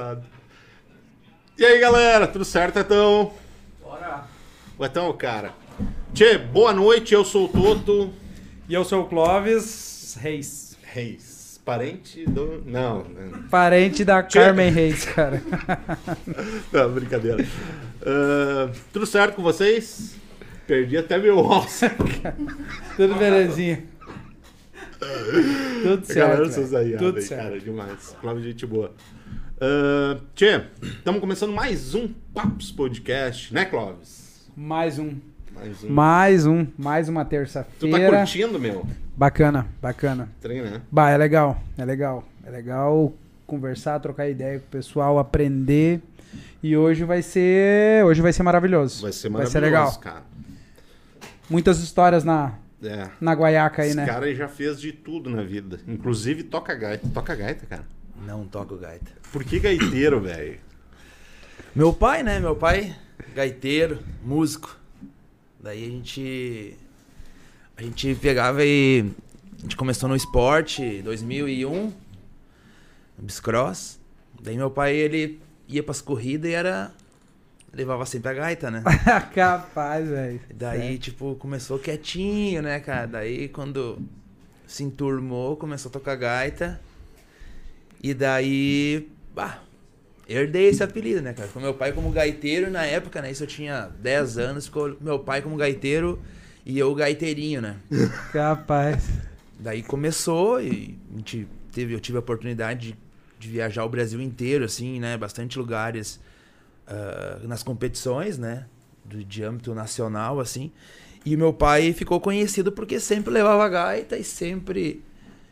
Engraçado. E aí, galera, tudo certo, Etão? Bora! O Etão é o cara. Tchê, boa noite, eu sou o Toto E eu sou o Clóvis Reis. Reis. Parente do. Não, não, Parente da Carmen Reis, cara. não brincadeira. Ah, tudo certo com vocês? Perdi até meu ócio. Tudo belezinha. Tudo certo. Galera, aí, Tudo aí, certo. cara, demais. Flávio, gente boa. Ah, tchê, estamos começando mais um Papos Podcast, né, Clóvis? Mais um. Mais um. Mais um. Mais uma Tu tá terça-feira. curtindo, meu? bacana, bacana. Trem, né? Bah, é legal. É legal. É legal conversar, trocar ideia com o pessoal, aprender. E hoje vai ser. Hoje vai ser maravilhoso. Vai ser Vai maravilhoso, ser legal. cara. Muitas histórias na, É. na guaiaca aí, Esse né? cara já fez de tudo na vida. Inclusive toca gaita. Toca gaita, cara. Não toco gaita. Por que gaiteiro, velho? Meu pai, né? Meu pai, gaiteiro, músico. Daí a gente. A gente pegava e. A gente começou no esporte em 2001, no Biscross. Daí meu pai, ele ia pras corridas e era. Levava sempre a gaita, né? Capaz, velho. Daí, tipo, começou quietinho, né, cara? Daí, quando se enturmou, começou a tocar gaita. E daí, bah, herdei esse apelido, né, cara? Ficou meu pai como gaiteiro na época, né? Isso eu tinha 10 anos, ficou meu pai como gaiteiro e eu gaiteirinho, né? Capaz. Daí começou e a gente teve, eu tive a oportunidade de, de viajar o Brasil inteiro, assim, né? Bastante lugares ah, nas competições, né? Do, de âmbito nacional, assim. E meu pai ficou conhecido porque sempre levava gaita e sempre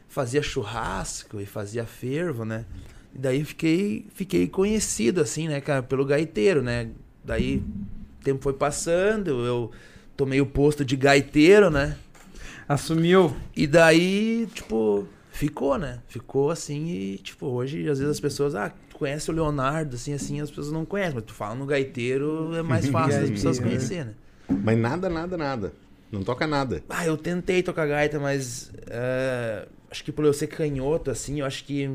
fazia churrasco e fazia fervo, né? E daí fiquei, fiquei conhecido, assim, né, cara, pelo gaiteiro, né? Daí o tempo foi passando, eu tomei o posto de gaiteiro, né? Assumiu. E daí, tipo, ficou, né? Ficou assim e, tipo, hoje, às vezes as pessoas, ah, tu conhece o Leonardo, assim, assim, as pessoas não conhecem. Mas tu fala no gaiteiro, é mais fácil das pessoas Gaiteiro. conhecerem, né? Mas nada, nada, nada. Não toca nada. Ah, eu tentei tocar gaita, mas é, acho que por eu ser canhoto, assim, eu acho que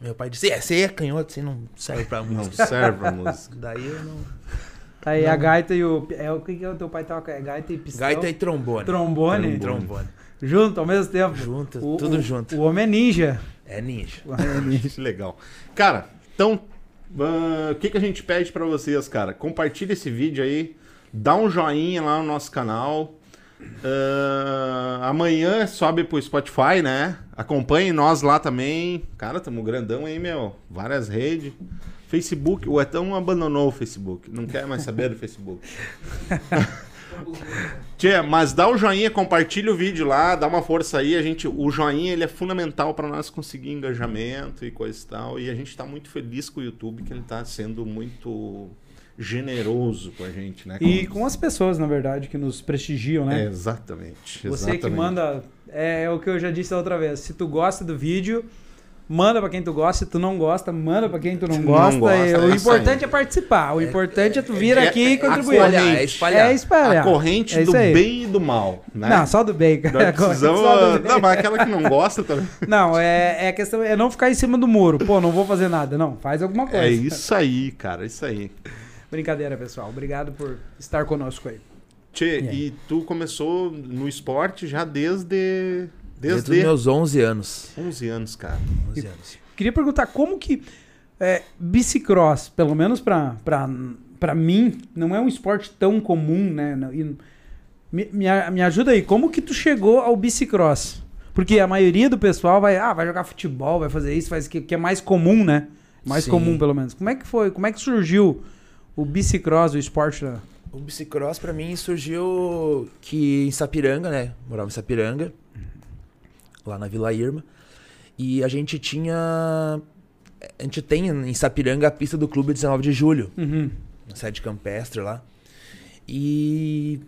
meu pai disse, é, você é canhoto, você não serve pra Não música. serve pra música. Daí eu não... Tá aí a Não. gaita e o. É o que, que o teu pai toca? É gaita e pistão? Gaita e trombone. Trombone? Trombone. Junto ao mesmo tempo. Junto, O- tudo o- junto. O homem é ninja. É ninja. O homem é ninja. Legal. Cara, então, ah, o que, que a gente pede pra vocês, cara? Compartilha esse vídeo aí, dá um joinha lá no nosso canal. Ah, amanhã sobe pro Spotify, né? Acompanhe nós lá também. Cara, tamo grandão aí, meu. Várias redes. Facebook, o Etão abandonou o Facebook. Não quer mais saber do Facebook. Tchê, mas dá o joinha, compartilha o vídeo lá, dá uma força aí. A gente, o joinha ele é fundamental para nós conseguir engajamento e coisa e tal. E a gente tá muito feliz com o YouTube que ele tá sendo muito generoso com a gente, né? E com as pessoas, na verdade, que nos prestigiam, É, né? exatamente. Você que manda. É, é o que eu já disse da outra vez. Se tu gosta do vídeo, manda pra quem tu gosta. Se tu não gosta, manda pra quem tu não Não gosta. gosta, E é o importante aí. é participar. O importante é tu vir é- aqui e é contribuir. a Espalhar, é corrente. espalhar. É espalhar. A corrente É do aí. bem e do mal, né? Não, só do bem, cara. A corrente precisamos... só do bem. Não, mas aquela que não gosta também. Não, é, é a questão é não ficar em cima do muro. Pô, não vou fazer nada. Não, faz alguma coisa. É isso aí, cara, é isso aí. Brincadeira, pessoal. Obrigado por estar conosco aí. Tchê, E aí? e tu começou no esporte já desde... Desde Desde os meus 11 anos. 11 anos, cara. 11 anos. Queria perguntar como que é, bicicross, pelo menos pra, pra, pra mim, não é um esporte tão comum, né? E me, me, me ajuda aí, como que tu chegou ao bicicross? Porque a maioria do pessoal vai, ah, vai jogar futebol, vai fazer isso, faz que, que é mais comum, né? Mais Sim. comum, pelo menos. Como é que foi? Como é que surgiu o bicicross, o esporte? da- O bicicross pra mim surgiu que em Sapiranga, né? Morava em Sapiranga, lá na Vila Irma. E a gente tinha. A gente tem em Sapiranga a pista do Clube 19 de Julho, Uhum. na sede campestre lá. E,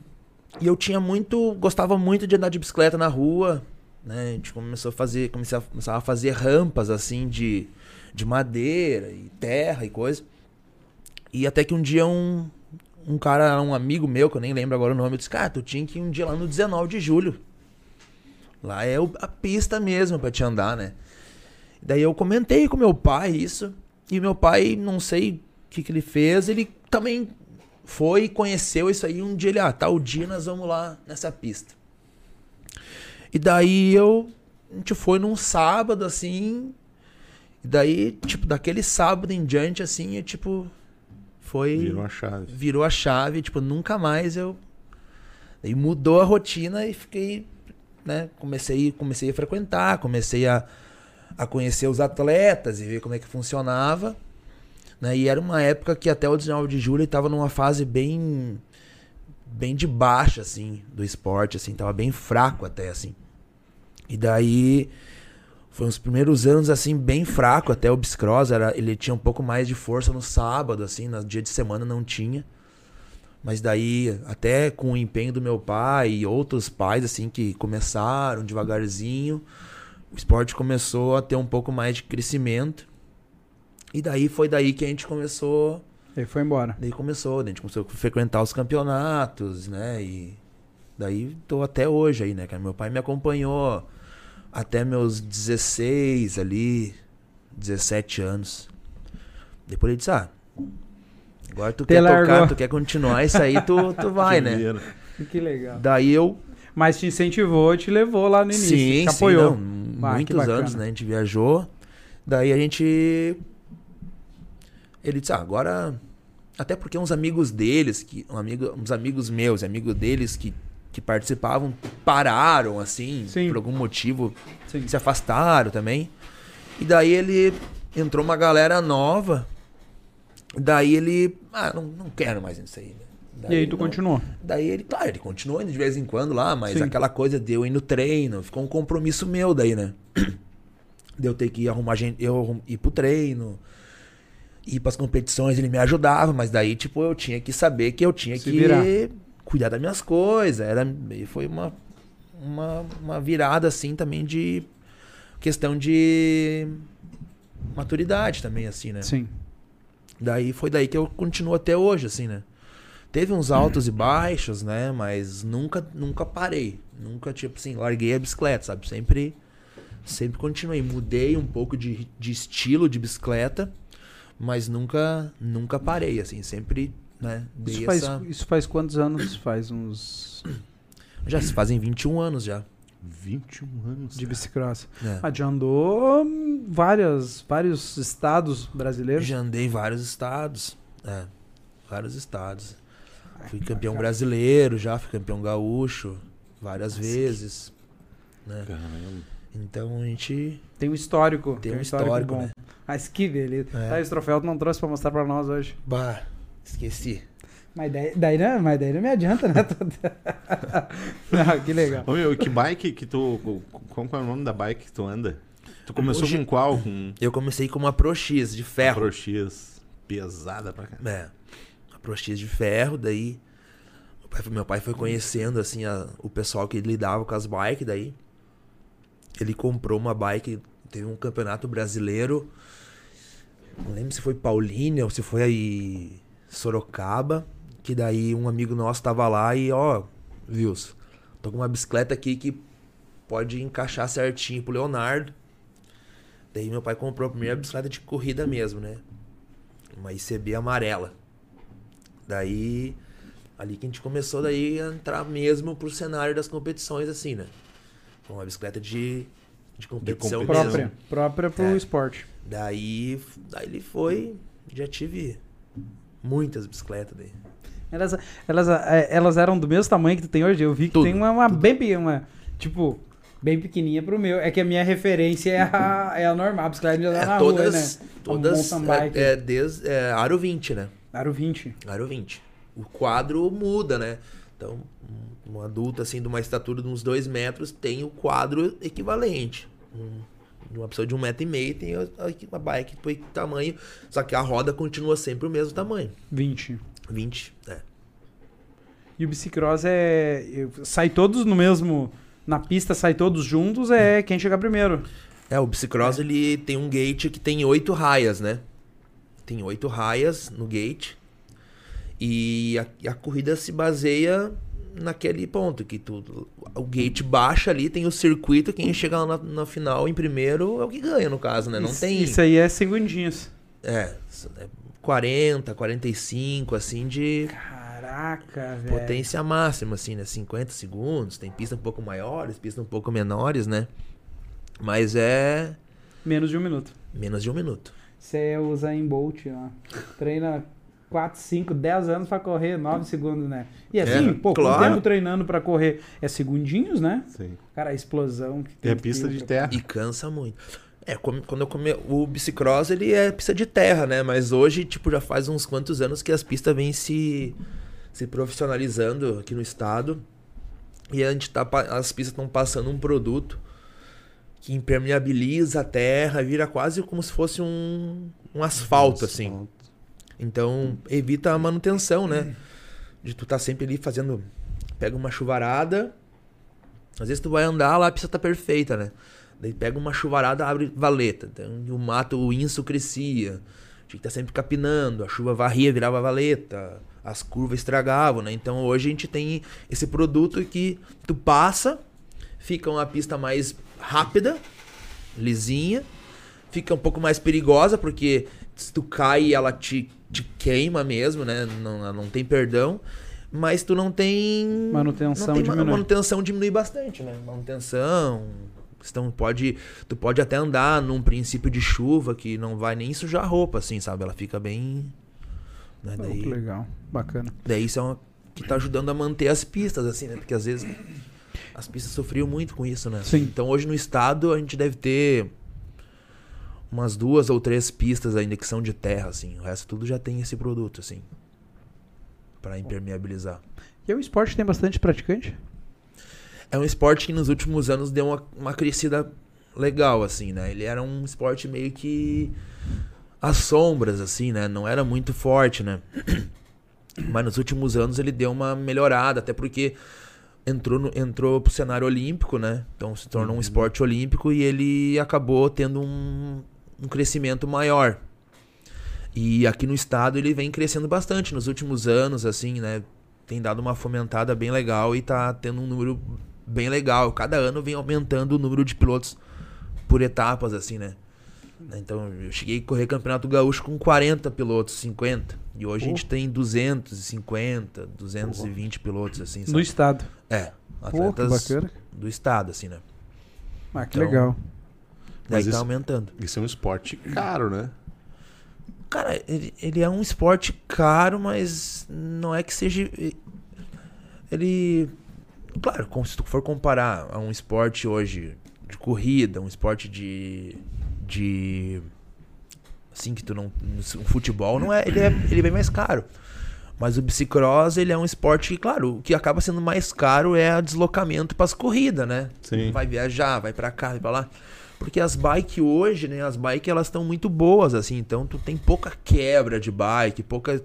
e eu tinha muito. Gostava muito de andar de bicicleta na rua. Né? A gente começou a fazer. Comecei a, começava a fazer rampas assim de, de madeira e terra e coisa. E até que um dia um, um cara, um amigo meu, que eu nem lembro agora o nome, eu disse, cara, tu tinha que ir um dia lá no 19 de julho. Lá é a pista mesmo pra te andar, né? Daí eu comentei com meu pai isso. E meu pai, não sei o que, que ele fez, ele também foi, conheceu isso aí. Um dia ele, ah, tal dia nós vamos lá nessa pista. E daí eu, a gente foi num sábado, assim. E daí, tipo, daquele sábado em diante, assim, eu, tipo, foi. Virou a chave. virou a chave, tipo, nunca mais eu. Aí mudou a rotina e fiquei, né? Comecei, comecei a frequentar, comecei a, a conhecer os atletas e ver como é que funcionava. Né? E era uma época que até o 19 de julho estava numa fase bem bem de baixa assim do esporte assim, tava bem fraco até assim. E daí foi uns primeiros anos assim bem fraco até o Biscross, era ele tinha um pouco mais de força no sábado assim, no dia de semana não tinha. Mas daí, até com o empenho do meu pai e outros pais, assim, que começaram devagarzinho, o esporte começou a ter um pouco mais de crescimento. E daí foi daí que a gente começou. Ele foi embora. Daí começou, daí a gente começou a frequentar os campeonatos, né? E daí tô até hoje aí, né? Meu pai me acompanhou até meus 16 ali, 17 anos. Depois ele disse, ah, agora tu Te quer largou. tocar, tu quer continuar isso aí, tu, tu vai, né? Primeiro. Que legal. Daí eu Mas te incentivou, te levou lá no início. Sim, te sim, apoiou. não, Ah, que muitos anos, né? A gente viajou. Daí a gente. Ele disse, ah, agora. Até porque uns amigos deles, que, um amigo, uns amigos meus, amigos deles que, que participavam, pararam, assim, Sim. por algum motivo, Sim. se afastaram também. E daí ele entrou uma galera nova. Daí ele. Ah, não, não quero mais isso aí. né? Daí E aí tu não- continuou. Daí ele, claro, ele continuou indo de vez em quando lá, mas Sim. aquela coisa de eu ir no treino, ficou um compromisso meu daí, né? De eu ter que arrumar gente, eu ir pro treino, ir pras competições, ele me ajudava, mas daí, tipo, eu tinha que saber que eu tinha Se que virar. Cuidar das minhas coisas. Era, foi uma, uma, uma virada, assim, também de questão de maturidade também, assim, né? Sim. Daí foi daí que eu continuo até hoje, assim, né? Teve uns altos e baixos, né? Mas nunca, nunca parei. Nunca, tipo assim, larguei a bicicleta, sabe? Sempre, sempre continuei. Mudei um pouco de, de estilo de bicicleta, mas nunca, nunca parei, assim. Sempre, né? Dei Isso faz, essa... isso faz quantos anos? Faz uns. Já se fazem 21 anos já. 21 anos. De cara. bicicross. né? Ah, já andou várias, vários estados brasileiros. Já andei em vários estados. É, vários estados. Fui campeão brasileiro já, fui campeão gaúcho várias vezes. Né? Caramba. Então a gente. Tem um histórico. Tem um histórico, bom. né? Mas que beleza. É. Tá, esse troféu tu não trouxe pra mostrar pra nós hoje. Bah, esqueci. Mas daí, daí, não, mas daí não me adianta, né? não, que legal. Ô, meu, que bike que tu. Qual é o nome da bike que tu anda? Tu começou Hoje- com qual? Com Eu comecei com uma Pro X de ferro. Pro X. Pesada pra caramba. É, uma Pro X de ferro, daí. Meu pai, meu pai foi conhecendo assim a- o pessoal que lidava com as bikes, daí. Ele comprou uma bike, teve um campeonato brasileiro. Não lembro se foi Paulínia ou se foi aí Sorocaba. Que daí um amigo nosso tava lá e, ó, Wilson, tô com uma bicicleta aqui que pode encaixar certinho pro Leonardo. Daí meu pai comprou a primeira bicicleta de corrida mesmo, né? Uma ICB amarela. Daí, ali que a gente começou daí a entrar mesmo pro cenário das competições, assim, né? Com uma bicicleta de, de competição competição. Própria. Própria pro É. esporte. Daí, daí ele foi, já tive muitas bicicletas daí. Elas, elas, é, elas eram do mesmo tamanho que tu tem hoje? Eu vi que Tudo, tem uma, uma bem pequena, uma, tipo, bem pequenininha pro meu. É que a minha referência é a, é a normal, a bicicleta de andar É, na todas, rua, né? todas bike. é, é, desde é, aro 20, né? Aro 20. Aro 20. O quadro muda, né? Então, um, um adulto assim de uma estatura de uns 2 metros tem o quadro equivalente. Um, uma pessoa de um metro e meio tem a, a, a bike por tamanho, só que a roda continua sempre o mesmo tamanho. 20. 20, é. E o bicicross é. eu- Sai todos no mesmo. Na pista sai todos juntos, é quem chegar primeiro. É, o bicicross ele tem um gate que tem oito raias, né? Tem oito raias no gate. E a, e a corrida se baseia naquele ponto que tu, o gate baixa ali, tem o circuito, quem chegar na, na final em primeiro é o que ganha, no caso, né? Não isso, tem. Isso aí é segundinhos. É, é 40, 45, assim, de Caraca, velho. potência máxima, assim, né? 50 segundos. Tem pista um pouco maiores, pista um pouco menores, né? Mas é Menos de um minuto. menos de um minuto. Você usa em Bolt, ó. Treina 4, 5, 10 anos pra correr 9 segundos, né? E assim, É, pô, quanto claro. tempo treinando pra correr? É segundinhos, né? Sim. Cara, a explosão que tem. É pista de terra. E cansa muito. É, como- quando eu come... o bicicross, ele é pista de terra, né? Mas hoje, tipo, já faz uns quantos anos que as pistas vêm se, se profissionalizando aqui no estado. E a gente tá, pa- as pistas estão passando um produto que impermeabiliza a terra, vira quase como se fosse um, um asfalto, assim. Então, evita a manutenção, né? De tu tá sempre ali fazendo. Pega uma chuvarada. Às vezes tu vai andar lá, a pista tá perfeita, né? Daí pega uma chuvarada, abre valeta. Então, o mato, o inso crescia. Tinha que estar sempre capinando. A chuva varria, virava valeta. As curvas estragavam, né? Então hoje a gente tem esse produto que tu passa, fica uma pista mais rápida, lisinha, fica um pouco mais perigosa, porque se tu cai, ela te, te queima mesmo, né? Não, não tem perdão. Mas tu não tem. Manutenção não tem diminui. manutenção diminui bastante, né? Manutenção. Então pode, tu pode até andar num princípio de chuva que não vai nem sujar a roupa, assim, sabe? Ela fica bem. Né? Oh, que Daí, legal. Bacana. daí isso é uma, que tá ajudando a manter as pistas, assim, né? Porque às vezes as pistas sofriam muito com isso, né? Sim. Então hoje no estado a gente deve ter umas duas ou três pistas ainda que são de terra, assim. O resto tudo já tem esse produto, assim. Pra impermeabilizar. E é um esporte que tem bastante praticante? É um esporte que nos últimos anos deu uma, uma crescida legal, assim, né? Ele era um esporte meio que às sombras, assim, né? Não era muito forte, né? Mas nos últimos anos ele deu uma melhorada, até porque entrou, no, entrou pro cenário olímpico, né? Então se tornou um esporte olímpico e ele acabou tendo um, um crescimento maior. E aqui no estado ele vem crescendo bastante nos últimos anos, assim, né? Tem dado uma fomentada bem legal e tá tendo um número bem legal. Cada ano vem aumentando o número de pilotos por etapas, assim, né? Então, eu cheguei a correr Campeonato Gaúcho com 40 pilotos, 50. E hoje a gente tem 250, 220 pilotos, assim, No sabe? estado. É, atletas bacana. do estado, assim, né? Ah, que Então- legal. Daí Mas tá isso- aumentando. Isso é um esporte caro, né? Cara, ele, ele é um esporte caro, mas não é que seja. Ele. Claro, se tu for comparar a um esporte hoje de corrida, um esporte de. de. Assim que tu não. Um futebol, não é. Ele é, ele é bem mais caro. Mas o bicicross, ele é um esporte que, claro, o que acaba sendo mais caro é o deslocamento para as corridas, né? Sim. Vai viajar, vai pra cá, vai pra lá. Porque as bike hoje, né? As bike elas estão muito boas, assim. Então tu tem pouca quebra de bike, pouca.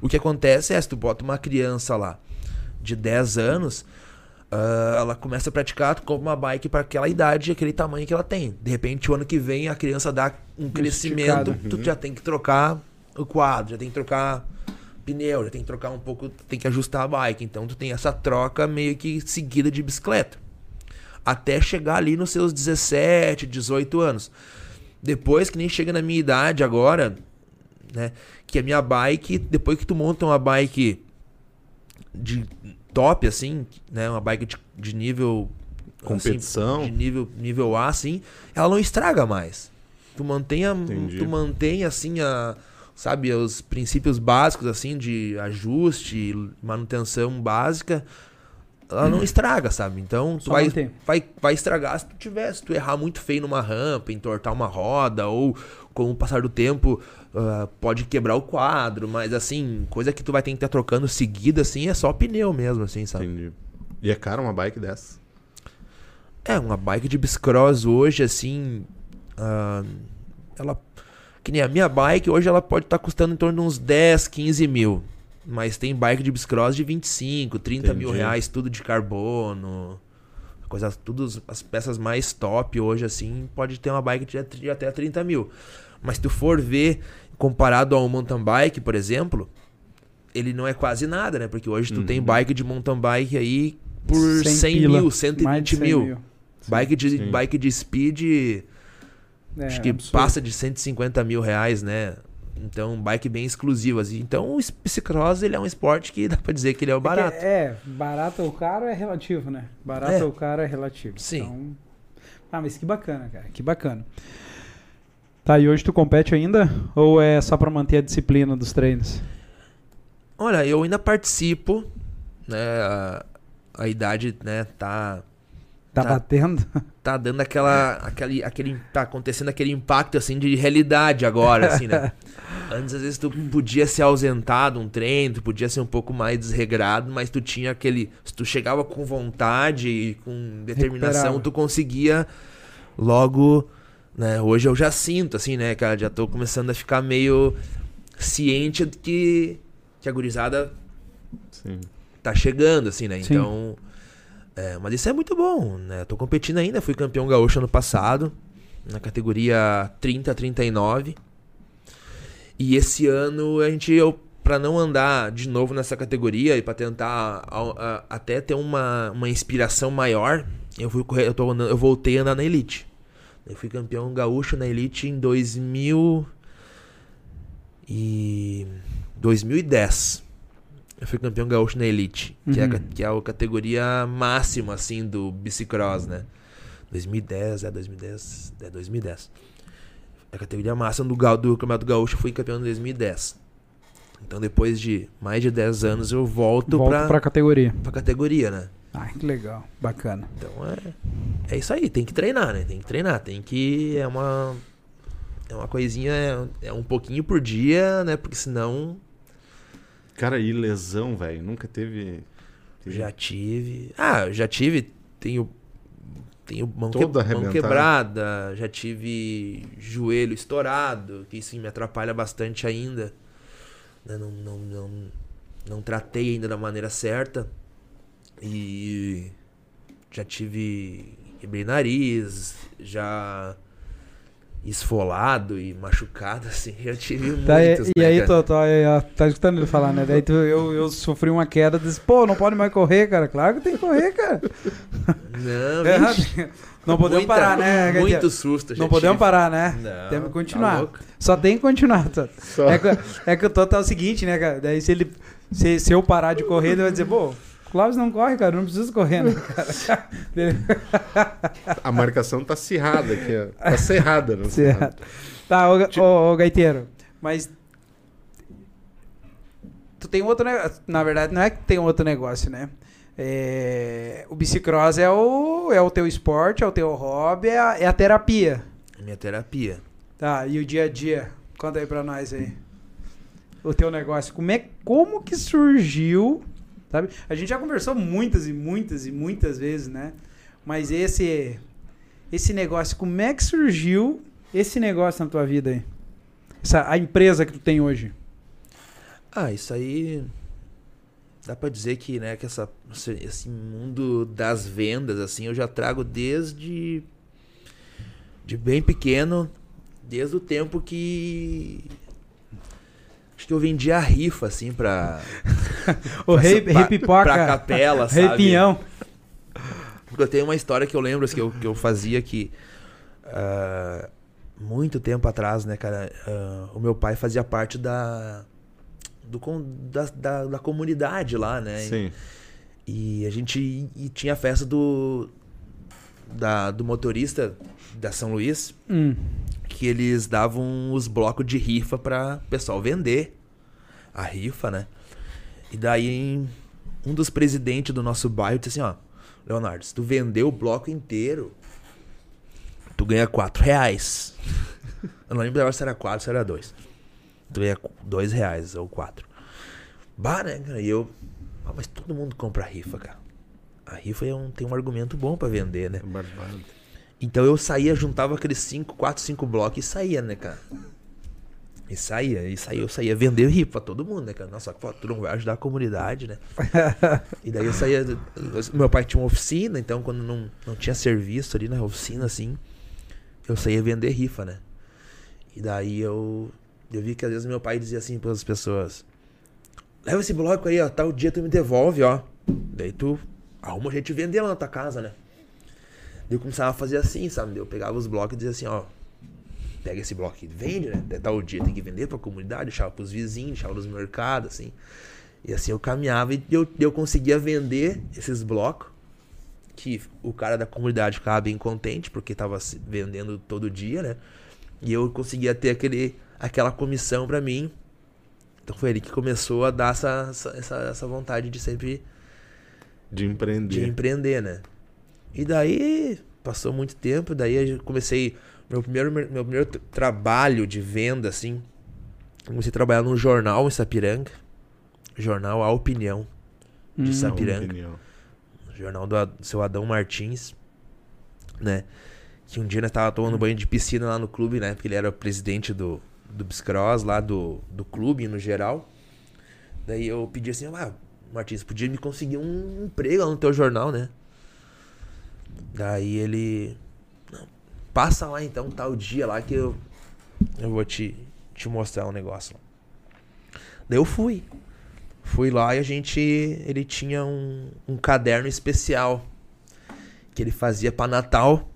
O que acontece é, se tu bota uma criança lá de 10 anos, ah, ela começa a praticar, tu compra uma bike para aquela idade, aquele tamanho que ela tem. De repente, o ano que vem, a criança dá um crescimento, esticada. tu já tem que trocar o quadro, já tem que trocar pneu, já tem que trocar um pouco, tem que ajustar a bike. Então tu tem essa troca meio que seguida de bicicleta. Até chegar ali nos seus 17, 18 anos. Depois que nem chega na minha idade agora, né? Que a minha bike, depois que tu monta uma bike de top, assim, né? Uma bike de, de nível. Competição. assim, de nível, nível A, assim, ela não estraga mais. Tu mantém, a, tu mantém assim, a, sabe, os princípios básicos, assim, de ajuste, manutenção básica. Ela não estraga, sabe? Então, tu Só vai, manter. vai, vai estragar se tu tiver, se tu errar muito feio numa rampa, entortar uma roda, ou com o passar do tempo ah, pode quebrar o quadro, mas assim, coisa que tu vai ter que estar trocando seguida, assim, é só pneu mesmo, assim, sabe? Entendi. E é caro uma bike dessa? É, uma bike de bicicross hoje, assim, ah, ela, que nem a minha bike, hoje ela pode estar custando em torno de uns 10, 15 mil. Mas tem bike de bicicross de 25, 30 mil Entendi. reais, tudo de carbono. Coisas, tudo as peças mais top hoje, assim, pode ter uma bike de, de até 30 mil. Mas se tu for ver, comparado a um mountain bike, por exemplo, ele não é quase nada, né? Porque hoje tu tem Uhum. bike de mountain bike aí por 100 100 pila, mil, Mais 120 de 100 mil. Bike de, Sim. bike de speed É, Acho que absurdo. passa de 150 mil reais, né? Então, bike bem exclusivas. Então, o bicicross, ele é um esporte que dá pra dizer que ele é o É barato. É, barato ou caro é relativo, né? Barato É. ou caro é relativo. Sim. Então... Ah, mas que bacana, cara. Que bacana. Tá, e hoje tu compete ainda? Ou é só pra manter a disciplina dos treinos? Olha, eu ainda participo, né? A, a idade, né, tá Tá, Tá. batendo? tá dando aquela aquele aquele tá acontecendo aquele impacto assim de realidade agora, assim, né? Antes às vezes tu podia ser ausentado um treino, tu podia ser um pouco mais desregrado, mas tu tinha aquele, se tu chegava com vontade e com determinação, Recuperava. tu conseguia logo, né? Hoje eu já sinto assim, né, cara, já tô começando a ficar meio ciente de que que a gurizada Sim. tá chegando, assim, né? Sim. Então. É, mas isso é muito bom, né? Tô competindo ainda, fui campeão gaúcho ano passado, na categoria 30 a 39. E esse ano a gente, eu, pra não andar de novo nessa categoria e pra tentar a- a- até ter uma, uma inspiração maior, eu fui correr, eu, tô andando- eu voltei a andar na Elite. Eu fui campeão gaúcho na Elite em 2000 e 2010. Eu fui campeão gaúcho na Elite, que, é a, Uhum. que é a categoria máxima, assim, do bicicross, né? 2010, é 2010, é 2010. A categoria máxima do, do Campeonato Gaúcho eu fui campeão em 2010. Então depois de mais de 10 anos eu volto, Volta pra, pra categoria. pra categoria, né? Ah, que legal. Bacana. Então é, é isso aí, tem que treinar, né? Tem que treinar, tem que. É uma. É uma coisinha, é, é um pouquinho por dia, né? Porque senão Cara, e lesão, velho? Nunca teve. teve- já tive. Ah, eu já tive. Tenho. Tenho mão, que- mão quebrada, já tive joelho estourado, que isso me atrapalha bastante ainda. né? Não, não, não, não tratei ainda da maneira certa. E já tive. Quebrei nariz, já esfolado e machucado, assim, já tive Tá, e, muitos. e né, aí, cara? Totó, aí, ó, tá escutando ele falar, né? Daí tu- eu, eu sofri uma queda, disse, pô, não pode mais correr, cara. Claro que tem que correr, cara. Não, É, vixe, não podemos muita- parar, né? Muito susto, Não podemos tive. parar, né? Não, Temos que tá continuar. louco. Só tem que continuar, Totó. Só- É que, é que o Toto é o seguinte, né, cara? Daí se ele. Se, se eu parar de correr, ele vai dizer, pô, Clóvis não corre, cara, não preciso correr, né, A marcação tá acirrada aqui, ó. Tá cerrada, não Certo. Tá, ô, Tipo- ô, ô, Gaiteiro, mas. Tu tem outro negócio. Na verdade, não é que tem outro negócio, né? É, o bicicross é o, é o teu esporte, é o teu hobby, é a, é a terapia. Minha terapia. Tá, e o dia a dia? Conta aí pra nós aí. O teu negócio. Como, é, como que surgiu? Sabe? A gente já conversou muitas e muitas e muitas vezes, né? Mas esse esse negócio, como é que surgiu esse negócio na tua vida aí? Essa, a empresa que tu tem hoje. Ah, isso aí. Dá pra dizer que, né, que essa, esse mundo das vendas, assim, eu já trago desde. De bem pequeno, desde o tempo que. Acho que eu vendia rifa, assim, pra. O pra- rei, pra- rei pipoca. Pra capela, rei sabe? pinhão. Porque eu tenho uma história que eu lembro assim, que, eu, que eu fazia que. ah, muito tempo atrás, né, cara? ah, o meu pai fazia parte da. Do, da, da, da comunidade lá, né? Sim. E a gente e tinha a festa do. Da, do motorista da São Luís, Hum. Que eles davam os blocos de rifa pra pessoal vender a rifa, né? E daí um dos presidentes do nosso bairro disse assim, ó, Leonardo, se tu vender o bloco inteiro, tu ganha 4 reais. Eu não lembro se era 4 ou se era 2. Tu ganha 2 reais ou 4. Bah, né, cara? E eu. Ah, mas todo mundo compra rifa, cara. A rifa é um, tem um argumento bom pra vender, né? Barbado. Então eu saía, juntava aqueles 5, 4, 5 blocos e saía, né, cara? E saía, e saía, eu saía vender rifa pra todo mundo, né, cara? Nossa, pô, tu não vai ajudar a comunidade, né? e daí eu saía. eu- Meu pai tinha uma oficina, então quando não, não tinha serviço ali na oficina, assim, eu saía vender rifa, né? E daí eu. Eu vi que às vezes meu pai dizia assim para as pessoas: Leva esse bloco aí, ó, tal dia tu me devolve, ó. Daí tu arruma um jeito de vender lá na tua casa, né? Eu começava a fazer assim, sabe? Eu pegava os blocos e dizia assim, ó. pega esse bloco aqui, vende, né? Até tal dia tem que vender pra comunidade, deixava pros vizinhos, deixava nos mercados, assim. E assim eu caminhava e eu, eu conseguia vender esses blocos. Que o cara da comunidade ficava bem contente, porque tava vendendo todo dia, né? E eu conseguia ter aquele, aquela comissão pra mim. Então foi ele que começou a dar essa, essa, essa, essa vontade de sempre De empreender. de empreender, né? E daí passou muito tempo, daí eu comecei meu primeiro meu primeiro trabalho de venda assim. Comecei a trabalhar num jornal em Sapiranga, jornal A Opinião de Hum. Sapiranga, opinião. jornal do, do seu Adão Martins, né? Que um dia nós tava tomando banho de piscina lá no clube, né? Porque ele era o presidente do do Biscross lá do, do clube no geral. Daí eu pedi assim, ah, Martins, podia me conseguir um emprego lá no teu jornal, né? Daí ele. Passa lá então, tal dia lá que eu. Eu vou te, te mostrar um negócio. Daí eu fui. Fui lá e a gente. Ele tinha um, um caderno especial. Que ele fazia pra Natal.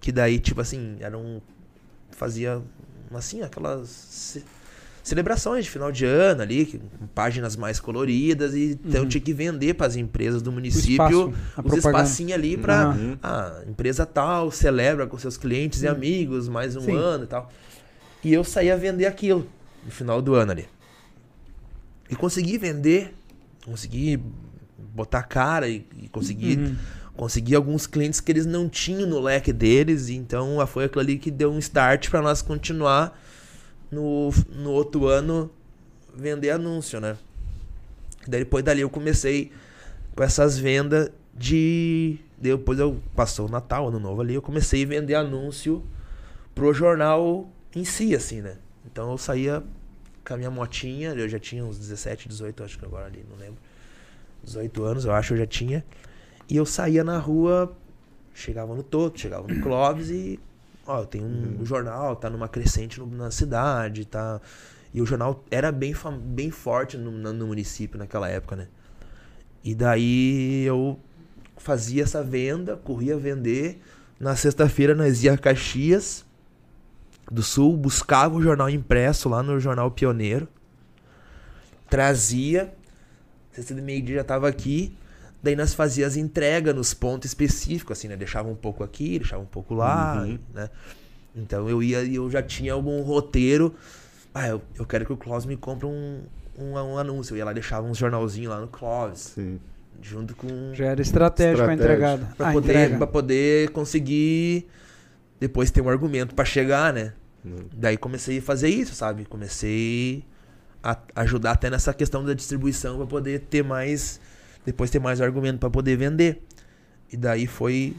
Que daí, tipo assim, era um. Fazia. Assim, aquelas. Ce- Celebrações de final de ano ali, com páginas mais coloridas, e então Uhum. tinha que vender para as empresas do município espaço, a os espacinhos ali pra. Aham. Ah, empresa tal, celebra com seus clientes e Hum. amigos mais um Sim. ano e tal. E eu saí a vender aquilo no final do ano ali. E consegui vender, consegui botar cara e, e consegui, Uhum. consegui alguns clientes que eles não tinham no leque deles. e Então foi aquilo ali que deu um start pra nós continuar no, no outro ano vender anúncio, né? Daí depois dali eu comecei com essas vendas de. Depois eu passou o Natal, Ano Novo ali, eu comecei a vender anúncio pro jornal em si, assim, né? Então eu saía com a minha motinha, eu já tinha uns 17, 18, acho que agora ali, não lembro. 18 anos, eu acho, eu já tinha. E eu saía na rua, chegava no Toto, chegava no Clóvis e. Ó, eu tenho um jornal, tá numa crescente no- na cidade, tá. E o jornal era bem, bem forte no, no município naquela época, né? E daí eu fazia essa venda, corria vender. Na sexta-feira nós ia a Caxias do Sul, buscava o jornal impresso lá no Jornal Pioneiro. Trazia. Sexta de meio-dia já tava aqui. Daí nós fazia as entregas nos pontos específicos, assim, né? Deixava um pouco aqui, deixava um pouco lá, Uhum. né? Então eu ia e eu já tinha algum roteiro. Ah, eu, eu quero que o Clóvis me compre um, um, um anúncio. Eu ia lá e deixava uns jornalzinhos lá no Clóvis, Sim. junto com. Já era estratégico a Estratégia. entregada. Pra, Ah, poder, entrega. pra poder conseguir depois ter um argumento pra chegar, né? Hum. Daí comecei a fazer isso, sabe? Comecei a ajudar até nessa questão da distribuição pra poder ter mais. Depois ter mais argumento pra poder vender. E daí foi.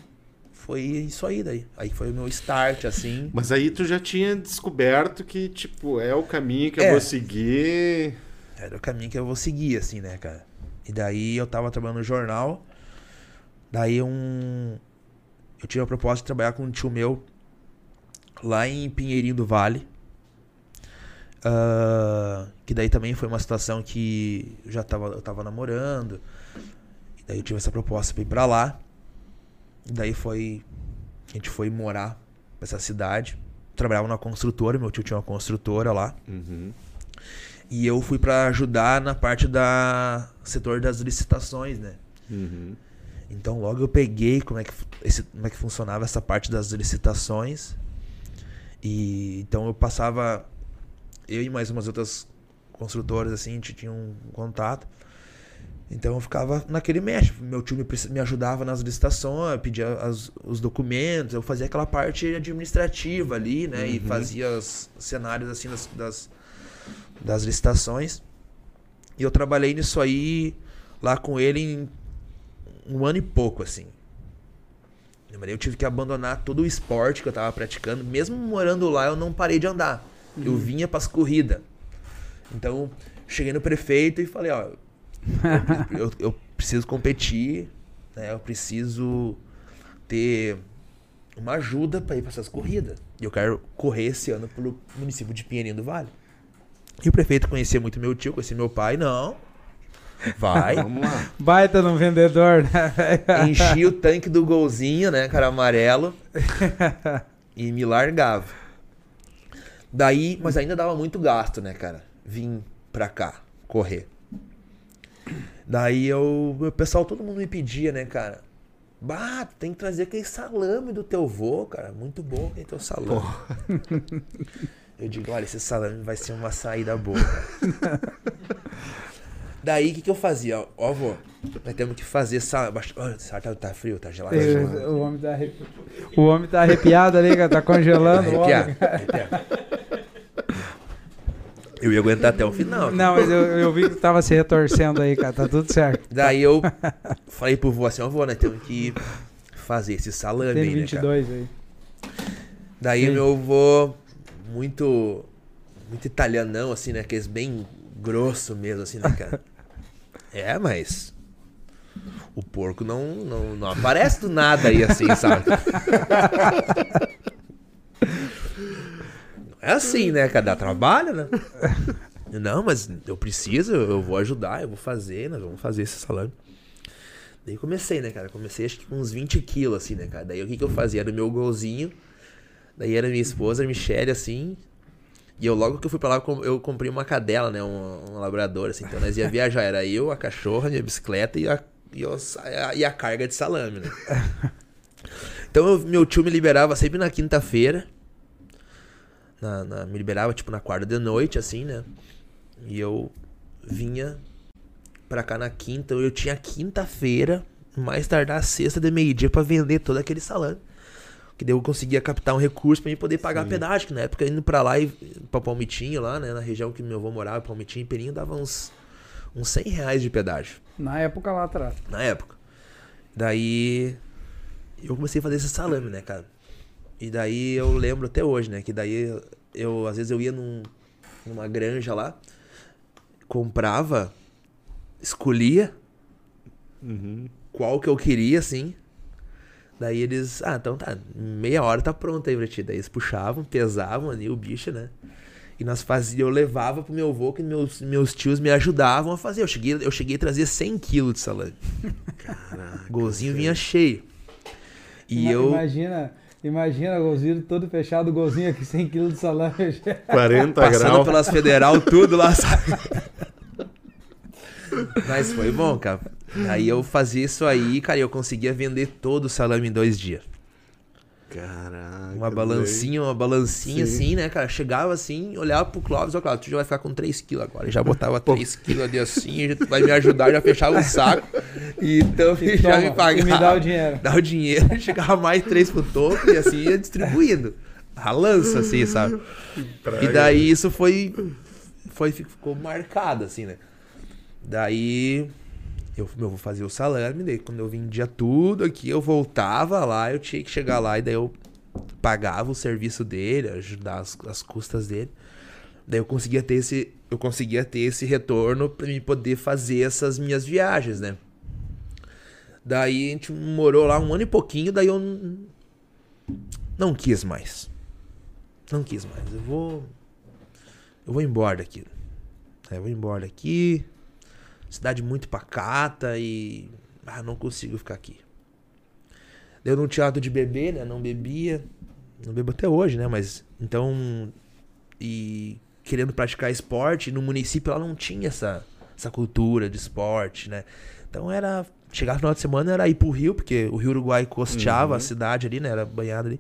Foi isso aí daí. Aí foi o meu start, assim. Mas aí tu já tinha descoberto que, tipo, é o caminho que eu É. vou seguir. Era o caminho que eu vou seguir, assim, né, cara? E daí eu tava trabalhando no jornal. Daí um. Eu tive a proposta de trabalhar com um tio meu lá em Pinheirinho do Vale. Ah, que daí também foi uma situação que eu já tava, eu tava namorando. Daí eu tive essa proposta pra ir pra lá. E daí foi. A gente foi morar pra essa cidade. Trabalhava numa construtora, meu tio tinha uma construtora lá. Uhum. E eu fui pra ajudar na parte da setor das licitações, né? Uhum. Então logo eu peguei como é que, esse, como é que funcionava essa parte das licitações. E então eu passava eu e mais umas outras construtoras assim, a gente tinha um contato. Então eu ficava naquele mexe. Meu tio me, me ajudava nas licitações, pedia as- os documentos, eu fazia aquela parte administrativa ali, né? E Uhum. fazia os cenários assim das, das, das licitações. E eu trabalhei nisso aí lá com ele em um ano e pouco, assim. Eu tive que abandonar todo o esporte que eu tava praticando. Mesmo morando lá, eu não parei de andar. Eu vinha pras corridas. Então, cheguei no prefeito e falei, ó, eu, eu- preciso competir, né? Eu preciso ter uma ajuda pra ir pra essas corridas. E eu quero correr esse ano pelo município de Pinheirinho do Vale. E o prefeito conhecia muito meu tio, conhecia meu pai. Não, vai. Vamos lá. Baita no vendedor, né? Enchi o tanque do golzinho, né, cara, amarelo. e me largava. Daí, mas ainda dava muito gasto, né, cara? Vim pra cá, correr. Daí eu, o pessoal, todo mundo me pedia, né, cara? Bah, tu tem que trazer aquele salame do teu vô, cara. Muito bom aquele teu salame. Eu digo, olha, esse salame vai ser uma saída boa. Daí, o que, que eu fazia? Ó, Ó, vô, nós temos que fazer salame. Olha, tá, tá frio, tá gelado. tá gelado. O homem tá, arrepi... o homem tá arrepiado ali, cara, tá congelando. o homem. Arrepiar. Eu ia aguentar até o final. Não, mas eu, eu vi que tava se retorcendo aí, cara. Tá tudo certo. Daí eu falei pro vô assim, ó, vô, nós temos que fazer esse salame Tem aí, né, cara? 22 aí. Daí Sim. meu vô, muito, muito italianão, assim, né? Aqueles bem grosso mesmo, assim, né, cara? é, mas o porco não, não, não aparece do nada aí, assim, sabe? É assim, né, cara? Dá trabalho, né? Não, mas eu preciso, eu vou ajudar, eu vou fazer, nós vamos fazer esse salame. Daí comecei, né, cara? Comecei acho que com uns 20 quilos, assim, né, cara? Daí o que, que eu fazia? Era o meu golzinho. Daí era minha esposa, a Michelle, assim. E eu, logo que eu fui pra lá, eu com- eu comprei uma cadela, né? Um, um labrador, assim. Então nós ia viajar. Era eu, a cachorra, minha bicicleta e a, e, eu sa- e a carga de salame, né? Então eu- meu tio me liberava sempre na quinta-feira. Na, na- me liberava, tipo, na quarta de noite, assim, né? E eu vinha pra cá na quinta. Eu tinha quinta-feira, mais tardar sexta de meio-dia pra vender todo aquele salame. Que daí eu conseguia captar um recurso pra mim poder pagar Sim. pedágio. Que na época, indo pra lá e pra Palmitinho, lá, né? Na região que meu avô morava, Palmitinho e Perinho, dava uns, uns 100 reais de pedágio Na época lá atrás. na época. Daí eu comecei a fazer esse salame, né, cara? E daí eu lembro até hoje, né, que daí eu às vezes eu ia num, numa granja lá, comprava, escolhia Uhum. qual que eu queria, assim. Daí eles, ah, então tá, meia hora tá pronto aí pra ti. Daí eles puxavam, pesavam ali o bicho, né? E nós fazia, eu levava pro meu avô, que meus, meus tios me ajudavam a fazer. Eu cheguei, eu cheguei a trazer 100 quilos de salame. Caraca. Golzinho vinha cheio. E Ima- eu. Imagina, imagina o golzinho todo fechado, o golzinho aqui, 100 kg de salame. 40 Passando graus. pelas federal, tudo lá, sabe? Mas foi bom, cara. Aí eu fazia isso aí, cara, e eu conseguia vender todo o salame em dois dias. Caraca. Uma balancinha, uma balancinha Sim. assim, né, cara? Chegava assim, olhava pro Clóvis, ó, Clóvis, tu já vai ficar com 3 quilos agora. Já botava 3 quilos ali assim, já vai me ajudar, já fechava o saco. E então E já toma, me e pagava. me dá o dinheiro. Dá o dinheiro, chegava mais três pro topo e assim ia distribuindo. A lança, assim, sabe? E daí isso foi, foi. Ficou marcado, assim, né? Daí. Eu, eu vou fazer o salame, daí quando eu vendia tudo aqui, eu voltava lá, eu tinha que chegar lá e daí eu pagava o serviço dele, ajudar as, as custas dele. Daí eu conseguia ter esse, eu conseguia ter esse retorno para me poder fazer essas minhas viagens, né? Daí a gente morou lá um ano e pouquinho, daí eu não, não quis mais. Não quis mais. Eu vou eu vou embora daqui. É, eu vou embora daqui. Cidade muito pacata e ah, não consigo ficar aqui. Eu não tinha hábito de beber, né? Não bebia. Não bebo até hoje, né? Mas então e querendo praticar esporte, no município lá não tinha essa essa cultura de esporte, né? Então era chegar no final de semana era ir pro Rio, porque o Rio Uruguai costeava Uhum. a cidade ali, né? Era banhado ali.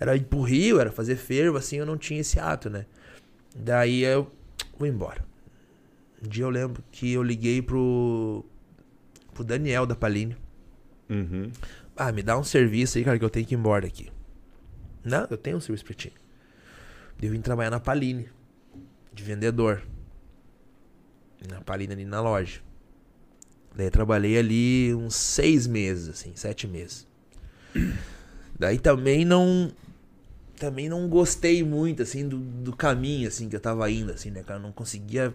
Era ir pro Rio, era fazer fervo, assim, eu não tinha esse hábito, né? Daí eu vou embora. Um dia eu lembro que eu liguei pro, pro Daniel da Paline. Uhum. Ah, me dá um serviço aí, cara, que eu tenho que ir embora daqui. Não, eu tenho um serviço pra ti. Eu vim trabalhar na Paline, de vendedor. Na Paline ali na loja. Daí trabalhei ali uns seis meses, assim, sete meses. Daí também não. Também não gostei muito, assim, do, do caminho, assim, que eu tava indo, assim, né, cara? Eu não conseguia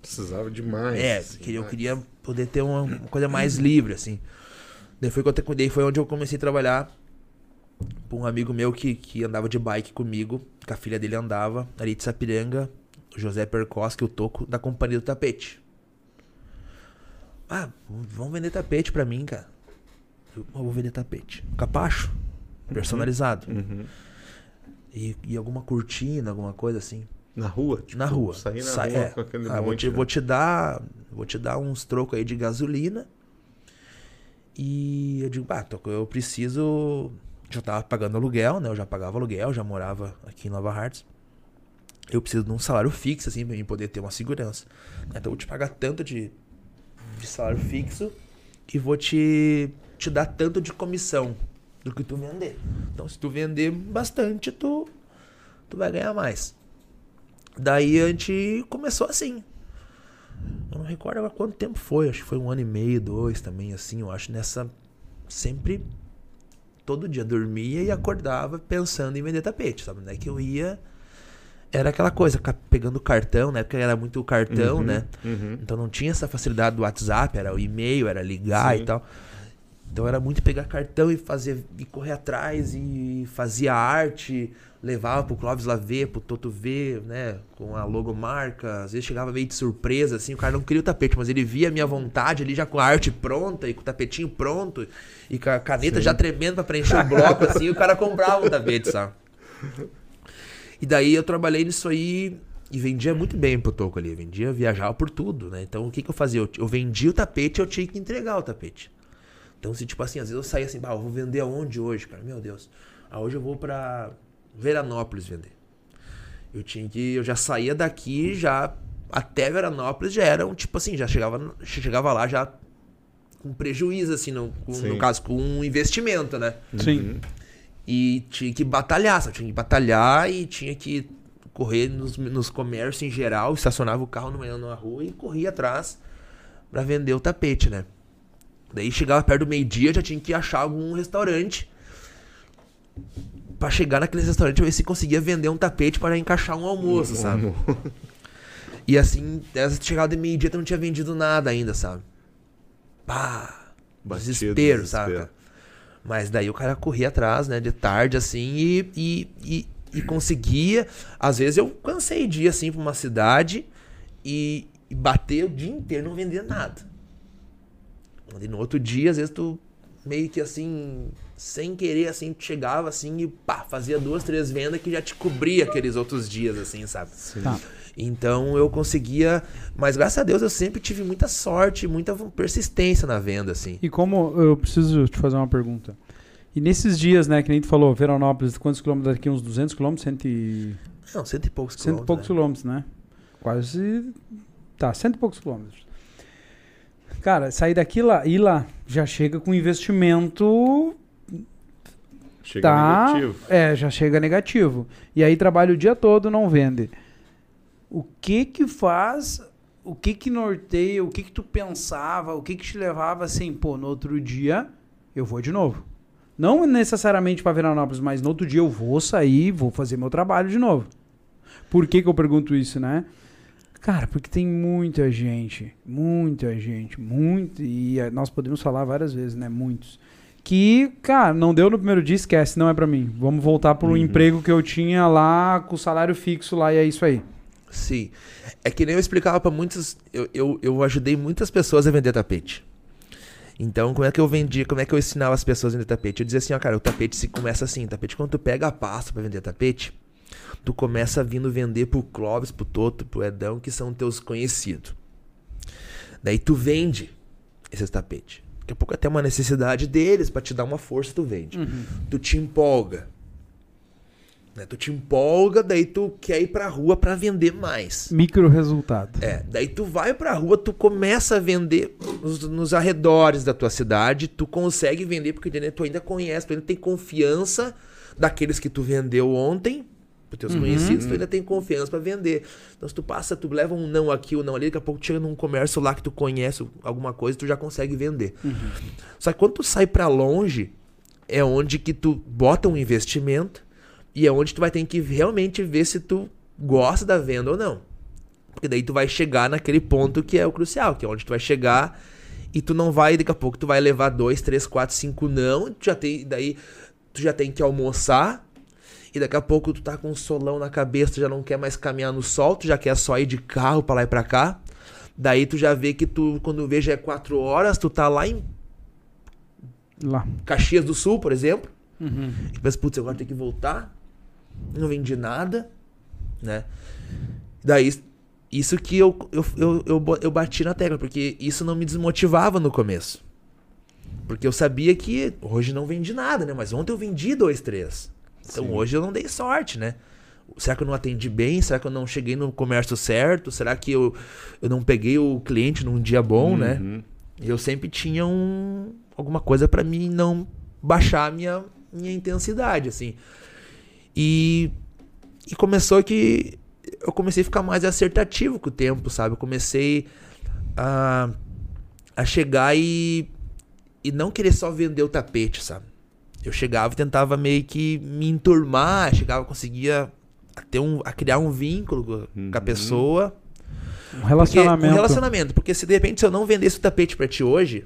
Precisava demais. é, assim, queria, eu mais. queria poder ter uma, uma coisa mais livre, assim. Daí foi, eu- daí foi onde eu comecei a trabalhar pra um amigo meu que, que andava de bike comigo, que a filha dele andava, ali de Sapiranga, o José Percos, que eu toco, da Companhia do Tapete. Ah, vamos vender tapete pra mim, cara. Eu "Ah, vou vender tapete. Capacho, personalizado. Uhum. E, e alguma cortina, alguma coisa assim. Na rua? Tipo, na rua. Sair na Sai- rua é. com aquele Ah, vou, monte. te, vou te dar. Vou te dar uns trocos aí de gasolina. E eu digo, bah, eu preciso. Já tava pagando aluguel, né? Eu já pagava aluguel, já morava aqui em Nova Hartz. Eu preciso de um salário fixo, assim, pra mim poder ter uma segurança. Então eu vou te pagar tanto de, de salário fixo e vou te, te dar tanto de comissão do que tu vender. Então se tu vender bastante, tu, tu vai ganhar mais. Daí a gente começou assim. Eu não recordo agora quanto tempo foi. Acho que foi um ano e meio, dois também, assim. Eu acho nessa. Sempre. Todo dia dormia e acordava pensando em vender tapete, sabe? Não é que eu ia. Era aquela coisa, pegando cartão, na época era muito cartão, Uhum, né? uhum. Então não tinha essa facilidade do WhatsApp, era o e-mail, era ligar Sim. e tal. Então era muito pegar cartão e fazer e correr atrás e fazia arte, levava pro Clóvis lá ver, pro Toto ver, né, com a logomarca. Às vezes chegava meio de surpresa assim, o cara não queria o tapete, mas ele via a minha vontade ali já com a arte pronta e com o tapetinho pronto e com a caneta já tremendo pra preencher o bloco assim, e o cara comprava o tapete, sabe? E daí eu trabalhei nisso aí e vendia muito bem pro Toco ali. Vendia, viajava por tudo, né? Então o que que eu fazia? Eu, eu vendia o tapete e eu tinha que entregar o tapete. Então, se tipo assim, às vezes eu saía assim, bah, eu vou vender aonde hoje, cara? Meu Deus. Ah, hoje eu vou pra Veranópolis vender. Eu tinha que. Eu já saía daqui, já até Veranópolis já era um tipo assim, já chegava, chegava lá já com prejuízo, assim, no, com- no caso, com um investimento, né? Sim. E tinha que batalhar, sabe? Tinha que batalhar e tinha que correr nos, nos comércios em geral, estacionava o carro no meio na rua e corria atrás pra vender o tapete, né? Daí chegava perto do meio-dia, já tinha que achar algum restaurante pra chegar naquele restaurante ver se conseguia vender um tapete para encaixar um almoço, sabe? E assim, às vezes chegava de meio-dia tu não tinha vendido nada ainda, sabe? Pá! Batido, Desespero, desespero. sabe? Mas daí o cara corria atrás, né, de tarde, assim, e, e, e, e conseguia. Às vezes eu cansei de ir, assim, pra uma cidade e, e bater o dia inteiro não vender nada. E no outro dia, às vezes tu meio que assim, sem querer, assim, tu chegava assim e pá, fazia duas, três vendas que já te cobria aqueles outros dias, assim, sabe? Tá. Então eu conseguia. Mas graças a Deus eu sempre tive muita sorte, muita persistência na venda, assim. E como eu preciso te fazer uma pergunta. E nesses dias, né, que nem tu falou, Veranópolis, quantos quilômetros daqui? Uns 200 quilômetros? Cento e... Não, cento e poucos Cento e quilômetros. poucos né? quilômetros, né? Quase. Tá, cento e poucos quilômetros. Cara, sair daqui lá e lá já chega com investimento. Chega Tá. negativo. É, já chega negativo. E aí trabalha o dia todo, não vende. O que que faz? O que que norteia? O que que tu pensava? O que que te levava assim, pô, no outro dia eu vou de novo. Não necessariamente para Veranópolis, mas no outro dia eu vou sair, vou fazer meu trabalho de novo. Por que que eu pergunto isso, né? Cara, porque tem muita gente, muita gente, muito, e eh, nós podemos falar várias vezes, né? Muitos. Que, cara, não deu no primeiro dia, esquece, não é pra mim. Vamos voltar pro Uhum. emprego que eu tinha lá, com o salário fixo lá, e é isso aí. Sim. É que nem eu explicava pra muitos. Eu, eu, eu ajudei muitas pessoas a vender tapete. Então, como é que eu vendia, como é que eu ensinava as pessoas a vender tapete? Eu dizia assim, ó, cara, o tapete se começa assim, tapete, quando tu pega a pasta pra vender tapete, tu começa vindo vender pro Clóvis, pro Toto, pro Edão, que são teus conhecidos. Daí tu vende esses tapetes. Daqui a pouco até uma necessidade deles pra te dar uma força, tu vende. Tu te empolga. Né? Tu te empolga, daí tu quer ir pra rua pra vender mais. Micro resultado. É, daí tu vai pra rua, tu começa a vender nos, nos arredores da tua cidade, tu consegue vender porque tu ainda conhece, tu ainda tem confiança daqueles que tu vendeu ontem, pros teus conhecidos, tu ainda tem confiança pra vender. Então se tu passa, tu leva um não aqui, um não ali, daqui a pouco tu chega num comércio lá que tu conhece alguma coisa, tu já consegue vender. Só que quando tu sai pra longe, é onde que tu bota um investimento e é onde tu vai ter que realmente ver se tu gosta da venda ou não. Porque daí tu vai chegar naquele ponto que é o crucial, que é onde tu vai chegar e tu não vai, daqui a pouco tu vai levar dois, três, quatro, cinco não, tu já tem, daí tu já tem que almoçar e daqui a pouco tu tá com um solão na cabeça, tu já não quer mais caminhar no sol, tu já quer só ir de carro pra lá e pra cá. Daí tu já vê que tu, quando vê já é quatro horas, tu tá lá em Lá. Caxias do Sul, por exemplo, Uhum. e pensa, putz, agora tem que voltar não vendi nada, né? Daí, isso que eu, eu, eu, eu, eu bati na tecla, porque isso não me desmotivava no começo. Porque eu sabia que hoje não vendi nada, né? Mas ontem eu vendi dois, três. Então Sim. hoje eu não dei sorte, né? Será que eu não atendi bem? Será que eu não cheguei no comércio certo? Será que eu, eu não peguei o cliente num dia bom, né? Uhum. Eu sempre tinha um, alguma coisa pra mim não baixar a minha, minha intensidade, assim. E, e começou que eu comecei a ficar mais acertativo com o tempo, sabe? Eu comecei a, a chegar e, e não querer só vender o tapete, sabe? Eu chegava e tentava meio que me enturmar, chegava, conseguia a ter um, a criar um vínculo com com a Uhum. pessoa. Um Porque, relacionamento. um relacionamento. Porque se de repente se eu não vendesse o tapete pra ti hoje,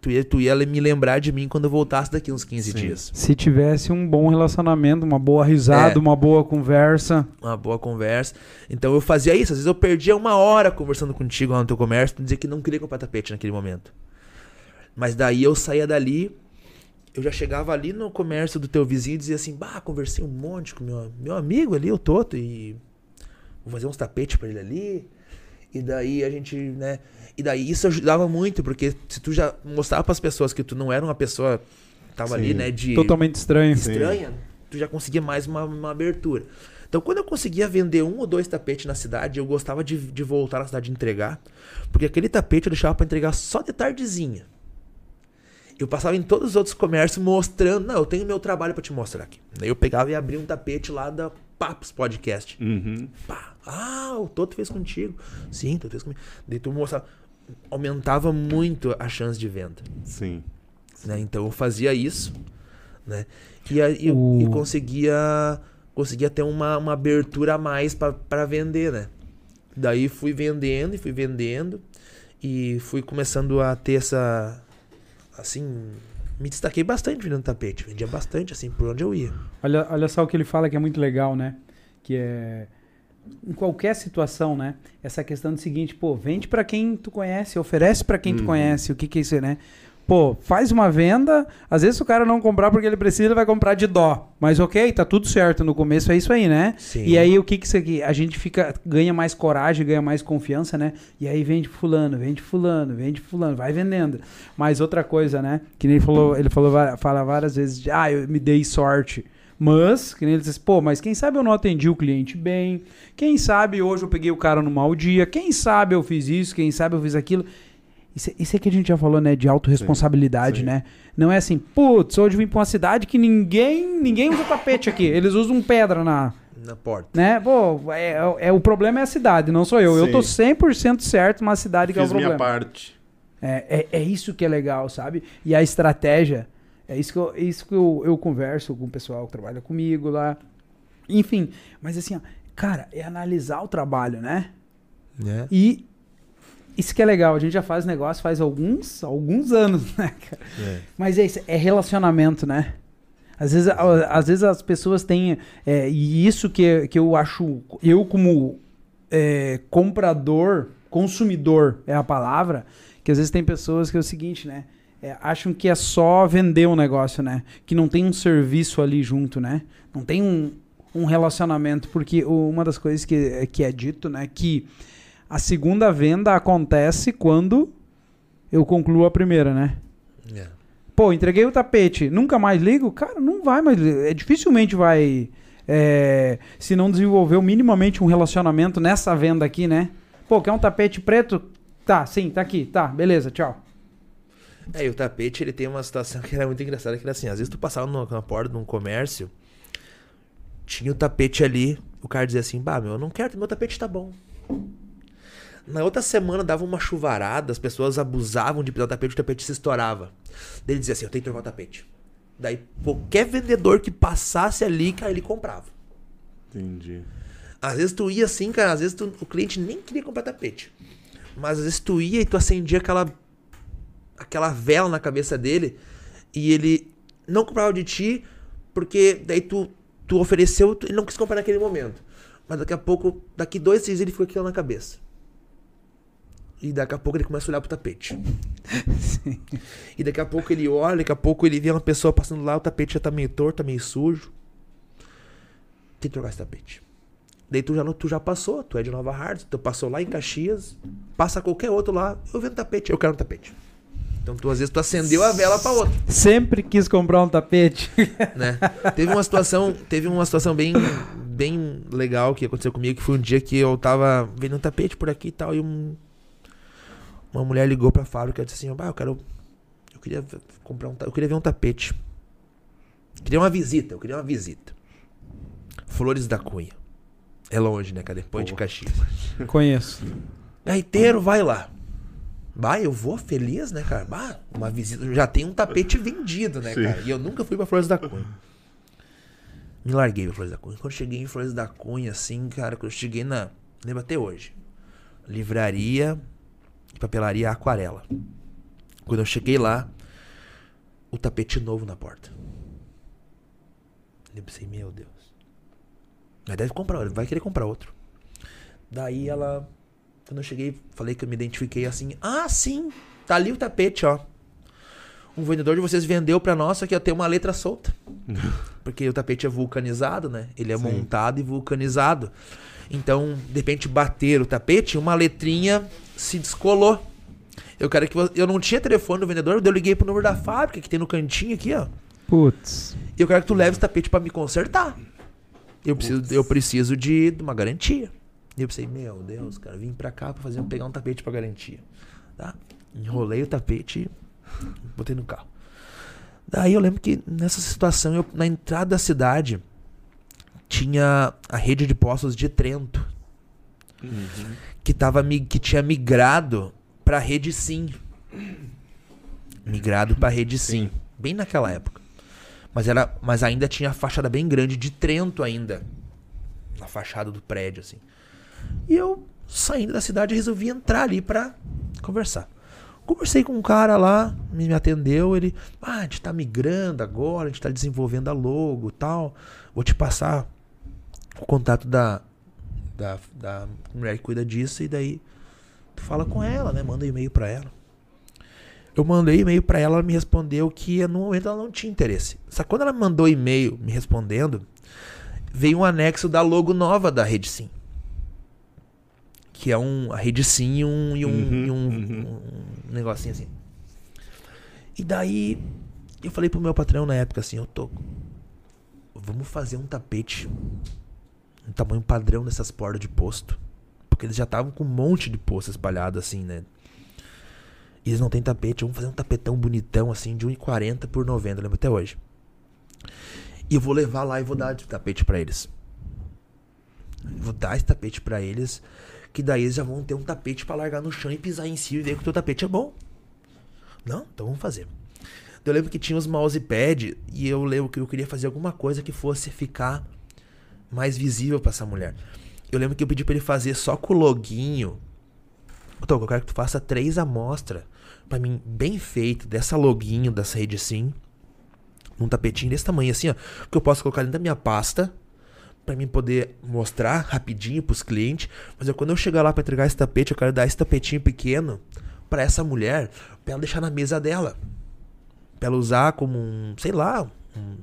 tu ia, tu ia me lembrar de mim quando eu voltasse daqui uns 15 Sim. dias. Se tivesse um bom relacionamento, uma boa risada, É. uma boa conversa. Uma boa conversa. Então eu fazia isso. Às vezes eu perdia uma hora conversando contigo lá no teu comércio pra dizer que não queria comprar tapete naquele momento. Mas daí eu saía dali, eu já chegava ali no comércio do teu vizinho e dizia assim: Bah, conversei um monte com meu, meu amigo ali, o Toto, e vou fazer uns tapetes pra ele ali. E daí a gente, né? E daí isso ajudava muito, porque se tu já mostrava pras pessoas que tu não era uma pessoa tava ali, Sim. né, de Totalmente estranho. Sim. estranha, tu já conseguia mais uma, uma abertura. Então, quando eu conseguia vender um ou dois tapetes na cidade, eu gostava de, de voltar na cidade e entregar, porque aquele tapete eu deixava pra entregar só de tardezinha. Eu passava em todos os outros comércios mostrando, não, eu tenho meu trabalho pra te mostrar aqui. Daí eu pegava e abria um tapete lá da Papos Podcast. Uhum. Pá. Ah, o Toto fez contigo. Sim, o Toto fez comigo. Daí tu mostrava. Aumentava muito a chance de venda. Sim. Né? Então eu fazia isso, né? E, aí, O- e conseguia, conseguia ter uma, uma abertura a mais para vender, né? Daí fui vendendo e fui vendendo e fui começando a ter essa assim, me destaquei bastante vendendo tapete, vendia bastante assim por onde eu ia. Olha, olha só o que ele fala que é muito legal, né? Que é em qualquer situação, né? Essa questão do seguinte, pô, vende pra quem tu conhece, oferece pra quem tu Uhum. conhece. O que que é isso, né? Pô, faz uma venda, às vezes o cara não comprar porque ele precisa, ele vai comprar de dó. Mas OK, tá tudo certo, no começo é isso aí, né? Sim. E aí o que que isso aqui? A gente fica ganha mais coragem, ganha mais confiança, né? E aí vende fulano, vende fulano, vende fulano, vai vendendo. Mas outra coisa, né? Que nem ele falou, ele falou fala várias vezes de, ah, eu me dei sorte. Mas, que nem ele disse, pô, mas quem sabe eu não atendi o cliente bem? Quem sabe hoje eu peguei o cara no mau dia? Quem sabe eu fiz isso? Quem sabe eu fiz aquilo? Isso, isso é que a gente já falou, né? De autorresponsabilidade, sim. né? Não é assim, putz, hoje eu vim pra uma cidade que ninguém ninguém usa tapete aqui. Eles usam pedra na, na porta. né? Pô, é, é- o problema é a cidade, não sou eu. Eu tô 100% certo numa cidade que é o Fiz minha problema. parte. É, é, é isso que é legal, sabe? E a estratégia, é isso que, eu, é isso que eu, eu converso com o pessoal que trabalha comigo lá. Enfim, mas assim, ó, cara, é analisar o trabalho, né? Né? E isso que é legal, a gente já faz negócio faz alguns, alguns anos, né, cara? É. Mas é isso, é relacionamento, né? Às vezes, às vezes as pessoas têm. é, e isso que, que eu acho. Eu, como é, comprador, consumidor é a palavra, que às vezes tem pessoas que é o seguinte, né? é, acham que é só vender um negócio, né? Que não tem um serviço ali junto, né? Não tem um, um relacionamento. Porque uma das coisas que, que é dito, né? Que a segunda venda acontece quando eu concluo a primeira, né? É. Pô, entreguei o tapete, nunca mais ligo? Cara, não vai mais. É, dificilmente vai. é, se não desenvolveu minimamente um relacionamento nessa venda aqui, né? Pô, quer um tapete preto? Tá, sim, tá aqui. Tá, beleza, tchau. É, e o tapete, ele tem uma situação que era muito engraçada, que era assim, às vezes tu passava na porta de um comércio, tinha o tapete ali, o cara dizia assim, bah, meu, eu não quero, meu tapete tá bom. Na outra semana dava uma chuvarada, as pessoas abusavam de pegar o tapete, o tapete se estourava. Daí ele dizia assim, eu tenho que trocar o tapete. Daí qualquer vendedor que passasse ali, cara, ele comprava. Entendi. Às vezes tu ia assim, cara, às vezes tu- o cliente nem queria comprar tapete. Mas às vezes tu ia e tu acendia aquela aquela vela na cabeça dele e ele não comprava de ti porque daí tu, tu ofereceu, tu- ele não quis comprar naquele momento. Mas daqui a pouco, daqui dois, três, ele fica aquilo na cabeça. E daqui a pouco ele começa a olhar pro tapete. E daqui a pouco ele olha, daqui a pouco ele vê uma pessoa passando lá, o tapete já tá meio torto, tá meio sujo. tem que trocar esse tapete. Daí tu já, tu já passou, tu é de Nova Hartz, tu passou lá em Caxias, passa qualquer outro lá, eu vendo tapete, eu quero um tapete. Então tu às vezes tu acendeu a vela pra outra, Sempre quis comprar um tapete. né? teve uma situação, teve uma situação bem bem legal que aconteceu comigo, que foi um dia que eu tava vendo um tapete por aqui e tal e um uma mulher ligou pra fábrica e disse assim: "Bah, eu quero eu queria comprar um, eu queria ver um tapete. Queria uma visita, eu queria uma visita. Flores da Cunha. É longe, né, cara? Depois de Pô. Caxias. Conheço. Gaiteiro, vai lá. Bah, eu vou feliz, né, cara? Bah, uma visita. Já tem um tapete vendido, né, Sim. cara? E eu nunca fui pra Flores da Cunha. Me larguei pra Flores da Cunha. Quando eu cheguei em Flores da Cunha, assim, cara, quando eu cheguei na. Lembro até hoje. Livraria papelaria Aquarela. Quando eu cheguei lá, o tapete novo na porta. Eu pensei, meu Deus. Mas deve comprar, vai querer comprar outro. Daí ela quando eu cheguei, falei que eu me identifiquei assim. Ah, sim, tá ali o tapete, ó. Um vendedor de vocês vendeu pra nós, só que tem uma letra solta. Porque o tapete é vulcanizado, né? Ele é Sim. montado e vulcanizado. Então, de repente, bater o tapete, uma letrinha se descolou. Eu quero que eu não tinha telefone do vendedor, eu liguei pro número da fábrica que tem no cantinho aqui, ó. Putz. E eu quero que tu leve esse tapete pra me consertar. Eu preciso, eu preciso de, de uma garantia. E eu pensei, meu Deus, cara, vim pra cá pra fazer, pegar um tapete pra garantia. Tá? Enrolei o tapete e botei no carro. Daí eu lembro que nessa situação, eu, na entrada da cidade, tinha a rede de postos de Trento, Uhum. que, tava, que tinha migrado pra rede Sim. Migrado pra rede Sim. Sim. Bem naquela época. Mas, era, mas ainda tinha a fachada bem grande de Trento ainda. Na fachada do prédio, assim. E eu, saindo da cidade, resolvi entrar ali pra conversar. Conversei com um cara lá, me me atendeu, ele... Ah, a gente tá migrando agora, a gente tá desenvolvendo a logo e tal. Vou te passar o contato da, da, da mulher que cuida disso e daí tu fala com ela, né? Manda um e-mail pra ela. Eu mandei e-mail pra ela, ela me respondeu que no momento ela não tinha interesse. Só que quando ela mandou e-mail me respondendo, veio um anexo da logo nova da Rede Sim. Que é um, a Rede Sim e um, e um, Uhum, e um, uhum. um negocinho assim. E daí eu falei pro meu patrão na época assim, eu tô. Vamos fazer um tapete. Um tamanho padrão dessas portas de posto. Porque eles já estavam com um monte de posto espalhado assim, né? E eles não têm tapete. Vamos fazer um tapetão bonitão assim, de 1,40 por 90, eu lembro até hoje. E eu vou levar lá e vou dar de tapete pra eles. Vou dar esse tapete pra eles. Que daí eles já vão ter um tapete pra largar no chão e pisar em si e ver que o teu tapete é bom. Não? Então vamos fazer. Eu lembro que tinha os mousepad e eu lembro que eu queria fazer alguma coisa que fosse ficar mais visível pra essa mulher. Eu lembro que eu pedi pra ele fazer só com o loguinho. Então, eu quero que tu faça três amostras pra mim, bem feito, dessa loguinho, dessa rede sim. Num tapetinho desse tamanho, assim, ó. Que eu posso colocar dentro da minha pasta. Pra mim poder mostrar rapidinho pros clientes. Mas eu, quando eu chegar lá pra entregar esse tapete, eu quero dar esse tapetinho pequeno pra essa mulher, pra ela deixar na mesa dela. Pra ela usar como um, sei lá, um,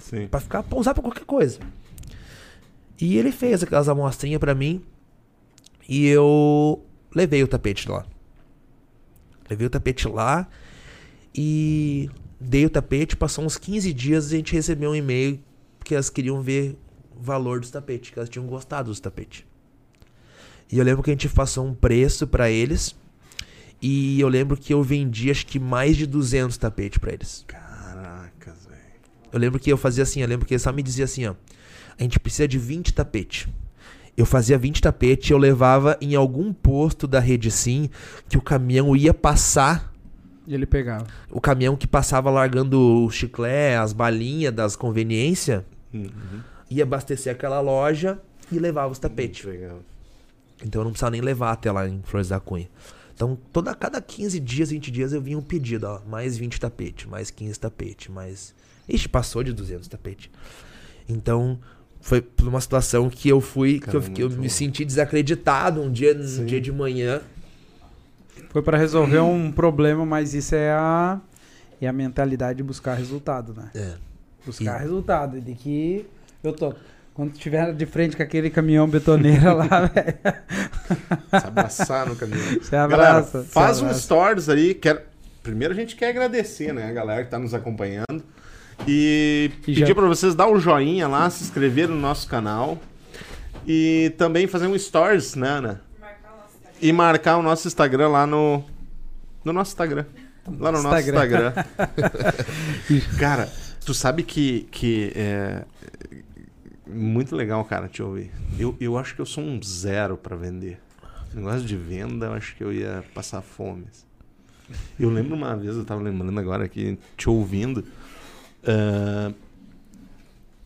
Sim. Pra ficar, pra usar pra qualquer coisa. E ele fez aquelas amostrinhas pra mim. E eu levei o tapete lá. Levei o tapete lá e dei o tapete. Passou uns 15 dias e a gente recebeu um e-mail que elas queriam ver o valor dos tapetes, que elas tinham gostado dos tapetes. E eu lembro que a gente passou um preço pra eles. E eu lembro que eu vendi acho que mais de 200 tapetes pra eles. Caracas, velho. Eu lembro que eu fazia assim, eu lembro que ele só me dizia assim, ó. A gente precisa de 20 tapetes. Eu fazia 20 tapetes e eu levava em algum posto da rede sim que o caminhão ia passar. E ele pegava. O caminhão que passava largando o chiclete, as balinhas das conveniências, Uhum. ia abastecer aquela loja e levava os tapetes. Legal. Então eu não precisava nem levar até lá em Flores da Cunha. Então, toda, cada 15 dias, 20 dias, eu vinha um pedido, ó. Mais 20 tapetes, mais 15 tapetes, mais. Ixi, passou de 200 tapetes. Então, foi por uma situação que eu fui, que Cara, eu, fiquei- eu me senti desacreditado um dia, um dia de manhã. Foi pra resolver um problema, mas isso é a, é a mentalidade de buscar resultado, né? É. Buscar E- resultado. De que eu tô. Quando tiver de frente com aquele caminhão betoneira lá, velho. Se abraçar no caminhão. Galera, abraça. faz você um abraça. stories aí. Quero... Primeiro a gente quer agradecer, né, a galera que tá nos acompanhando. E, E pedir já- pra vocês dar o joinha lá, se inscrever no nosso canal. E também fazer um stories, né, Ana? E marcar o nosso Instagram lá no. No nosso Instagram. Lá no nosso Instagram. Instagram. cara, tu sabe que. que é... Muito legal, cara, te ouvir. Eu, eu acho que eu sou um zero pra vender. Negócio de venda, eu acho que eu ia passar fome. Eu lembro uma vez, eu tava lembrando agora aqui, te ouvindo. Ah,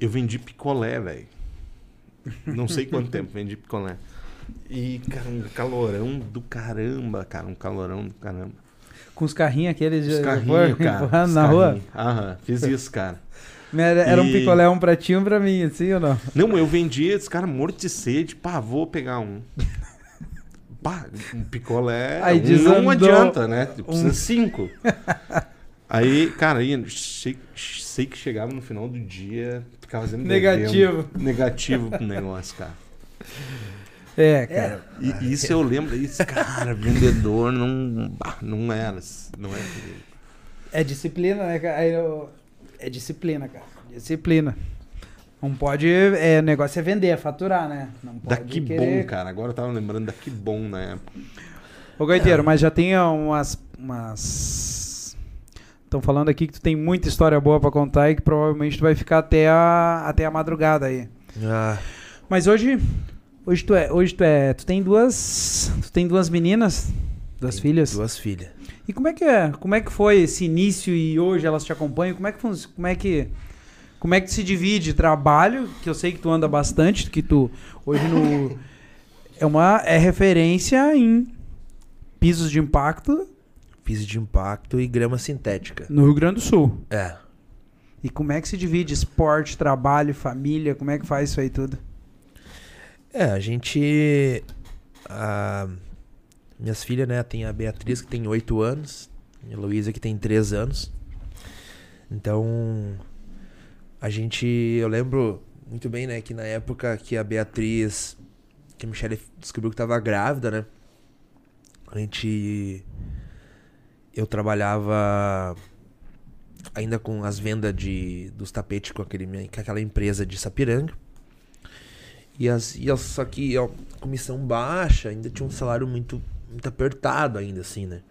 eu vendi picolé, velho. Não sei quanto tempo vendi picolé. E, cara, um calorão do caramba, cara. Um calorão do caramba. Com os carrinhos aqueles Os carrinhos, cara. na rua. carrinhos. Aham, fiz isso, cara. Era, era um E- picolé, um pratinho pra mim, assim ou não? Não, eu vendia, esse cara morto de sede. Pá, vou pegar um. Pá, um picolé. Aí um desandou não adianta, né? Precisa um- cinco. Aí, cara, aí, sei, sei que chegava no final do dia, ficava fazendo Negativo. negativo pro negócio, cara. É, cara. E isso eu lembro, isso, cara, vendedor não, não era, não era. É, disciplina, né, cara? Aí eu- É disciplina, cara. Disciplina. Não pode. É, o negócio é vender, é faturar, né? Não pode Daqui querer- bom, cara. Agora eu tava lembrando daqui bom na época. Ô, Gaiteiro, mas já tem umas. umas... Estão falando aqui que tu tem muita história boa pra contar e que provavelmente tu vai ficar até a, até a madrugada aí. Ah, Mas hoje. Hoje tu é. Hoje tu é. Tu tem duas. Tu tem duas meninas? Duas tenho filhas? Duas filhas. E como é que é? Como é que foi esse início e hoje elas te acompanham? Como é que como é que como é que se divide trabalho, que eu sei que tu anda bastante, que tu hoje no é uma é referência em pisos de impacto Piso de impacto e grama sintética. no Rio Grande do Sul. É. E como é que se divide esporte, trabalho, família? Como é que faz isso aí tudo? É, a gente. a- minhas filhas, né? Tem a Beatriz, que tem 8 anos. E a Luísa, que tem 3 anos. Então. A gente. Eu lembro muito bem, né? Que na época que a Beatriz. Que a Michelle descobriu que tava grávida, né? A gente. Eu trabalhava. Ainda com as vendas de, dos tapetes com, aquele, com aquela empresa de Sapiranga. E, as, e as- só que comissão baixa, ainda tinha um salário muito, muito apertado ainda, assim, né?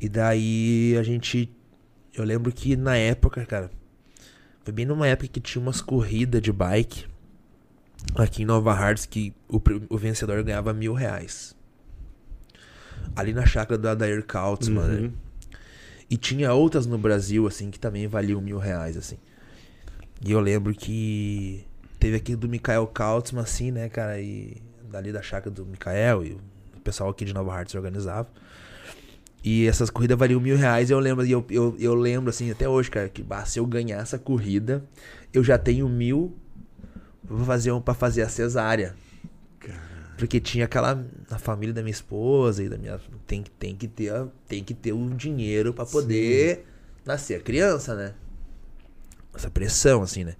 E daí a gente. Eu lembro que na época, cara. Foi bem numa época que tinha umas corridas de bike aqui em Nova Hartz que o, o vencedor ganhava mil reais. Ali na chácara do Adair Kautzmann, né? Uhum. E tinha outras no Brasil, assim, que também valiam mil reais, assim. E eu lembro que teve aqui do Mikael Kautzmann, assim, né, cara? E dali da chácara do Mikael e o pessoal aqui de Nova Hartz organizava. E essas corridas valiam mil reais. E eu lembro, e eu, eu, eu lembro, assim, até hoje, cara, que bah, se eu ganhar essa corrida, eu já tenho mil pra fazer, um, pra fazer a cesárea. Porque tinha aquela. Na família da minha esposa e da minha. Tem, que- tem, que, ter, a- tem que ter o dinheiro pra poder nascer a criança, né? Essa pressão, assim, né?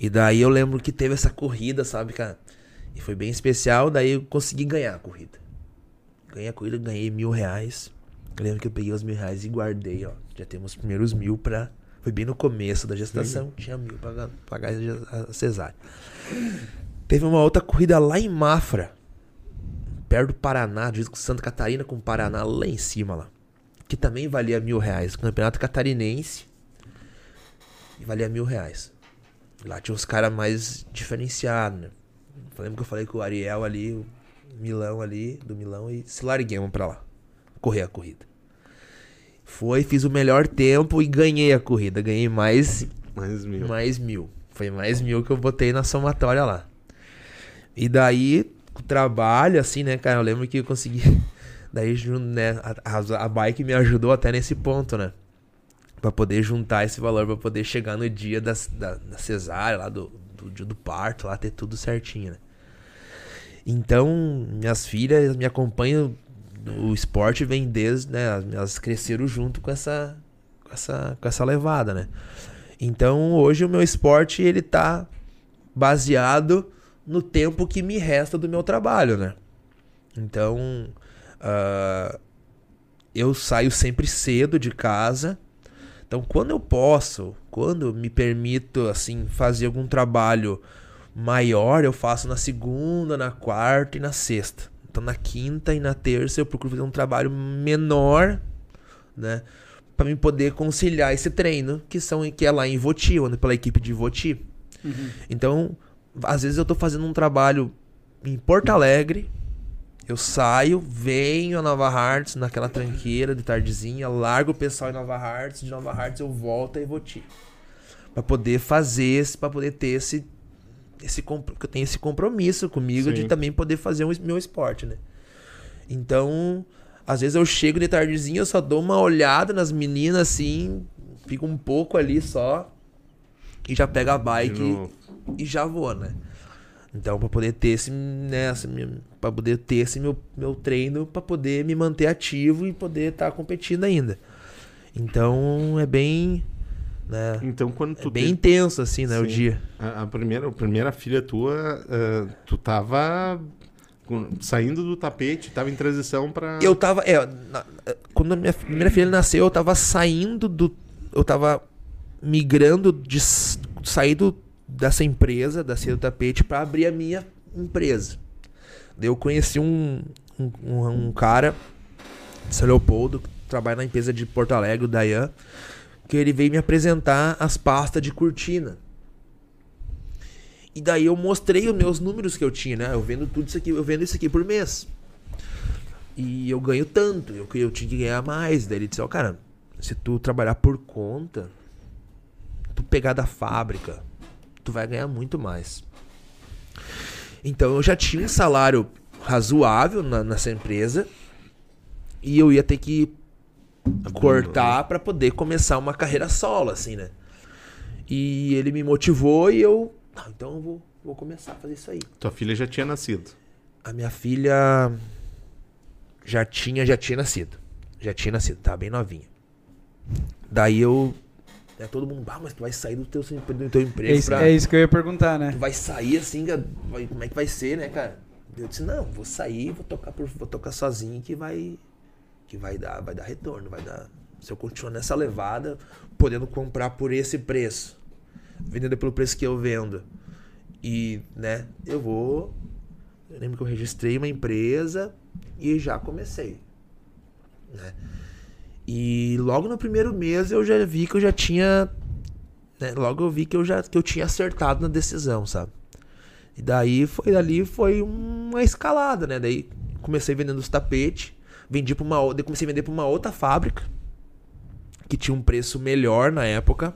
E daí eu lembro que teve essa corrida, sabe, cara? E foi bem especial, daí eu consegui ganhar a corrida. Ganhei a corrida, ganhei mil reais. Eu lembro que eu peguei os mil reais e guardei, ó. Já temos os primeiros mil pra. Foi bem no começo da gestação, tinha mil pra ga- pagar a a cesárea. Teve uma outra corrida lá em Mafra, perto do Paraná, diz com Santa Catarina com Paraná, lá em cima lá. Que também valia mil reais. Campeonato catarinense. E valia mil reais. Lá tinha os caras mais diferenciados, né? Lembro que eu falei com o Ariel ali, o Milão ali, do Milão, e se larguemos pra lá. Correr a corrida. Foi, fiz o melhor tempo e ganhei a corrida. Ganhei mais Mais mil. mais mil. Foi mais mil que eu botei na somatória lá. E daí, o trabalho, assim, né, cara? Eu lembro que eu consegui. Daí, né, a, a- bike me ajudou até nesse ponto, né? Pra poder juntar esse valor, pra poder chegar no dia das, da, da cesárea, lá do, do dia do parto, lá ter tudo certinho, né? Então, minhas filhas me acompanham. O esporte vem desde, né? as- Elas cresceram junto com essa, com essa, com essa levada, né? Então, hoje o meu esporte, ele tá baseado no tempo que me resta do meu trabalho, né? Então, ah, eu saio sempre cedo de casa. Então, quando eu posso, quando me permito assim fazer algum trabalho maior, eu faço na segunda, na quarta e na sexta. Então, na quinta e na terça eu procuro fazer um trabalho menor, né, para mim poder conciliar esse treino que são que é lá em Voti, ando pela equipe de Voti. Então, às vezes eu tô fazendo um trabalho em Porto Alegre, eu saio, venho a Nova Hartz naquela tranqueira de tardezinha, largo o pessoal em Nova Hartz, de Nova Hartz eu volto a Ivoti. Pra poder fazer, esse- pra poder ter esse esse eu tenho esse compromisso comigo Sim. de também poder fazer o meu esporte, né? Então, às vezes eu chego de tardezinha, eu só dou uma olhada nas meninas assim, fico um pouco ali só e já pego a bike e já vou, né? Então, pra poder ter esse, né, pra poder ter esse meu, meu treino, pra poder me manter ativo e poder estar competindo ainda. Então, é bem, né, Então, quando é tu bem te- intenso assim, né, o Sim. dia. a, a primeira, a primeira filha tua, eh, tu tava saindo do tapete, tava em transição pra. Eu tava, é, na- quando a minha primeira filha nasceu, eu tava saindo do, eu tava migrando de sair do, dessa empresa, da Cedo Tapete, pra abrir a minha empresa. Daí eu conheci um, um, um- cara, São Leopoldo, que trabalha na empresa de Porto Alegre, o Dayan, que ele veio me apresentar as pastas de cortina. E daí eu mostrei os meus números que eu tinha, né? Eu vendo tudo isso aqui, eu vendo isso aqui por mês. E eu ganho tanto, eu, eu tinha que ganhar mais. Daí ele disse, ó, cara, se tu trabalhar por conta, tu pegar da fábrica, tu vai ganhar muito mais. Então eu já tinha um salário razoável na- nessa empresa e eu ia ter que cortar pra poder começar uma carreira solo, assim, né? E ele me motivou e eu, ah, então eu vou, vou começar a fazer isso aí. Tua filha já tinha nascido. A minha filha já tinha, já tinha nascido. Já tinha nascido, tá bem novinha. Daí eu. Né, todo mundo, ah, mas tu vai sair do teu, do teu emprego É isso, pra. é isso que eu ia perguntar, né? Tu vai sair assim, vai- como é que vai ser, né, cara? Eu disse, não, vou sair, vou tocar por, vou tocar sozinho que vai. Que vai dar, vai dar retorno, vai dar. Se eu continuar nessa levada, podendo comprar por esse preço, vendendo pelo preço que eu vendo. E, né, eu vou. Eu lembro que eu registrei uma empresa e já comecei. Né? E logo no primeiro mês eu já vi que eu já tinha. né, logo eu vi que eu já que eu tinha acertado na decisão, sabe? E daí foi dali foi uma escalada, né? Daí comecei vendendo os tapetes, vendi para uma comecei a vender para uma outra fábrica que tinha um preço melhor na época.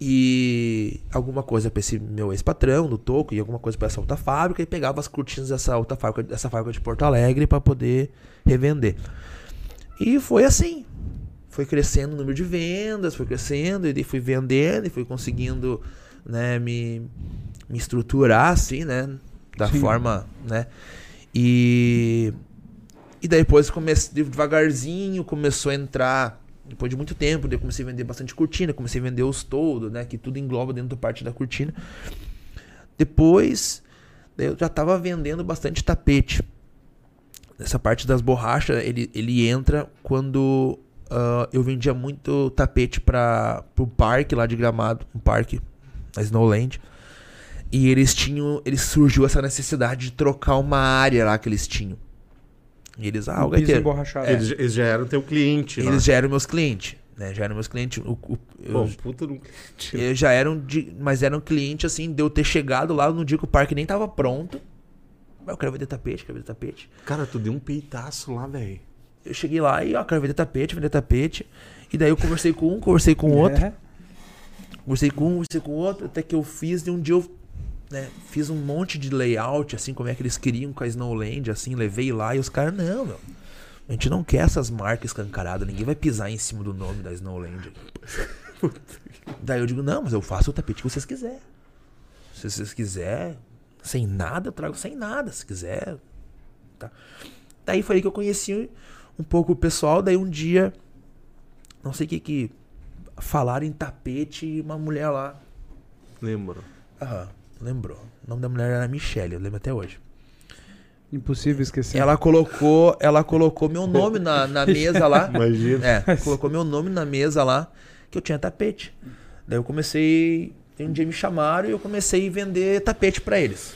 E alguma coisa para esse meu ex-patrão do Toco e alguma coisa para essa outra fábrica e pegava as cortinas dessa outra fábrica, dessa fábrica de Porto Alegre para poder revender. E foi assim. Foi crescendo o número de vendas, foi crescendo, e daí fui vendendo e fui conseguindo, né, me, me estruturar assim, né, da Sim. forma, né? E e daí depois comecei devagarzinho, começou a entrar depois de muito tempo, daí eu comecei a vender bastante cortina, comecei a vender os toldos, né, que tudo engloba dentro da parte da cortina. Depois, eu já tava vendendo bastante tapete. Essa parte das borrachas, ele, ele entra quando ah, eu vendia muito tapete para o parque lá de Gramado, um parque, a Snowland. E eles tinham, eles surgiu essa necessidade de trocar uma área lá que eles tinham. E eles, ah, o piso gaiteiro, emborrachado. Eles, eles já eram teu cliente, eles já eram meus clientes, né? Já eram meus clientes. O, o- eu- Pô, puta no cliente. eles já eram, de, mas eram cliente assim, de eu ter chegado lá no dia que o parque nem tava pronto. Eu quero vender tapete, quero vender tapete. Cara, tu deu um peitaço lá, velho. Eu cheguei lá e, ó, quero vender tapete, vender tapete. E daí eu conversei com um, conversei com o outro, É. conversei com um, conversei com o outro, até que eu fiz, e um dia eu né, fiz um monte de layout, assim, como é que eles queriam com a Snowland, assim, levei lá e os caras, não, meu. A gente não quer essas marcas escancaradas, ninguém vai pisar em cima do nome da Snowland. Daí eu digo, não, mas eu faço o tapete que vocês quiserem. Se vocês quiserem, sem nada, eu trago sem nada, se quiser. Tá. Daí foi aí que eu conheci um pouco o pessoal, daí um dia, não sei o que que, falaram em tapete e uma mulher lá. Lembro. Aham, lembrou. O nome da mulher era Michelle, eu lembro até hoje. Impossível esquecer. Ela colocou, ela colocou meu nome na, na mesa lá. Imagina. É, colocou meu nome na mesa lá, que eu tinha tapete. Daí eu comecei. Um dia me chamaram e eu comecei a vender tapete pra eles.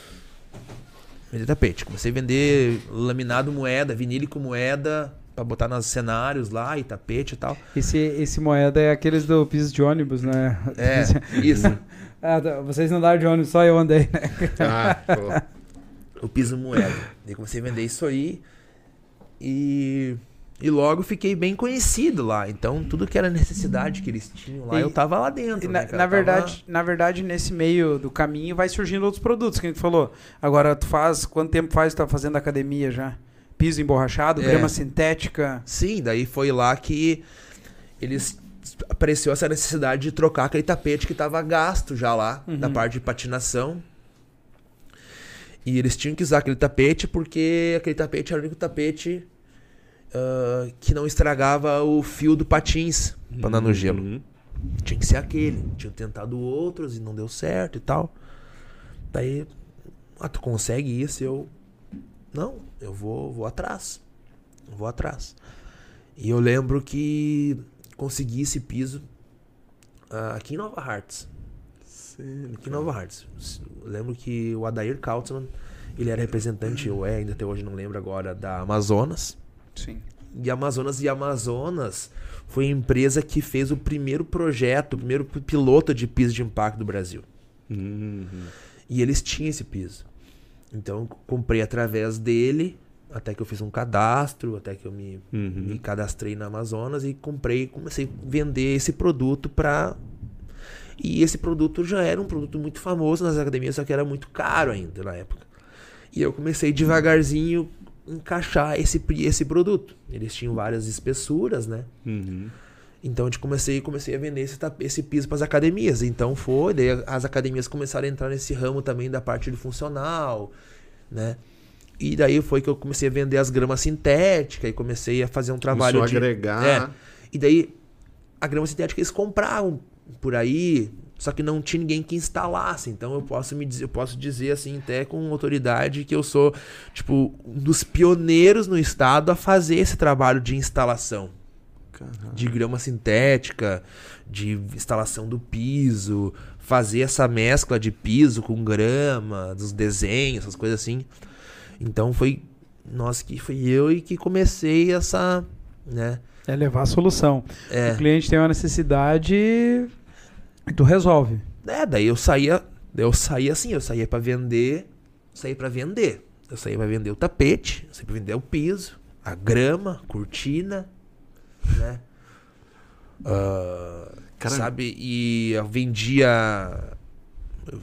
Vender tapete. Comecei a vender laminado moeda, vinílico moeda, pra botar nos cenários lá e tapete e tal. Esse, esse moeda é aqueles do piso de ônibus, né? É, isso. Ah, tá, vocês não andaram de ônibus, só eu andei, né? Ah, pô. o piso moeda. Daí comecei a vender isso aí e, e logo fiquei bem conhecido lá. Então tudo que era necessidade que eles tinham lá, E- eu tava lá dentro. Na, né, na Eu verdade, na verdade, nesse meio do caminho vai surgindo outros produtos, que a gente falou. Agora, tu faz. Quanto tempo faz que tu tá fazendo academia já? Piso emborrachado, É. grama sintética. tava- Sim, daí foi lá que eles apareceu essa necessidade de trocar aquele tapete que tava gasto já lá, Uhum. da parte de patinação. E eles tinham que usar aquele tapete porque aquele tapete era o único tapete ah, que não estragava o fio do patins pra andar no gelo. Uhum. Tinha que ser aquele. Tinham tentado outros e não deu certo e tal. Daí, ah, tu consegue isso? Eu, não, eu vou, vou atrás. Vou atrás. E eu lembro que consegui esse piso ah, aqui em Nova Hartz. Aqui em Nova Hartz. Eu lembro que o Adair Kautzman, ele era representante, ou é, ainda até hoje não lembro agora, da Amazonas. Sim. E Amazonas e Amazonas foi a empresa que fez o primeiro projeto, o primeiro piloto de piso de impacto do Brasil. Uhum. E eles tinham esse piso. Então eu comprei através dele, até que eu fiz um cadastro, até que eu me, Uhum. me cadastrei na Amazonas e comprei, comecei a vender esse produto para e esse produto já era um produto muito famoso nas academias, só que era muito caro ainda na época. E eu comecei devagarzinho encaixar esse esse produto. Eles tinham várias espessuras, né? Uhum. Então a gente comecei, comecei a vender esse, esse piso para as academias. Então foi, daí as academias começaram a entrar nesse ramo também da parte do funcional, né? E daí foi que eu comecei a vender as gramas sintéticas e comecei a fazer um trabalho Começou de agregar. É. E daí a grama sintética eles compravam por aí, só que não tinha ninguém que instalasse. Então eu posso me dizer, eu posso dizer assim até com autoridade que eu sou tipo um dos pioneiros no estado a fazer esse trabalho de instalação Caralho. de grama sintética, de instalação do piso, fazer essa mescla de piso com grama, dos desenhos, essas coisas assim. Então foi nós que fui eu e que comecei essa, né? É levar a solução. O É, cliente tem uma necessidade e tu resolve. é, daí eu saía, eu saía assim, eu saía pra vender, saía pra vender. Eu saía pra vender o tapete, eu saía pra vender o piso, a grama, a cortina, né? Cara- sabe? E eu vendia. Eu,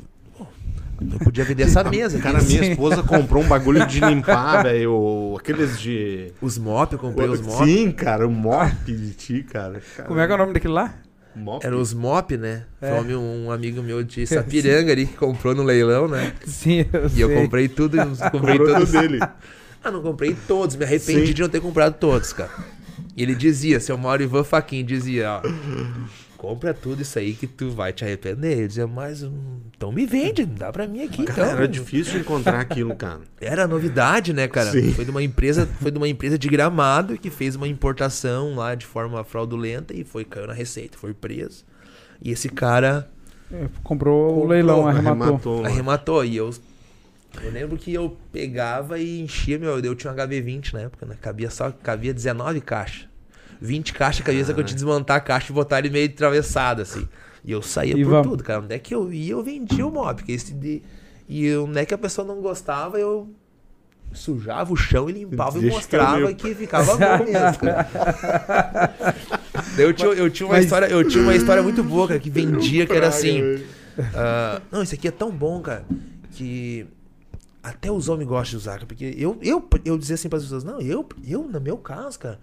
podia vender essa mesa. Cara, aqui. minha esposa comprou um bagulho de limpar, velho. Aqueles de. Os mop, eu comprei os mop. Sim, cara, o mop de ti, cara. Cara, Como é que é o nome daquele lá? Mop. Era os mop, né? É. Foi um, um amigo meu de Sapiranga ali que comprou no leilão, né? Sim, eu E eu sei. comprei tudo, comprei todos. dele. Ah, não comprei todos, me arrependi Sim. de não ter comprado todos, cara. E ele dizia, seu Mauro Ivan Faquin dizia, ó, compra tudo isso aí que tu vai te arrepender. Ele dizia, mas então me vende, dá pra mim aqui, Cara, então. era difícil encontrar aquilo, cara. Era novidade, né, cara? Sim. Foi de uma empresa, foi de uma empresa de Gramado que fez uma importação lá de forma fraudulenta e foi caiu na receita, foi preso. E esse cara É, Comprou o Comprou, leilão, arrematou. Arrematou. arrematou e eu eu lembro que eu pegava e enchia meu, eu tinha um HV20 na época, né? Cabia só cabia 19 caixas. 20 caixas cabia só que eu tinha que desmontar a caixa e botar ele meio atravessado assim. E eu saía E por vamos. tudo, cara. Onde é que eu ia, eu vendia o mob, porque esse de e onde é que a pessoa não gostava, eu sujava o chão e limpava e Deixa mostrava eu limpo. que ficava bom mesmo, cara. Eu tinha, eu tinha uma Mas- história, eu tinha uma história muito boa, cara, que vendia que era assim. Ah, não, isso aqui é tão bom, cara, que até os homens gostam de usar, cara, porque eu, eu, eu dizia assim para as pessoas, não, eu, eu, no meu caso, cara,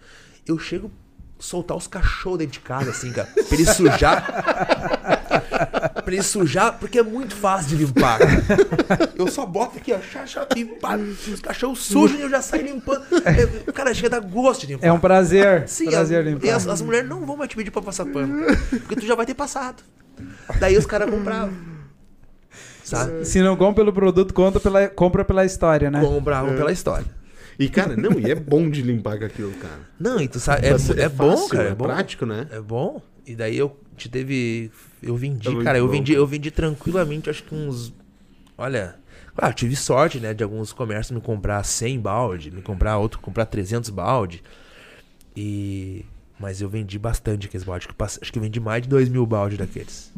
eu chego soltar os cachorros dentro de casa, assim, cara, pra ele sujar. pra ele sujar, porque é muito fácil de limpar, cara. Eu só boto aqui, ó, chá, chá, limpar, os cachorros sujam e eu já saio limpando. É, Cara, chega a dar gosto de limpar. É um prazer. Sim, prazer as, limpar. e as, as mulheres não vão mais te pedir pra passar pano. Porque tu já vai ter passado. Daí os caras compravam. sabe? Se não compra pelo produto, conta pela, compra pela história, né? Compravam pela história. E, cara, não, e é bom de limpar com aquilo, cara. Não, e tu sabe, é, Assim, é bom, fácil, cara, é É bom. prático, né? É bom. E daí eu te teve. Eu vendi, É cara. Eu bom, vendi, eu vendi tranquilamente, acho que uns. Olha. Claro, tive sorte, né? De alguns comércios me comprar 100 balde, me comprar outro, comprar 300 balde. E. Mas eu vendi bastante aqueles baldes. Acho que, acho que eu vendi mais de 2 mil baldes daqueles.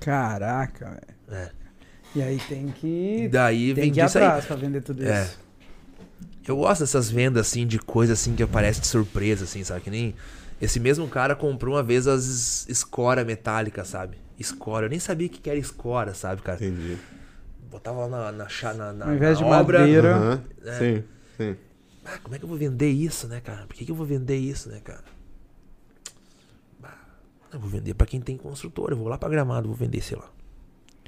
Caraca, velho. É. E aí tem E que. daí Tem que vendi ir isso aí. atrás pra vender tudo isso. É. Eu gosto dessas vendas assim de coisa assim que aparece de surpresa, assim, sabe? Que nem. Esse mesmo cara comprou uma vez as escora metálica, sabe? Escora. Eu nem sabia o que que era escora, sabe, cara? Entendi. Botava lá na, na, na, na, Ao invés na de obra. madeira. É. Sim, sim. Ah, como é que eu vou vender isso, né, cara? Por que, que eu vou vender isso, né, cara? Eu vou vender pra quem tem construtora. Eu vou lá pra gramado, vou vender, sei lá.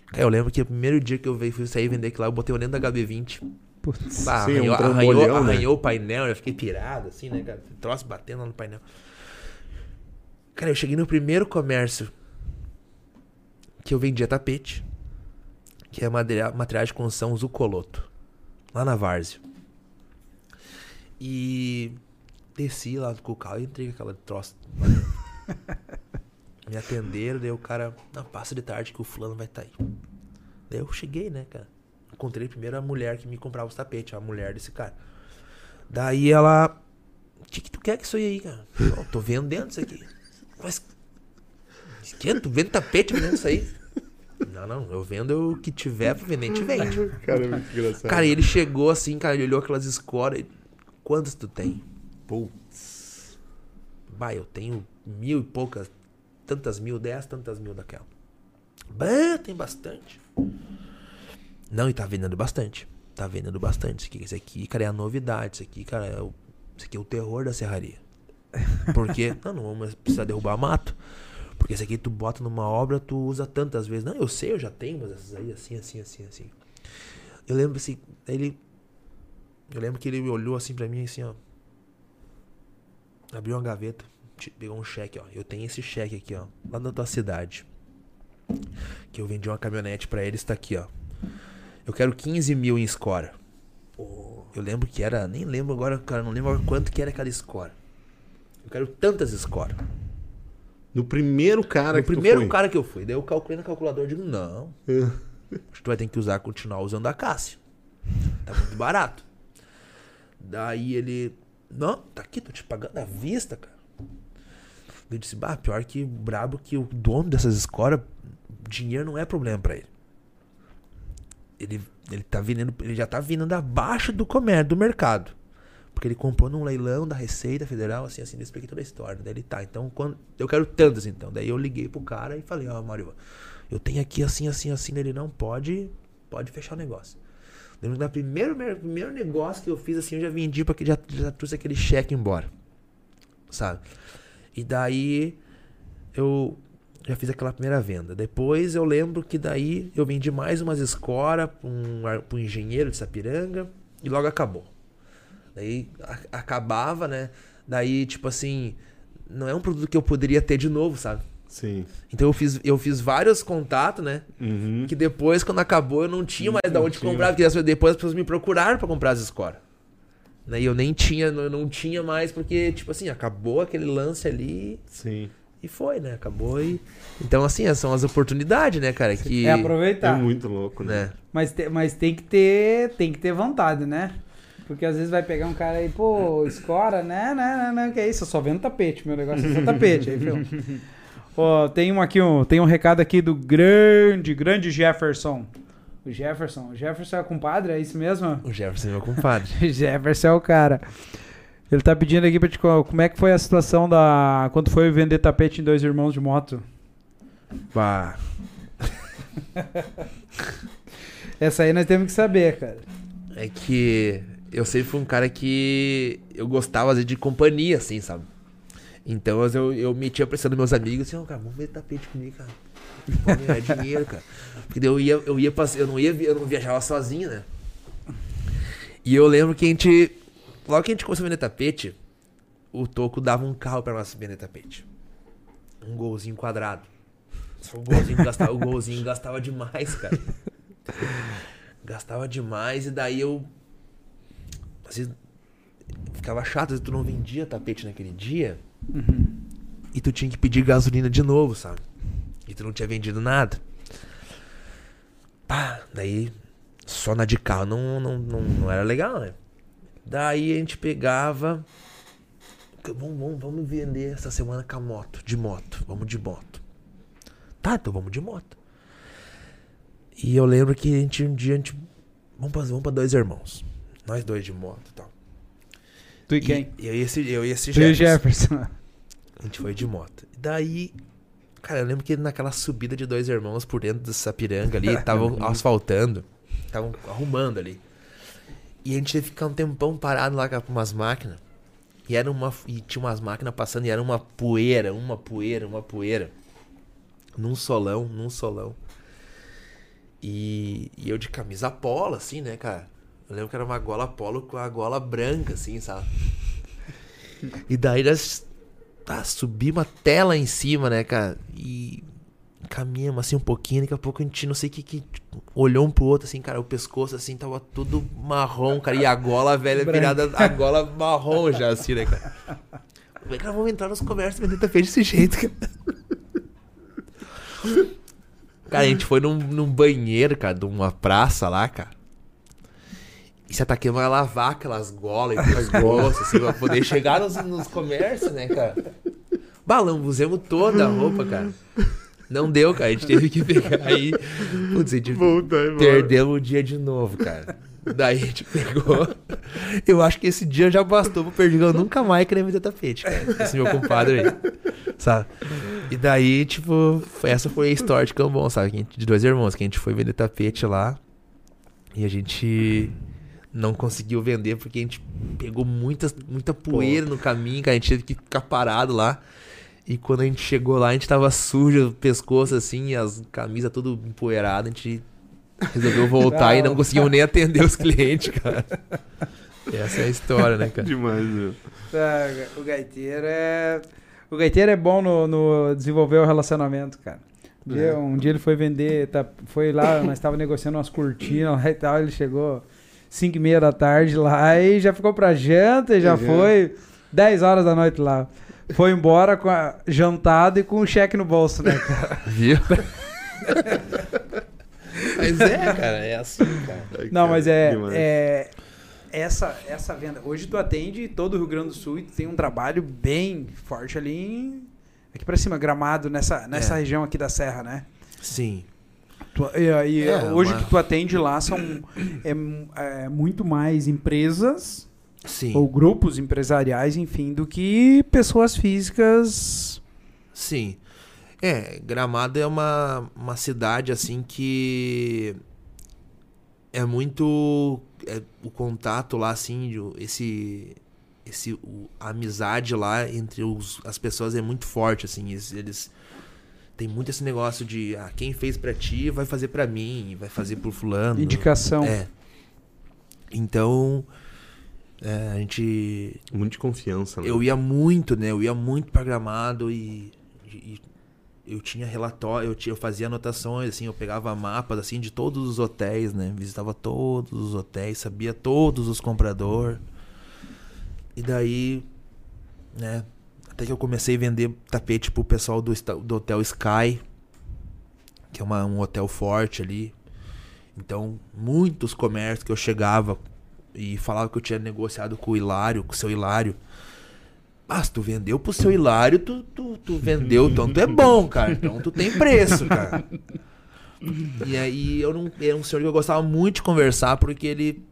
Cara, eu lembro que o primeiro dia que eu veio, fui sair vender aquilo lá, eu botei o dentro da HB20. Putz. Bah, Sim, um arranhou, trambolhão, arranhou, né? arranhou o painel, eu fiquei pirado, assim, né, cara? Troço batendo lá no painel. Cara, eu cheguei no primeiro comércio que eu vendia tapete, que é material, material de construção Zucoloto, lá na Várzea. E desci lá com o carro e entrei com aquela troço. Me atenderam, daí o cara, não, passa de tarde que o fulano vai estar aí. Daí eu cheguei, né, cara? Encontrei primeiro a mulher que me comprava os tapetes, a mulher desse cara. Daí ela. O que, que tu quer com isso aí, cara? Não, tô vendendo isso aqui. Mas. Que? Tu vende tapete vendendo isso aí? Não, não, eu vendo o que tiver pra vender, gente vende. Cara, é muito engraçado. Cara, e ele chegou assim, cara, ele olhou aquelas escoras. Quantas tu tem? Putz. Bah, eu tenho mil e poucas, tantas mil, dez, tantas mil daquela. Bah, tem bastante. Não, e tá vendendo bastante. Tá vendendo bastante. Isso aqui, isso aqui, cara, é a novidade. Isso aqui, cara, é o, isso aqui é o terror da serraria. Por quê? não, não vamos precisar derrubar mato. Porque esse aqui tu bota numa obra, tu usa tantas vezes. Não, eu sei, eu já tenho, mas essas aí, assim, assim, assim, assim. Eu lembro assim, ele. Eu lembro que ele olhou assim pra mim, assim, ó. Abriu uma gaveta, pegou um cheque, ó. Eu tenho esse cheque aqui, ó, lá da tua cidade. Que eu vendi uma caminhonete pra eles, tá aqui, ó. Eu quero 15 mil em score. Eu lembro que era, nem lembro agora, cara, não lembro agora quanto que era aquela score. Eu quero tantas score. No primeiro cara No que primeiro cara que eu fui, daí eu calculei no calculador e digo, não, É. acho que tu vai ter que usar, continuar usando a Cássio. Tá muito barato. Daí ele. Não, tá aqui, tô te pagando à vista, cara. Eu disse, bah, pior que brabo que o dono dessas escolas, dinheiro não é problema pra ele. Ele, ele tá vendendo, ele já tá vendendo abaixo do comércio, do mercado. Porque ele comprou num leilão da Receita Federal, assim, assim, expliquei toda a história. Daí ele tá, então quando, eu quero tantas então. Daí eu liguei pro cara e falei, ó, Mário, eu tenho aqui assim, assim, assim, ele não pode, pode fechar o negócio. Lembro que no primeiro, primeiro negócio que eu fiz assim, eu já vendi porque já, já trouxe aquele cheque embora. Sabe? E daí eu já fiz aquela primeira venda. Depois eu lembro que daí eu vendi mais umas escora pra um, um engenheiro de Sapiranga e logo acabou. Daí a- acabava, né? Daí, tipo assim, não é um produto que eu poderia ter de novo, sabe? Sim. Então eu fiz, eu fiz vários contatos, né? Uhum. Que depois, quando acabou, eu não tinha mais da Não onde tinha. comprar, porque depois as pessoas me procuraram pra comprar as escoras. Né? E eu nem tinha, eu não tinha mais, porque, tipo assim, acabou aquele lance ali Sim. E foi, né? Acabou e. Então, assim, essas são as oportunidades, né, cara? Que. É aproveitar. É muito louco, né? né? Mas, te- mas tem que ter, tem que ter vontade, né? Porque às vezes vai pegar um cara aí, pô, escora, né, né, né, né, que é isso, eu só vendo tapete, meu negócio é só tapete. Aí, filho. Ó, tem um aqui, um, tem um recado aqui do grande, grande Jefferson. O Jefferson, o Jefferson é compadre, é isso mesmo? O Jefferson é meu compadre. Jefferson é o cara. Ele tá pedindo aqui pra te co- como é que foi a situação da quando foi vender tapete em dois irmãos de moto. Bah. Essa aí nós temos que saber, cara. É que eu sempre fui um cara que eu gostava às vezes, de companhia, assim, sabe? Então eu, eu metia pressão nos meus amigos assim, ó, cara, vamos ver tapete comigo, cara. Pode ganhar dinheiro, cara. Porque eu ia, eu ia eu não ia, eu não viajava sozinho, né? E eu lembro que a gente. Logo que a gente começou a vender tapete, o Toco dava um carro pra nós vender tapete. Um golzinho quadrado. Só o golzinho gastava, o golzinho gastava demais, cara. Gastava demais e daí eu. Às vezes ficava chato, às vezes tu não vendia tapete naquele dia. E tu tinha que pedir gasolina de novo, sabe? E tu não tinha vendido nada. Pá, daí só na de carro não, não, não, não era legal, né? Daí a gente pegava. Vamos, vamos, vamos vender essa semana com a moto, de moto. Vamos de moto. Tá, então vamos de moto. E eu lembro que a gente um dia a gente. Vamos pra, vamos pra dois irmãos. Nós dois de moto e tal. Tu e quem? E, eu e esse, eu e esse Tu e o Jefferson. Jefferson. A gente foi de moto. E daí, cara, eu lembro que naquela subida de dois irmãos por dentro do Sapiranga ali, estavam asfaltando, estavam arrumando ali. E a gente que ficar um tempão parado lá com umas máquinas. E era uma e tinha umas máquinas passando e era uma poeira, uma poeira, uma poeira. Num solão, num solão. E, e eu de camisa polo, assim, né, cara? Eu lembro que era uma gola polo com a gola branca, assim, sabe? E daí nós tá, subimos até lá em cima, né, cara? E caminhamos assim um pouquinho, daqui a pouco a gente não sei o que, que olhou um pro outro, assim, cara, o pescoço assim tava tudo marrom, cara, e a gola velha virada, a gola marrom já, assim, né, cara? Como é que nós vamos entrar nos comércios vendendo tapete desse jeito, cara? Cara, a gente foi num, num banheiro, cara, de uma praça lá, cara. E se ataque vai lavar aquelas golas e aquelas bolsas, assim, pra poder chegar nos, nos comércios, né, cara? Balão, usamos toda a roupa, cara. Não deu, cara. A gente teve que pegar aí. Putz, a gente Volta aí, perdemos o dia de novo, cara. Daí a gente pegou. Eu acho que esse dia já bastou pro Perdigão nunca mais querer vender tapete, cara. Esse meu compadre aí. Sabe? E daí, tipo, essa foi a história de Cambon, sabe? Gente- De dois irmãos, que a gente foi vender tapete lá. E a gente não conseguiu vender porque a gente pegou muita, muita poeira no caminho, cara. A gente teve que ficar parado lá. E quando a gente chegou lá, a gente tava sujo, o pescoço assim, as camisas tudo empoeirada, a gente resolveu voltar e não conseguimos nem atender os clientes, cara. Essa é a história, né, cara? Demais, meu. Tá, o gaiteiro é. O gaiteiro é bom no, no desenvolver o relacionamento, cara. Um dia, É. um dia ele foi vender, tá, foi lá, nós estávamos negociando umas cortinas lá e tal, ele chegou 5 e meia da tarde lá e já ficou pra janta e já Uhum. foi 10 horas da noite lá. Foi embora com a, jantado e com um cheque no bolso, né, cara? Viu? Mas é, cara, é assim, cara. Não, mas é, é essa essa venda. Hoje tu atende todo o Rio Grande do Sul e tu tem um trabalho bem forte ali em, aqui pra cima, Gramado, nessa, nessa É. região aqui da Serra, né? Sim. Tu- e, e É, hoje uma- que tu atende lá são é, é muito mais empresas Sim. ou grupos empresariais, enfim, do que pessoas físicas. Sim. É, Gramado é uma, uma cidade assim que é muito é, o contato lá assim, esse esse o- a amizade lá entre os, as pessoas é muito forte assim, eles, eles tem muito esse negócio de ah, quem fez pra ti vai fazer pra mim, vai fazer pro fulano. Indicação. É. Então, é, a gente Muito de confiança, né? eu ia muito, né? Eu ia muito pra Gramado e, e eu tinha relatório, eu, tinha, eu fazia anotações, assim, eu pegava mapas, assim, de todos os hotéis, né? Visitava todos os hotéis, sabia todos os compradores. E daí, né? Até que eu comecei a vender tapete pro pessoal do, do Hotel Sky, que é uma- um hotel forte ali. Então, muitos comércios que eu chegava e falava que eu tinha negociado com o Hilário, com o seu Hilário. Ah, se tu vendeu pro seu Hilário, tu, tu, tu vendeu, então tu é bom, cara. Então tu tem preço, cara. E aí eu não. Era um senhor que eu gostava muito de conversar, porque ele.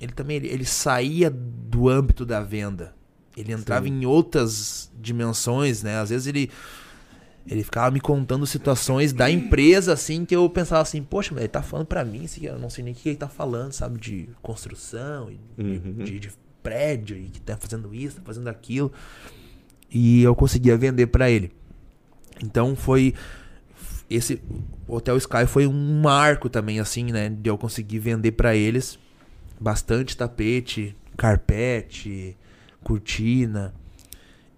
Ele também ele, ele saía do âmbito da venda. Ele entrava Sim. em outras dimensões, né? Às vezes ele. Ele ficava me contando situações da empresa, assim, que eu pensava assim, poxa, mas ele tá falando pra mim, assim, eu não sei nem o que ele tá falando, sabe? De construção, e de, Uhum. de- de prédio, e que tá fazendo isso, tá fazendo aquilo. E eu conseguia vender pra ele. Então foi. Esse Hotel Sky foi um marco também, assim, né? De eu conseguir vender pra eles bastante tapete, carpete, cortina.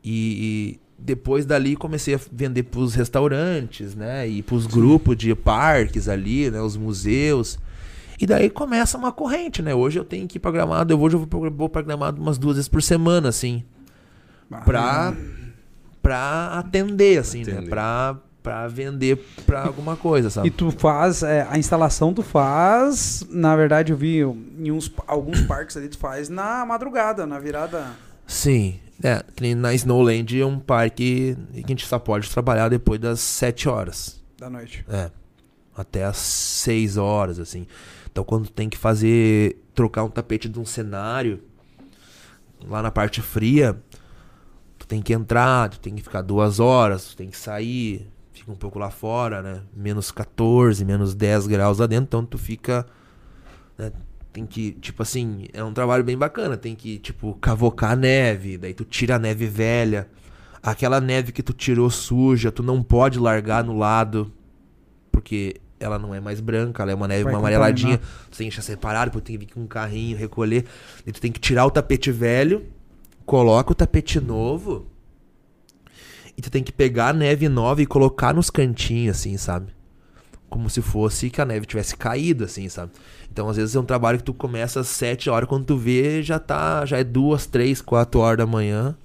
E, e depois dali comecei a vender pros restaurantes, né? E pros grupos de parques ali, né? Os museus. E daí começa uma corrente, né? Hoje eu tenho que ir programado, eu hoje eu vou vou programado umas duas vezes por semana, assim. Pra, pra atender, assim, né? Atender. Pra, pra vender pra alguma coisa, E sabe? tu faz, é, a instalação tu faz, na verdade eu vi em uns, alguns parques ali, tu faz na madrugada, na virada. Sim. É, que nem na Snowland é um parque que a gente só pode trabalhar depois das 7 horas. Da noite. É. Até as 6 horas, assim. Então quando tem que fazer. trocar um tapete de um cenário lá na parte fria, tu tem que entrar, tu tem que ficar duas horas, tu tem que sair, fica um pouco lá fora, né? Menos 14, menos 10 graus lá dentro, então tu fica. né, Tem que, tipo assim, é um trabalho bem bacana. Tem que, tipo, cavocar a neve, daí tu tira a neve velha. Aquela neve que tu tirou suja, tu não pode largar no lado, porque ela não é mais branca, ela é uma neve Vai uma amareladinha. Tu tem que deixar separado, depois tem que vir com um carrinho, recolher. E tu tem que tirar o tapete velho, coloca o tapete novo. E tu tem que pegar a neve nova e colocar nos cantinhos, assim, sabe? Como se fosse que a neve tivesse caído, assim, sabe? Então, às vezes é um trabalho que tu começa às 7 horas, quando tu vê, já tá. Já é duas, três, quatro horas da manhã.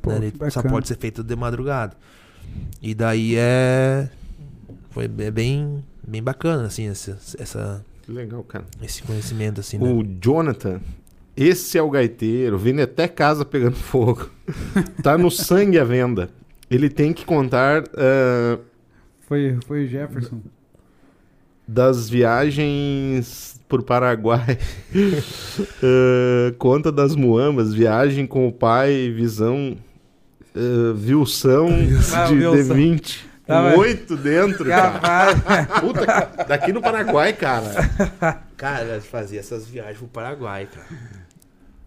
Pô, né? Só pode ser feito de madrugada. E daí é. Foi é bem, bem bacana, assim, essa, essa, Que legal, cara. esse conhecimento, assim, né? O Jonathan, esse é o gaiteiro, vende até casa pegando fogo. tá no sangue a venda. Ele tem que contar ah, Foi, foi o Jefferson. das viagens por Paraguai. Ah, conta das muambas, viagem com o pai, visão, ah, vilsão Ah, de Wilson. D20. Tá, oito dentro, cara. Puta, daqui no Paraguai, cara. Cara, nós fazia essas viagens pro Paraguai, cara.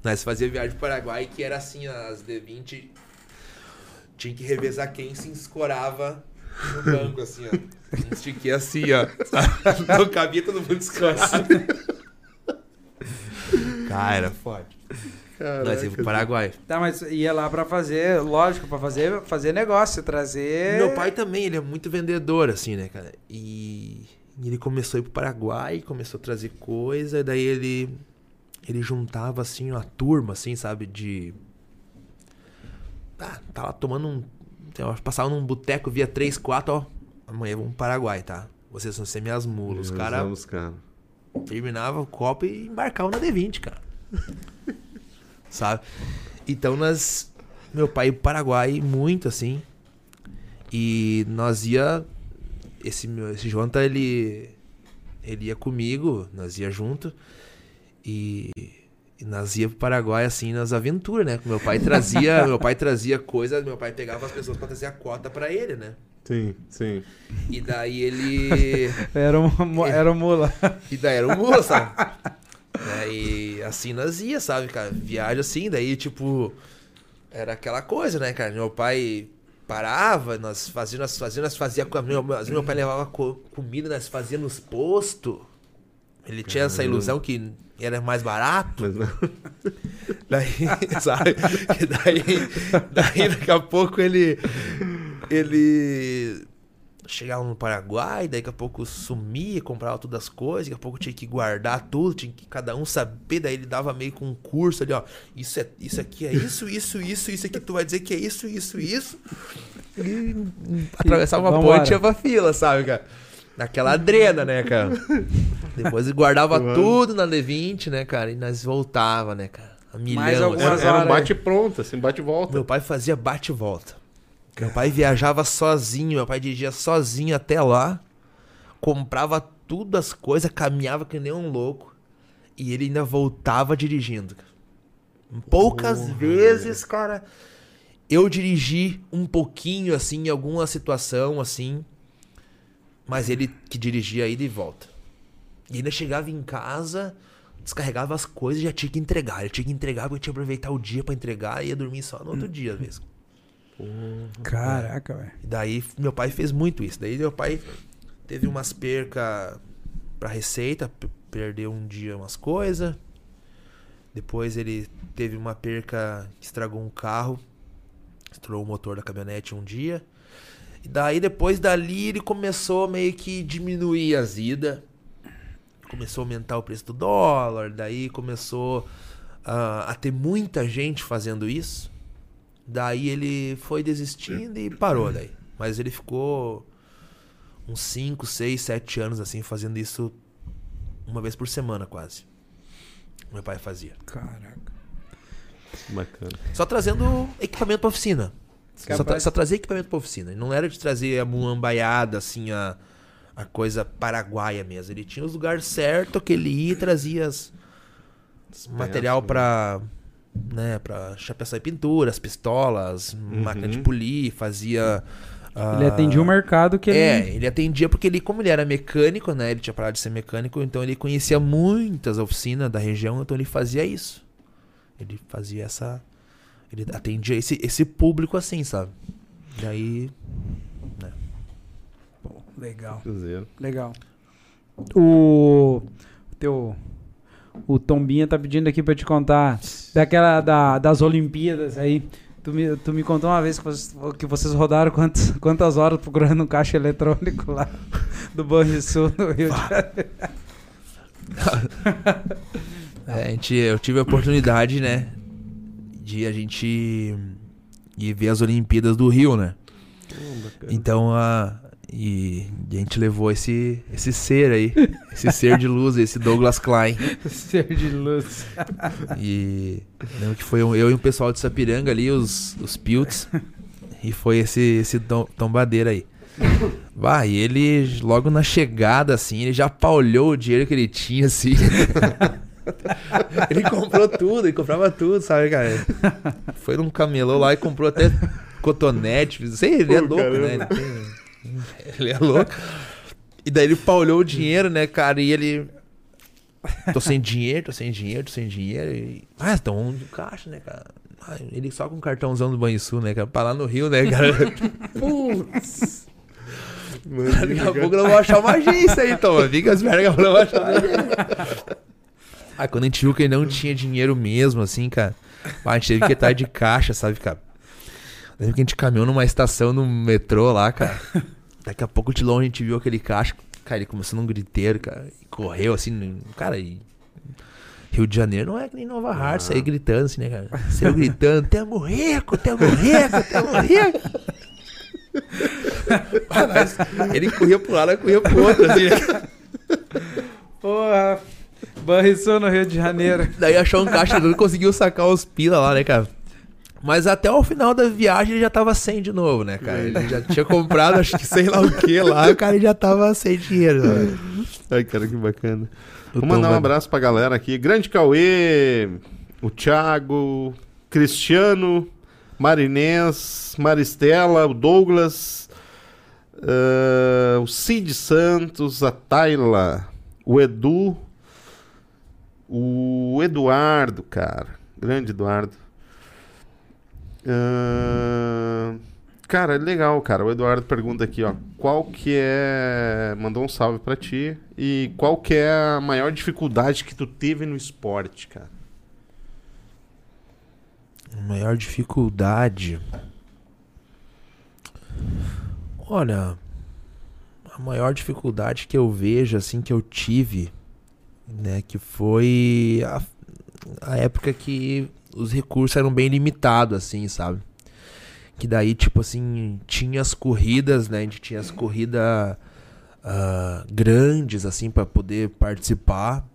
Nós fazia viagem pro Paraguai que era assim, as D20 tinha que revezar quem se escorava no banco, assim, ó. Um stick assim, ó. Não cabia todo mundo escorado. Cara, forte. Nós íamos pro Paraguai. Tá, mas ia lá pra fazer, lógico, pra fazer, fazer negócio, trazer. Meu pai também, ele é muito vendedor, assim, né, cara? E ele começou a ir pro Paraguai, começou a trazer coisa, e daí ele. Ele juntava, assim, uma turma, assim, sabe, de. Ah, tava tomando um. Lá, Passava num boteco, via três, quatro, ó. Amanhã vamos pro Paraguai, tá? Vocês vão ser minhas mulas. Os caras Vamos, cara. terminava o copo e embarcava na D20, cara. Sabe? Então nós. Meu pai ia pro Paraguai muito assim. E nós ia. Esse, meu, esse Jonathan, ele. Ele ia comigo, nós ia junto. E. E nós ia pro Paraguai assim nas aventuras, né? Meu pai trazia, meu pai trazia coisa, meu pai pegava as pessoas pra trazer a cota pra ele, né? Sim, sim. E daí ele Era uma, mo- era uma mula. e daí era um mula, sabe? E assim nós ia, sabe, cara? Viagem assim, daí tipo. Era aquela coisa, né, cara? Meu pai parava, nós fazíamos, nós fazíamos, nós fazia. com- Meu, meu pai levava co- comida, nós fazíamos nos postos. Ele tinha essa ilusão que era mais barato. Mas não. Daí, sabe? E daí, daí daqui a pouco ele. Ele. Chegava no Paraguai, daqui a pouco sumia, comprava todas as coisas, daqui a pouco tinha que guardar tudo, tinha que cada um saber, daí ele dava meio com um curso ali, ó. Isso, é, isso aqui é isso, isso, isso, isso aqui tu vai dizer que é isso, isso, isso. E atravessava uma ponte e ia pra fila, sabe, cara? Naquela adrena, né, cara? Depois guardava Mano. tudo na D20, né, cara? E nós voltava, né, cara? A milhão. Mais assim. Era, era um bate pronto, assim, bate volta. Meu pai fazia bate volta. Meu pai viajava sozinho, meu pai dirigia sozinho até lá, comprava tudo as coisas, caminhava que nem um louco. E ele ainda voltava dirigindo. Poucas Porra, vezes, cara, eu dirigi um pouquinho assim em alguma situação assim, mas ele que dirigia ida e volta. E ainda chegava em casa, descarregava as coisas e já tinha que entregar. Ele tinha que entregar porque tinha que aproveitar o dia pra entregar e ia dormir só no outro dia mesmo. Caraca, velho. E daí meu pai fez muito isso. Daí meu pai teve umas percas pra receita, perdeu um dia umas coisas. Depois ele teve uma perca que estragou um carro. Estourou o motor da caminhonete um dia. E daí, depois dali, ele começou meio que diminuir as idas. Começou a aumentar o preço do dólar. Daí começou ah, a ter muita gente fazendo isso. Daí ele foi desistindo e parou daí. Mas ele ficou uns 5, 6, 7 anos assim fazendo isso uma vez por semana quase. Meu pai fazia. Caraca. Bacana. Só trazendo equipamento pra oficina. Só, tra só trazer equipamento pra oficina. Não era de trazer a muambaiada, assim, a, a coisa paraguaia mesmo. Ele tinha os lugares certos que ele ia e trazia as, material né? pra, né, pra chapeação e pintura, as pistolas, máquina de polir, fazia... Ele ah, atendia o mercado que ele. É, ele atendia porque ele, como ele era mecânico, né? Ele tinha parado de ser mecânico, então ele conhecia muitas oficinas da região, então ele fazia isso. Ele fazia essa. Ele atendia esse, esse público assim, sabe? Daí. Pô, legal, Cruzeiro. legal. O. Teu. O Tombinha tá pedindo aqui pra te contar daquela da, das Olimpíadas aí. Tu me, tu me contou uma vez que vocês, que vocês rodaram quantas, quantas horas procurando um caixa eletrônico lá do Banrisul no Rio de Janeiro. É, a gente, eu tive a oportunidade, né? De a gente ir ver as Olimpíadas do Rio, né? Então a. E, a gente levou esse, esse ser aí, esse ser de luz, esse Douglas Klein. Ser de luz. E lembro que foi eu e o pessoal de Sapiranga ali, os, os Pilts. E foi esse, esse tom- tombadeira aí. Bah, e ele, logo na chegada, assim, ele já paulhou o dinheiro que ele tinha, assim. ele comprou tudo, ele comprava tudo, sabe, cara? Foi num camelô lá e comprou até cotonete. Não sei, ele é Pô, louco, né? Ele, tem- ele é louco. E daí ele paulhou o dinheiro, né, cara? E ele. Tô sem dinheiro, tô sem dinheiro, tô sem dinheiro. E... Ah, estão de caixa, né, cara? Ah, ele só com o cartãozão do Banrisul, né, cara? Pra lá no Rio, né, cara? Putz! Daqui a pouco eu não vou achar uma agência aí, então. Fica as merda que eu não vou achar uma agência. Ah, quando a gente viu que ele não tinha dinheiro mesmo, assim, cara. ah, A gente teve que estar de caixa, sabe, cara? Lembro que a gente caminhou numa estação no metrô lá, cara. Daqui a pouco de longe a gente viu aquele caixa. Cara, ele começou num griteiro, cara. E correu assim. Cara, e. Rio de Janeiro não é que nem Nova Hartz, sair gritando assim, né, cara? Saiu gritando, tamo rico, tamo rico, tamo rico. Ah, mas ele corria pro lado, corria pro outro, assim, né? Porra. Banrisul no Rio de Janeiro. Daí achou um caixa, ele conseguiu sacar os pila lá, né, cara? Mas até o final da viagem ele já tava sem de novo, né, cara? Ele já tinha comprado, acho que sei lá o que lá, o cara já tava sem dinheiro. Né? Ai, cara, que bacana. O Vou mandar um abraço pra galera aqui. Grande Cauê, o Thiago, Cristiano, Marinês, Maristela, o Douglas, ah, o Cid Santos, a Tayla, o Edu, o Eduardo, cara. Grande Eduardo. Ah, Cara, legal, cara. O Eduardo pergunta aqui, ó. Qual que é. Mandou um salve pra ti. E qual que é a maior dificuldade que tu teve no esporte, cara? A maior dificuldade. Olha, a maior dificuldade que eu vejo, assim, que eu tive, né, que foi a, a época que os recursos eram bem limitados, assim, sabe? Que daí, tipo assim, tinha as corridas, né? A gente tinha as corridas ah, grandes, assim, para poder participar.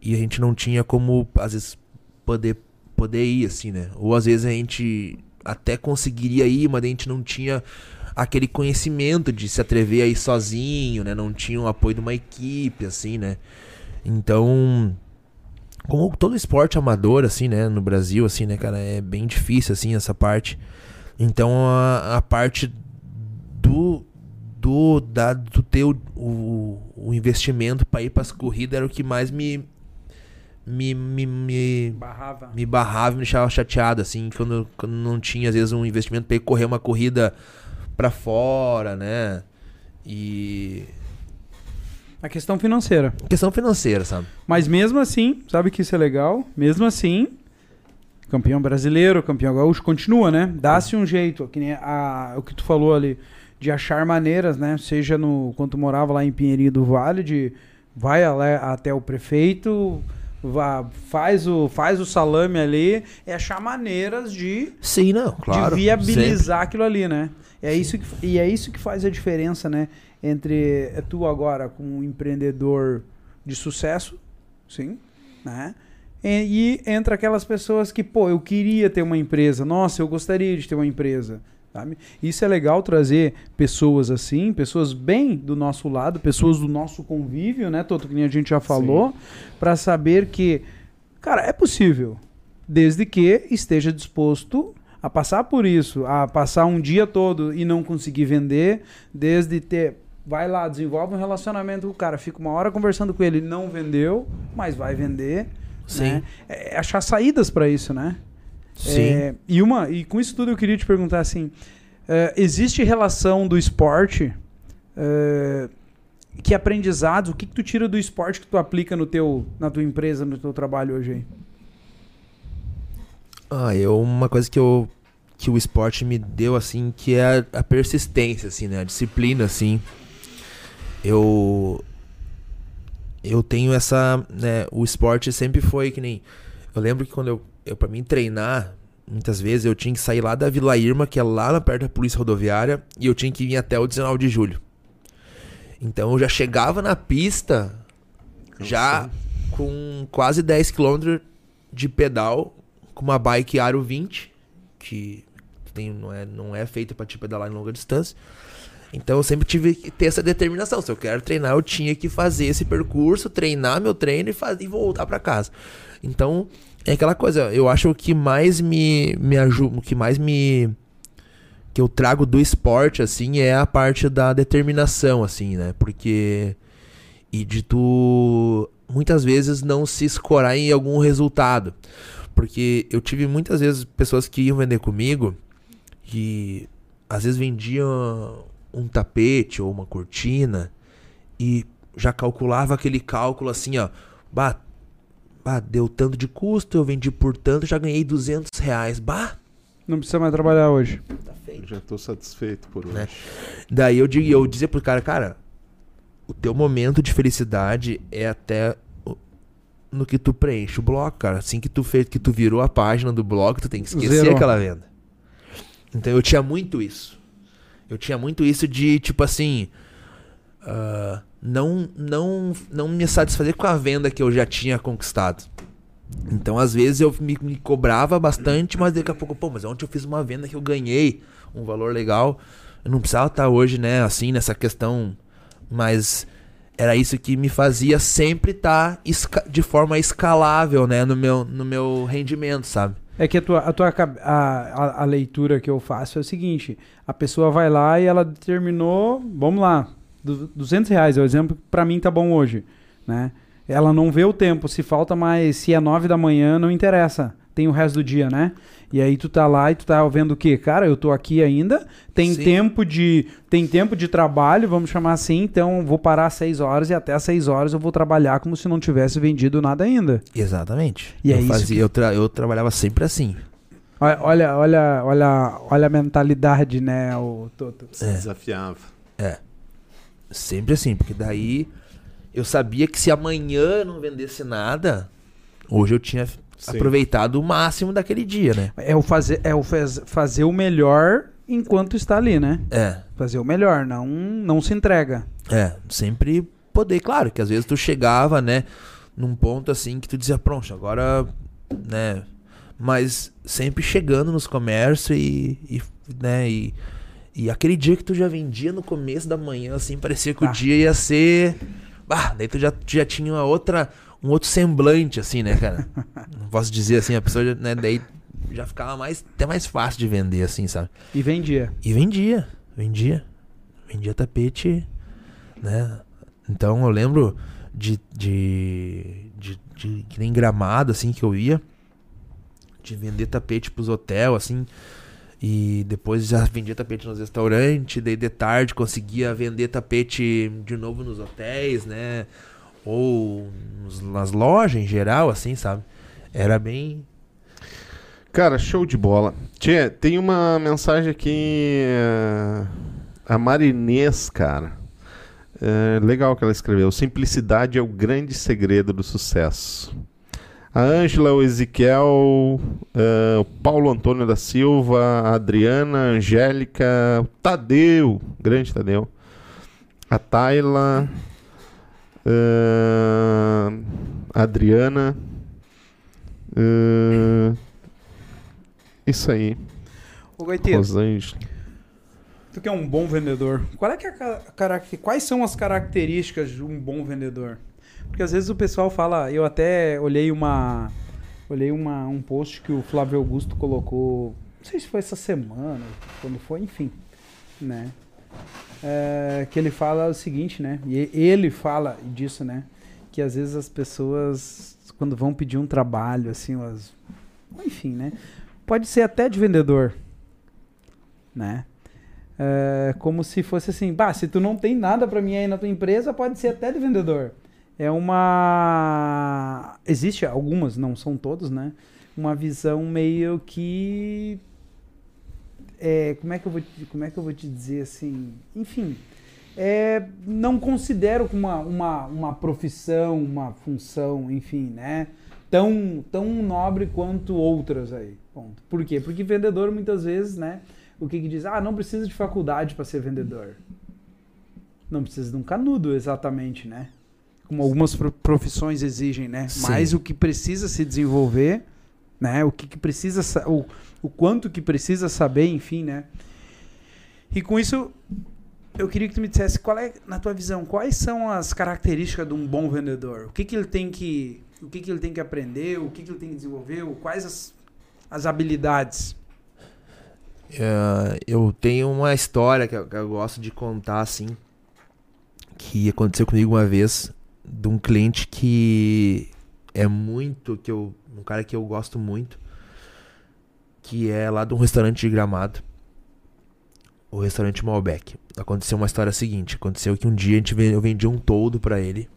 E a gente não tinha como, às vezes, poder, poder ir, assim, né? Ou às vezes a gente até conseguiria ir, mas a gente não tinha aquele conhecimento de se atrever a ir sozinho, né? Não tinha o apoio de uma equipe, assim, né? Então, como todo esporte amador, assim, né? No Brasil, assim, né, cara? É bem difícil, assim, essa parte. Então, a, a parte do do da, do ter o, o, o investimento para ir para as corridas era o que mais me me, me, me Barrava. me barrava e me deixava chateado, assim, quando, quando não tinha, às vezes, um investimento pra ir correr uma corrida pra fora, né? E. A questão financeira. Questão financeira, sabe? Mas mesmo assim, sabe que isso é legal? Mesmo assim, campeão brasileiro, campeão gaúcho, continua, né? Dá-se um jeito, que nem a, o que tu falou ali, de achar maneiras, né? Seja no quando tu morava lá em Pinheirinho do Vale, de vai até o prefeito, vá, faz o faz o salame ali, é achar maneiras de Sim, não, claro. de viabilizar aquilo ali, né? É isso que, e é isso que faz a diferença, né? Entre tu agora como um empreendedor de sucesso, sim, né? E, e entre aquelas pessoas que, pô, eu queria ter uma empresa, nossa, eu gostaria de ter uma empresa, sabe? Isso é legal trazer pessoas assim, pessoas bem do nosso lado, pessoas do nosso convívio, né, Toto, que nem a gente já falou, para saber que, cara, é possível, desde que esteja disposto a passar por isso, a passar um dia todo e não conseguir vender, desde ter vai lá, desenvolve um relacionamento com o cara, fica uma hora conversando com ele, não vendeu, mas vai vender, Sim. né? É achar saídas para isso, né? Sim. É, e uma e com isso tudo eu queria te perguntar assim, é, existe relação do esporte é, que aprendizados, o que, que tu tira do esporte que tu aplica no teu, na tua empresa, no teu trabalho hoje aí? Ah, eu, uma coisa que eu que o esporte me deu assim, que é a, a persistência assim, né, a disciplina assim. Eu eu tenho essa, né, o esporte sempre foi que nem eu lembro que quando eu, eu para mim treinar, muitas vezes eu tinha que sair lá da Vila Irma, que é lá perto da Polícia Rodoviária, e eu tinha que vir até o 19 de julho. Então eu já chegava na pista já com quase 10 km de pedal com uma bike Aro 20, que tem, não, é, não é feita para te pedalar em longa distância. Então eu sempre tive que ter essa determinação. Se eu quero treinar, eu tinha que fazer esse percurso, treinar meu treino e, fazer, e voltar para casa. Então é aquela coisa. Eu acho que mais me, me ajuda, que mais me que eu trago do esporte assim é a parte da determinação assim, né? Porque e de tu muitas vezes não se escorar em algum resultado. Porque eu tive muitas vezes pessoas que iam vender comigo que às vezes vendiam um tapete ou uma cortina e já calculava aquele cálculo assim, ó. Bah, bah, deu tanto de custo, eu vendi por tanto, já ganhei 200 reais. Bah, Não precisa mais trabalhar hoje. tá feito. Já tô satisfeito por hoje. Né? Daí eu, digo, eu dizia pro cara, cara, o teu momento de felicidade é até no que tu preenche o bloco, cara. Assim que tu fez, que tu virou a página do bloco, tu tem que esquecer Zerou. aquela venda. Então eu tinha muito isso. Eu tinha muito isso de, tipo assim, ah, não, não, não me satisfazer com a venda que eu já tinha conquistado. Então, às vezes, eu me, me cobrava bastante, mas daqui a pouco, pô, mas ontem eu fiz uma venda que eu ganhei um valor legal. Eu não precisava estar hoje, né, assim, nessa questão, mas era isso que me fazia sempre estar de forma escalável, né, no meu, no meu rendimento, sabe? É que a tua, a, tua a, a, leitura que eu faço é o seguinte: a pessoa vai lá e ela determinou, vamos lá, du- 200 reais é o exemplo, pra mim tá bom hoje, né? Ela não vê o tempo, se falta mais, se é 9 da manhã, não interessa, tem o resto do dia, né? E aí tu tá lá e tu tá vendo o quê? Cara, eu tô aqui ainda, tem Sim. tempo de tem tempo de trabalho, vamos chamar assim, então vou parar às 6 horas e até às 6 horas eu vou trabalhar como se não tivesse vendido nada ainda. Exatamente. E é eu isso fazia, que- eu, tra- eu trabalhava sempre assim. Olha, olha, olha, olha, olha a mentalidade, né, o Toto. Se É. desafiava. Sempre assim, porque daí eu sabia que se amanhã eu não vendesse nada, hoje eu tinha Sim. aproveitado o máximo daquele dia, né? É o fazer, é o faz- fazer o melhor enquanto está ali, né? É, Fazer o melhor, não, não se entrega. é, sempre poder, claro, que às vezes tu chegava, né, num ponto assim que tu dizia, pronto, agora, né, mas sempre chegando nos comércios e, e, né, e, e aquele dia que tu já vendia no começo da manhã, assim, parecia que Ah. o dia ia ser, bah, daí tu já, tu já tinha uma outra, um outro semblante, assim, né, cara, não posso dizer assim, a pessoa, né, daí já ficava mais, até mais fácil de vender, assim, sabe. E vendia. E vendia, vendia. Vendia tapete, né? Então eu lembro de, de, de, de que nem gramado, assim, que eu ia. De vender tapete pros hotéis, assim. E depois já vendia tapete nos restaurantes. Daí de tarde conseguia vender tapete de novo nos hotéis, né? Ou nas lojas em geral, assim, sabe? Era bem. Cara, show de bola. Tchê, tem uma mensagem aqui. eh, A Marinês, cara. É, legal que ela escreveu. Simplicidade é o grande segredo do sucesso. A Ângela, o Ezequiel, eh, o Paulo Antônio da Silva, a Adriana, a Angélica, o Tadeu, grande Tadeu. A Tayla, a Adriana. eh, isso aí. Ô, Gaiteiro, Rosângela. tu que é um bom vendedor, qual é que é quais são as características de um bom vendedor? Porque às vezes o pessoal fala, eu até olhei uma olhei uma, um post que o Flávio Augusto colocou, não sei se foi essa semana, quando foi, enfim, né? É, que ele fala o seguinte, né? E ele fala disso, né? Que às vezes as pessoas, quando vão pedir um trabalho, assim, elas, enfim, né? Pode ser até de vendedor, né? É, como se fosse assim, bah, se tu não tem nada pra mim aí na tua empresa, pode ser até de vendedor. É uma. Existe algumas, não são todos, né? Uma visão meio que. É, como, é que eu vou te, como é que eu vou te dizer assim? Enfim. É, não considero uma, uma, uma profissão, uma função, enfim, né? Tão, tão nobre quanto outras aí. Ponto. Por quê? Porque vendedor muitas vezes, né? O que, que diz? Ah, não precisa de faculdade para ser vendedor. Não precisa de um canudo, exatamente, né? Como algumas pro- profissões exigem, né? Sim. Mas o que precisa se desenvolver, né? O que, que precisa, sa- o, o quanto que precisa saber, enfim, né? E com isso, eu queria que tu me dissesse qual é, na tua visão, quais são as características de um bom vendedor? O que, que ele tem que, o que, que ele tem que aprender? O que, que ele tem que desenvolver? Quais as, as habilidades? É, eu tenho uma história que eu, que eu gosto de contar, assim, que aconteceu comigo uma vez, de um cliente que é muito, que eu, um cara que eu gosto muito, que é lá de um restaurante de Gramado, o restaurante Malbec. Aconteceu uma história seguinte, aconteceu que um dia a gente, eu vendi um toldo pra ele,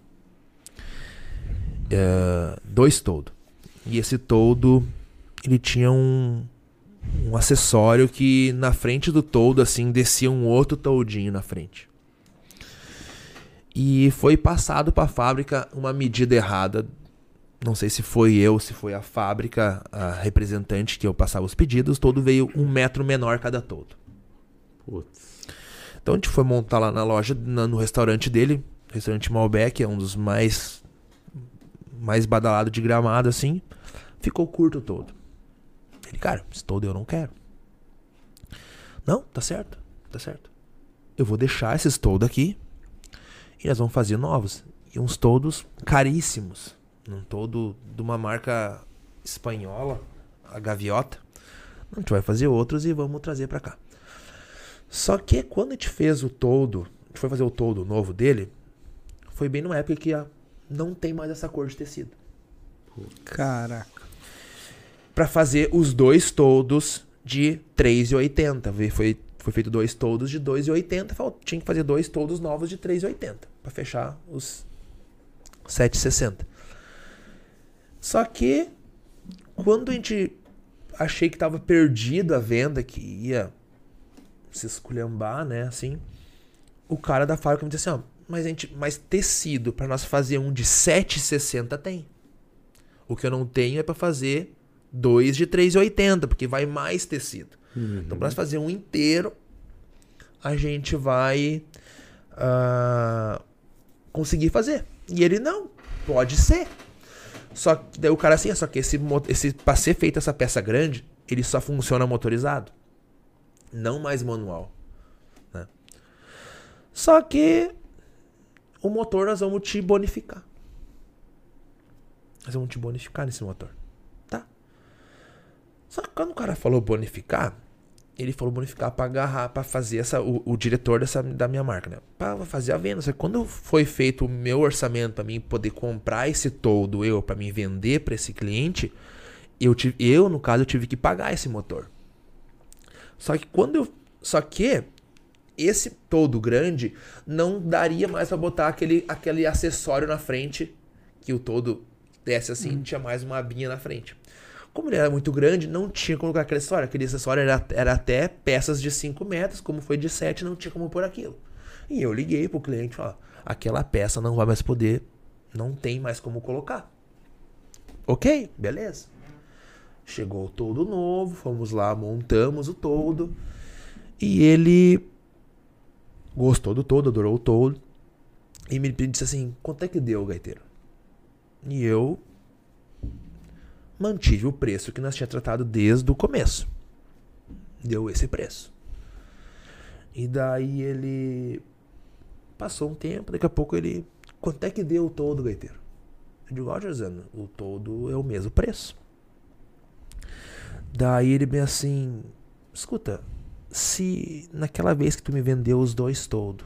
é, dois toldos, e esse toldo, ele tinha um, um acessório que na frente do toldo, assim, descia um outro toldinho na frente. E foi passado para a fábrica uma medida errada. Não sei se foi eu, se foi a fábrica, a representante que eu passava os pedidos. Todo veio um metro menor cada toldo. Putz. Então a gente foi montar lá na loja, na- no restaurante dele, restaurante Malbec, é um dos mais mais badalado de gramado assim. Ficou curto todo. Ele, cara, esse todo eu não quero. Não, tá certo, tá certo. Eu vou deixar esses todo aqui e nós vamos fazer novos. E uns todos caríssimos. Um todo de uma marca espanhola, a Gaviota. A gente vai fazer outros e vamos trazer pra cá. Só que quando a gente fez o todo, a gente foi fazer o todo novo dele, foi bem numa época que a- não tem mais essa cor de tecido. Caraca. Pra fazer os dois todos de 3,80. Vê, Foi, foi feito dois todos de 2,80. fal- Tinha que fazer dois todos novos de 3,80 Pra fechar os 7,60. Só que quando a gente achei que tava perdido a venda, que ia se esculhambar, né, assim, o cara da fábrica me disse assim, ó, mas a gente, mas tecido pra nós fazer um de 7,60 tem. O que eu não tenho é pra fazer dois de 3,80, porque vai mais tecido. Então, pra nós fazer um inteiro, a gente vai ah, conseguir fazer. E ele, não, pode ser. Só que daí o cara assim, "É, só que esse, esse para ser feita essa peça grande, ele só funciona motorizado. Não mais manual. né? Só que o motor nós vamos te bonificar. Nós vamos te bonificar nesse motor. Tá? Só que quando o cara falou bonificar, ele falou bonificar pra agarrar, pra fazer essa. O, o diretor dessa, da minha marca, né? Pra fazer a venda. Só que quando foi feito o meu orçamento pra mim poder comprar esse todo, eu, pra mim vender pra esse cliente, eu, tive, eu, no caso, eu tive que pagar esse motor. Só que quando eu. Só que esse todo grande não daria mais pra botar aquele, aquele acessório na frente que o todo desce assim, tinha mais uma abinha na frente. Como ele era muito grande, não tinha como colocar aquele acessório. Aquele acessório era, era até peças de 5 metros, como foi de 7, não tinha como pôr aquilo. E eu liguei pro cliente e aquela peça não vai mais poder, não tem mais como colocar. Ok, beleza. Chegou o todo novo, fomos lá, montamos o todo. E ele gostou do todo, adorou o todo. E me disse assim: quanto é que deu, gaiteiro? E eu mantive o preço que nós tinha tratado desde o começo. Deu esse preço. E daí ele passou um tempo, daqui a pouco ele. Quanto é que deu o todo, gaiteiro? Eu digo, ó, Josano, o todo é o mesmo preço. Daí ele bem assim, escuta, se naquela vez que tu me vendeu os dois todo,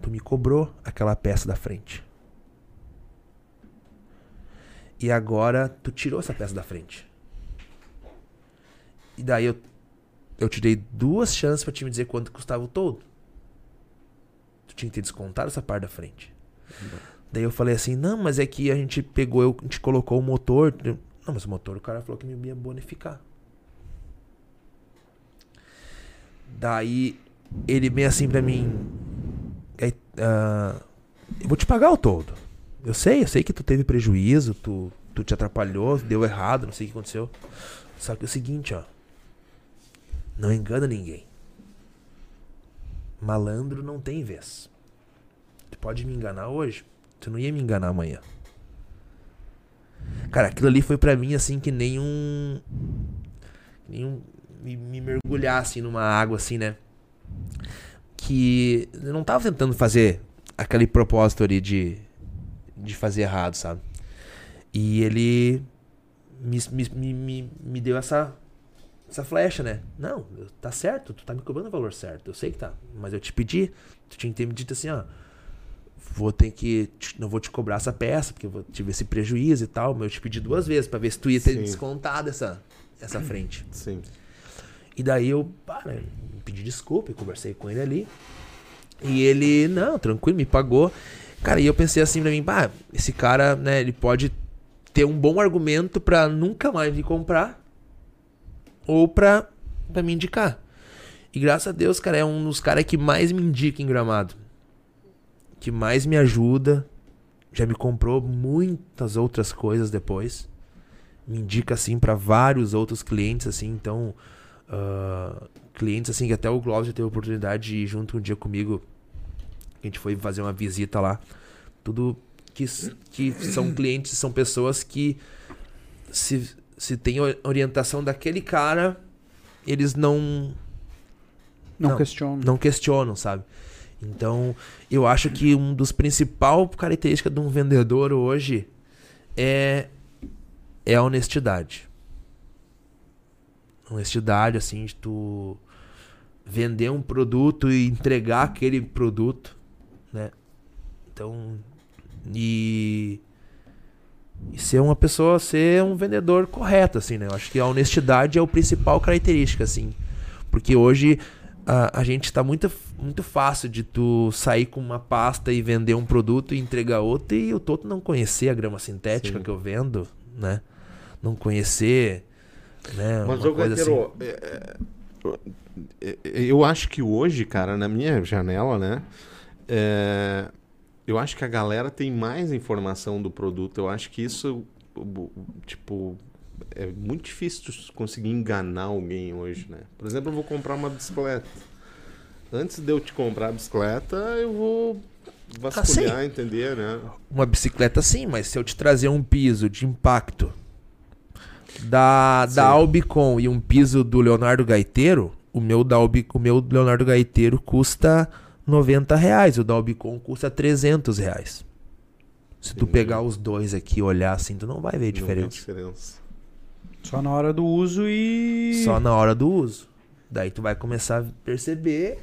tu me cobrou aquela peça da frente. E agora tu tirou essa peça da frente. E daí eu, eu te dei duas chances para te me dizer quanto custava o todo. Tu tinha que ter descontado essa parte da frente. Daí eu falei assim, não, mas é que a gente pegou, eu, a gente colocou o motor. Não, mas o motor o cara falou que me ia bonificar. Daí ele bem assim pra mim. Uh, eu vou te pagar o todo. Eu sei, eu sei que tu teve prejuízo, tu, tu te atrapalhou, deu errado, não sei o que aconteceu. Só que é o seguinte, ó. Não engana ninguém. Malandro não tem vez. Tu pode me enganar hoje, tu não ia me enganar amanhã. Cara, aquilo ali foi para mim assim que nem um. Me, me mergulhar assim numa água assim, né? Que eu não tava tentando fazer aquele propósito ali de de fazer errado, sabe? E ele me, me, me, me deu essa, essa flecha, né? Não, tá certo, tu tá me cobrando o valor certo, eu sei que tá. Mas eu te pedi, tu tinha que ter me dito assim, ó. Vou ter que. Não vou te cobrar essa peça, porque eu vou tive esse prejuízo e tal. Mas eu te pedi duas vezes para ver se tu ia ter Sim. descontado essa, essa frente. Sim. E daí eu, pá, né, pedi desculpa, conversei com ele ali. E ele, não, tranquilo, me pagou. Cara, e eu pensei assim pra mim, pá, esse cara, né, ele pode ter um bom argumento para nunca mais me comprar ou pra, pra me indicar. E graças a Deus, cara, é um dos caras que mais me indica em gramado. Que mais me ajuda. Já me comprou muitas outras coisas depois. Me indica, assim, para vários outros clientes, assim. Então, uh, clientes, assim, que até o Glaucio teve a oportunidade de ir junto um dia comigo a gente foi fazer uma visita lá. Tudo que, que são clientes, são pessoas que se, se tem orientação daquele cara, eles não. Não, não questionam. Não questionam, sabe? Então, eu acho que um dos principais características de um vendedor hoje é, é a honestidade. Honestidade, assim, de tu vender um produto e entregar aquele produto né? Então, e, e ser uma pessoa, ser um vendedor correto, assim, né? Eu acho que a honestidade é o principal característica, assim. Porque hoje a, a gente está muito, muito fácil de tu sair com uma pasta e vender um produto e entregar outro e o todo não conhecer a grama sintética Sim. que eu vendo, né? Não conhecer, né? Mas uma coisa assim. É, é, é, eu acho que hoje, cara, na minha janela, né? É, eu acho que a galera tem mais informação do produto. Eu acho que isso, tipo, é muito difícil conseguir enganar alguém hoje, né? Por exemplo, eu vou comprar uma bicicleta. Antes de eu te comprar a bicicleta, eu vou vasculhar, ah, entender, né? Uma bicicleta sim, mas se eu te trazer um piso de impacto da, da Albicon e um piso do Leonardo Gaiteiro, o meu, da Albi, o meu Leonardo Gaiteiro custa 90 reais. O da Albicon custa 300 reais. Se tu pegar os dois aqui e olhar assim, tu não vai ver diferença. diferença. Só na hora do uso e. Só na hora do uso. Daí tu vai começar a perceber.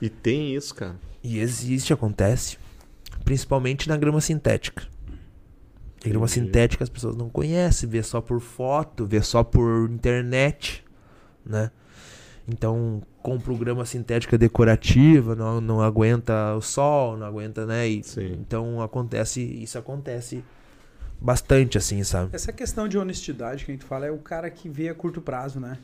E tem isso, cara. E existe, acontece. Principalmente na grama sintética. A grama Entendi. sintética as pessoas não conhecem, vê só por foto, vê só por internet, né? Então, com programa sintética decorativa, não, não aguenta o sol, não aguenta, né? E, então acontece, isso acontece bastante, assim, sabe? Essa questão de honestidade que a gente fala é o cara que vê a curto prazo, né?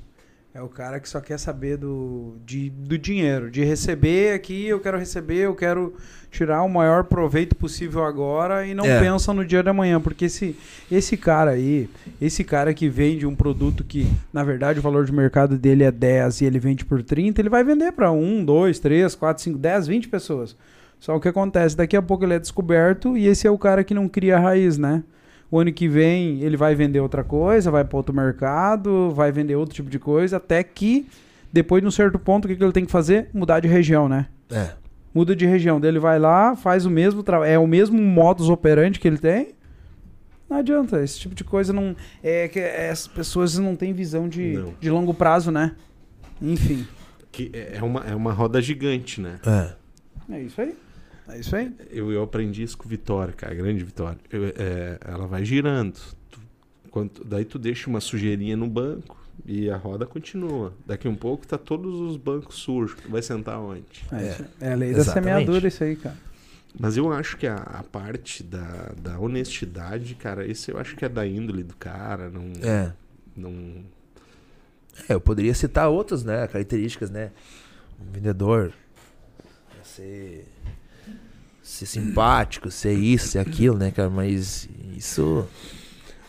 É o cara que só quer saber do, de, do dinheiro, de receber aqui, eu quero receber, eu quero tirar o maior proveito possível agora e não É. pensa no dia de amanhã. Porque esse, esse cara aí, esse cara que vende um produto que, na verdade, o valor de mercado dele é 10 e ele vende por 30, ele vai vender para 1, 2, 3, 4, 5, 10, 20 pessoas. Só o que acontece, daqui a pouco ele é descoberto e esse é o cara que não cria raiz, né? O ano que vem ele vai vender outra coisa, vai para outro mercado, vai vender outro tipo de coisa, até que depois de um certo ponto o que, que ele tem que fazer? Mudar de região, né? É. Muda de região, daí ele vai lá, faz o mesmo trabalho, é o mesmo modus operandi que ele tem. Não adianta, esse tipo de coisa não é que as pessoas não têm visão de, Não. de longo prazo, né? Enfim, Que é é uma, é uma roda gigante, né? É. é isso aí. É isso aí. Eu, eu aprendi isso com o Vitória, cara, grande Vitória. Eu, é, ela vai girando. Tu- quando- daí tu deixa uma sujeirinha no banco e a roda continua. Daqui um pouco tá todos os bancos sujos. Tu vai sentar onde? É, É, isso aí. é a lei da exatamente. semeadura isso aí, cara. Mas eu acho que a, a parte da, da honestidade, cara, esse eu acho que é da índole do cara. Não, É. não, É, eu poderia citar outras, né? Características, né? Um vendedor ser, ser simpático, ser isso, ser aquilo, né, cara? Mas isso.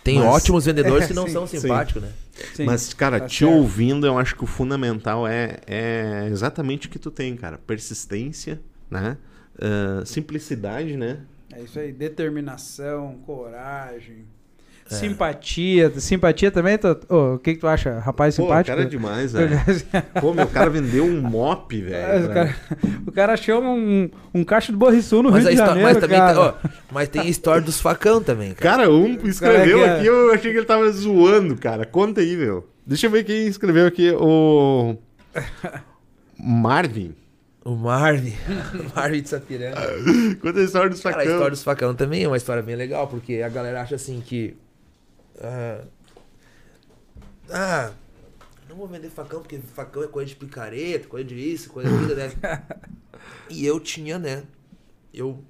Tem Mas- ótimos vendedores É, que não sim, são sim. simpáticos, né? Sim. Mas, cara, tá te certo. ouvindo, eu acho que o fundamental é, é exatamente o que tu tem, cara. Persistência, né? Ah, simplicidade, né? É isso aí, determinação, coragem, É. simpatia. Simpatia também? Tô- Ô, o que, que tu acha? Rapaz Pô, o simpático? cara é demais, velho. Pô, meu cara vendeu um mop, É, velho. o, cara, o cara achou um, um caixa do Borrisul no Mas, a Rio de Janeiro, mas também cara. tem, ó, mas tem a história dos facão também, cara. Cara, um escreveu Cara, que é- aqui, eu achei que ele tava zoando, cara. Conta aí, meu. Deixa eu ver quem escreveu aqui. O. Marvin. O Marvin. o Marvin de Sapiranga. Conta a história dos Cara, a facão. história dos facão também é uma história bem legal, porque a galera acha assim que. Ah, ah, não vou vender facão, porque facão é coisa de picareta, coisa de isso, coisa de vida, né? e eu tinha, né? Eu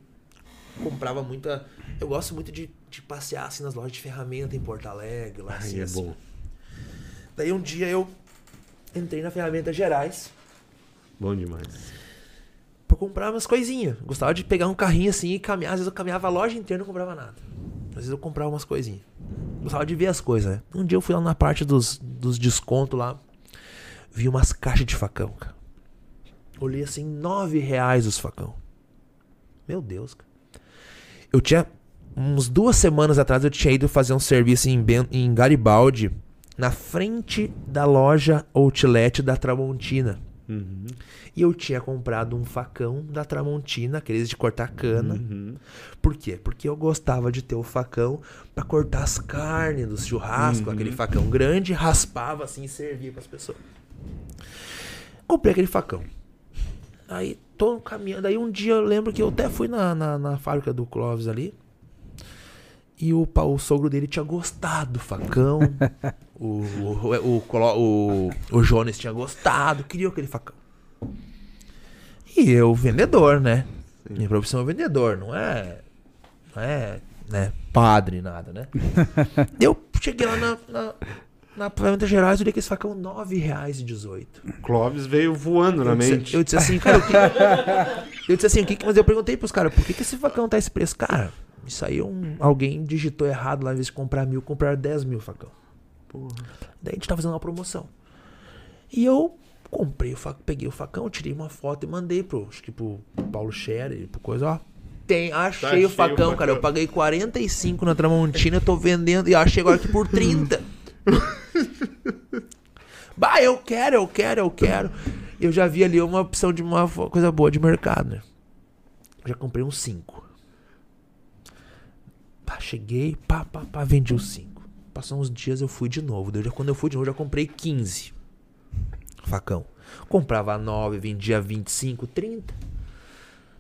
comprava muita. Eu gosto muito de, de passear assim nas lojas de ferramenta em Porto Alegre, lá assim. Ai, é assim. bom. Daí um dia eu entrei na Ferramenta Gerais Bom demais. pra comprar umas coisinhas. Gostava de pegar um carrinho assim e caminhar. Às vezes eu caminhava a loja inteira e não comprava nada. Às vezes eu comprava umas coisinhas. Gostava de ver as coisas, né? Um dia eu fui lá na parte dos, dos descontos lá. Vi umas caixas de facão, cara. Olhei assim, nove reais os facão. Meu Deus, cara. Eu tinha. Uns duas semanas atrás eu tinha ido fazer um serviço em, Ben- em Garibaldi. Na frente da loja Outlet da Tramontina. Uhum. E eu tinha comprado um facão da Tramontina, aqueles de cortar cana. Uhum. Por quê? Porque eu gostava de ter o facão pra cortar as carnes dos churrascos, Uhum. aquele facão grande, raspava assim e servia pras pessoas. Comprei aquele facão. Aí tô caminhando. Aí um dia eu lembro que eu até fui na, na, na fábrica do Clóvis ali. E o, o sogro dele tinha gostado do facão. o, o, o, o, o Jones tinha gostado, queria aquele facão. E eu, vendedor, né? Minha profissão é vendedor, não é. Não é, né? Padre, nada, né? eu cheguei lá na, na, na Ferramenta Gerais, eu olhei que esse facão R$ 9,18. Clóvis veio voando na Eu mente. disse, eu disse assim, cara, o que... eu disse assim, o que que- mas eu perguntei pros caras, por que, que esse facão tá esse preço? Cara, isso aí um, alguém digitou errado lá, em vez de comprar mil, compraram 10 mil facão. Porra. Daí a gente tá fazendo uma promoção. E eu comprei o facão, peguei o facão, tirei uma foto e mandei pro, acho que pro Paulo Scherer, pro coisa, ó. Tem, achei cheio o o facão, cara. facão. Eu paguei 45 na Tramontina, eu tô vendendo e achei agora aqui por 30. bah, eu quero, eu quero, eu quero. Eu já vi ali uma opção de uma coisa boa de mercado, né? Já comprei uns 5. Pá, cheguei, pá, pá, pá, vendi os 5. Passou uns dias eu fui de novo. Daí, quando eu fui de novo, eu já comprei 15. Facão. Comprava 9, vendia 25, 30.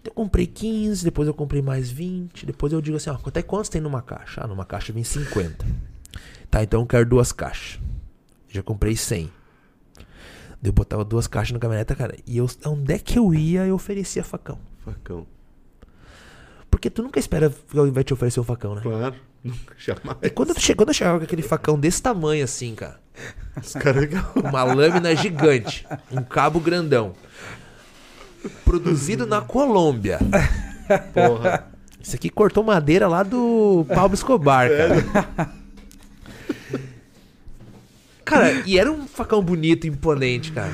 Eu comprei 15, depois eu comprei mais 20. Depois eu digo assim, ó, quanto é quantos tem numa caixa? Ah, numa caixa vem 50. Tá, então eu quero duas caixas. Já comprei 100. Daí Eu botava duas caixas na caminhoneta, cara. E eu, onde é que eu ia, eu oferecia facão. Facão. Porque tu nunca espera que alguém vai te oferecer um facão, né? Claro. Jamais. E quando eu, quando eu chegava com aquele facão desse tamanho assim, cara, Os caras uma lâmina gigante, um cabo grandão, produzido na Colômbia. Porra. Isso aqui cortou madeira lá do Pablo Escobar, cara. Cara, e era um facão bonito, imponente, cara.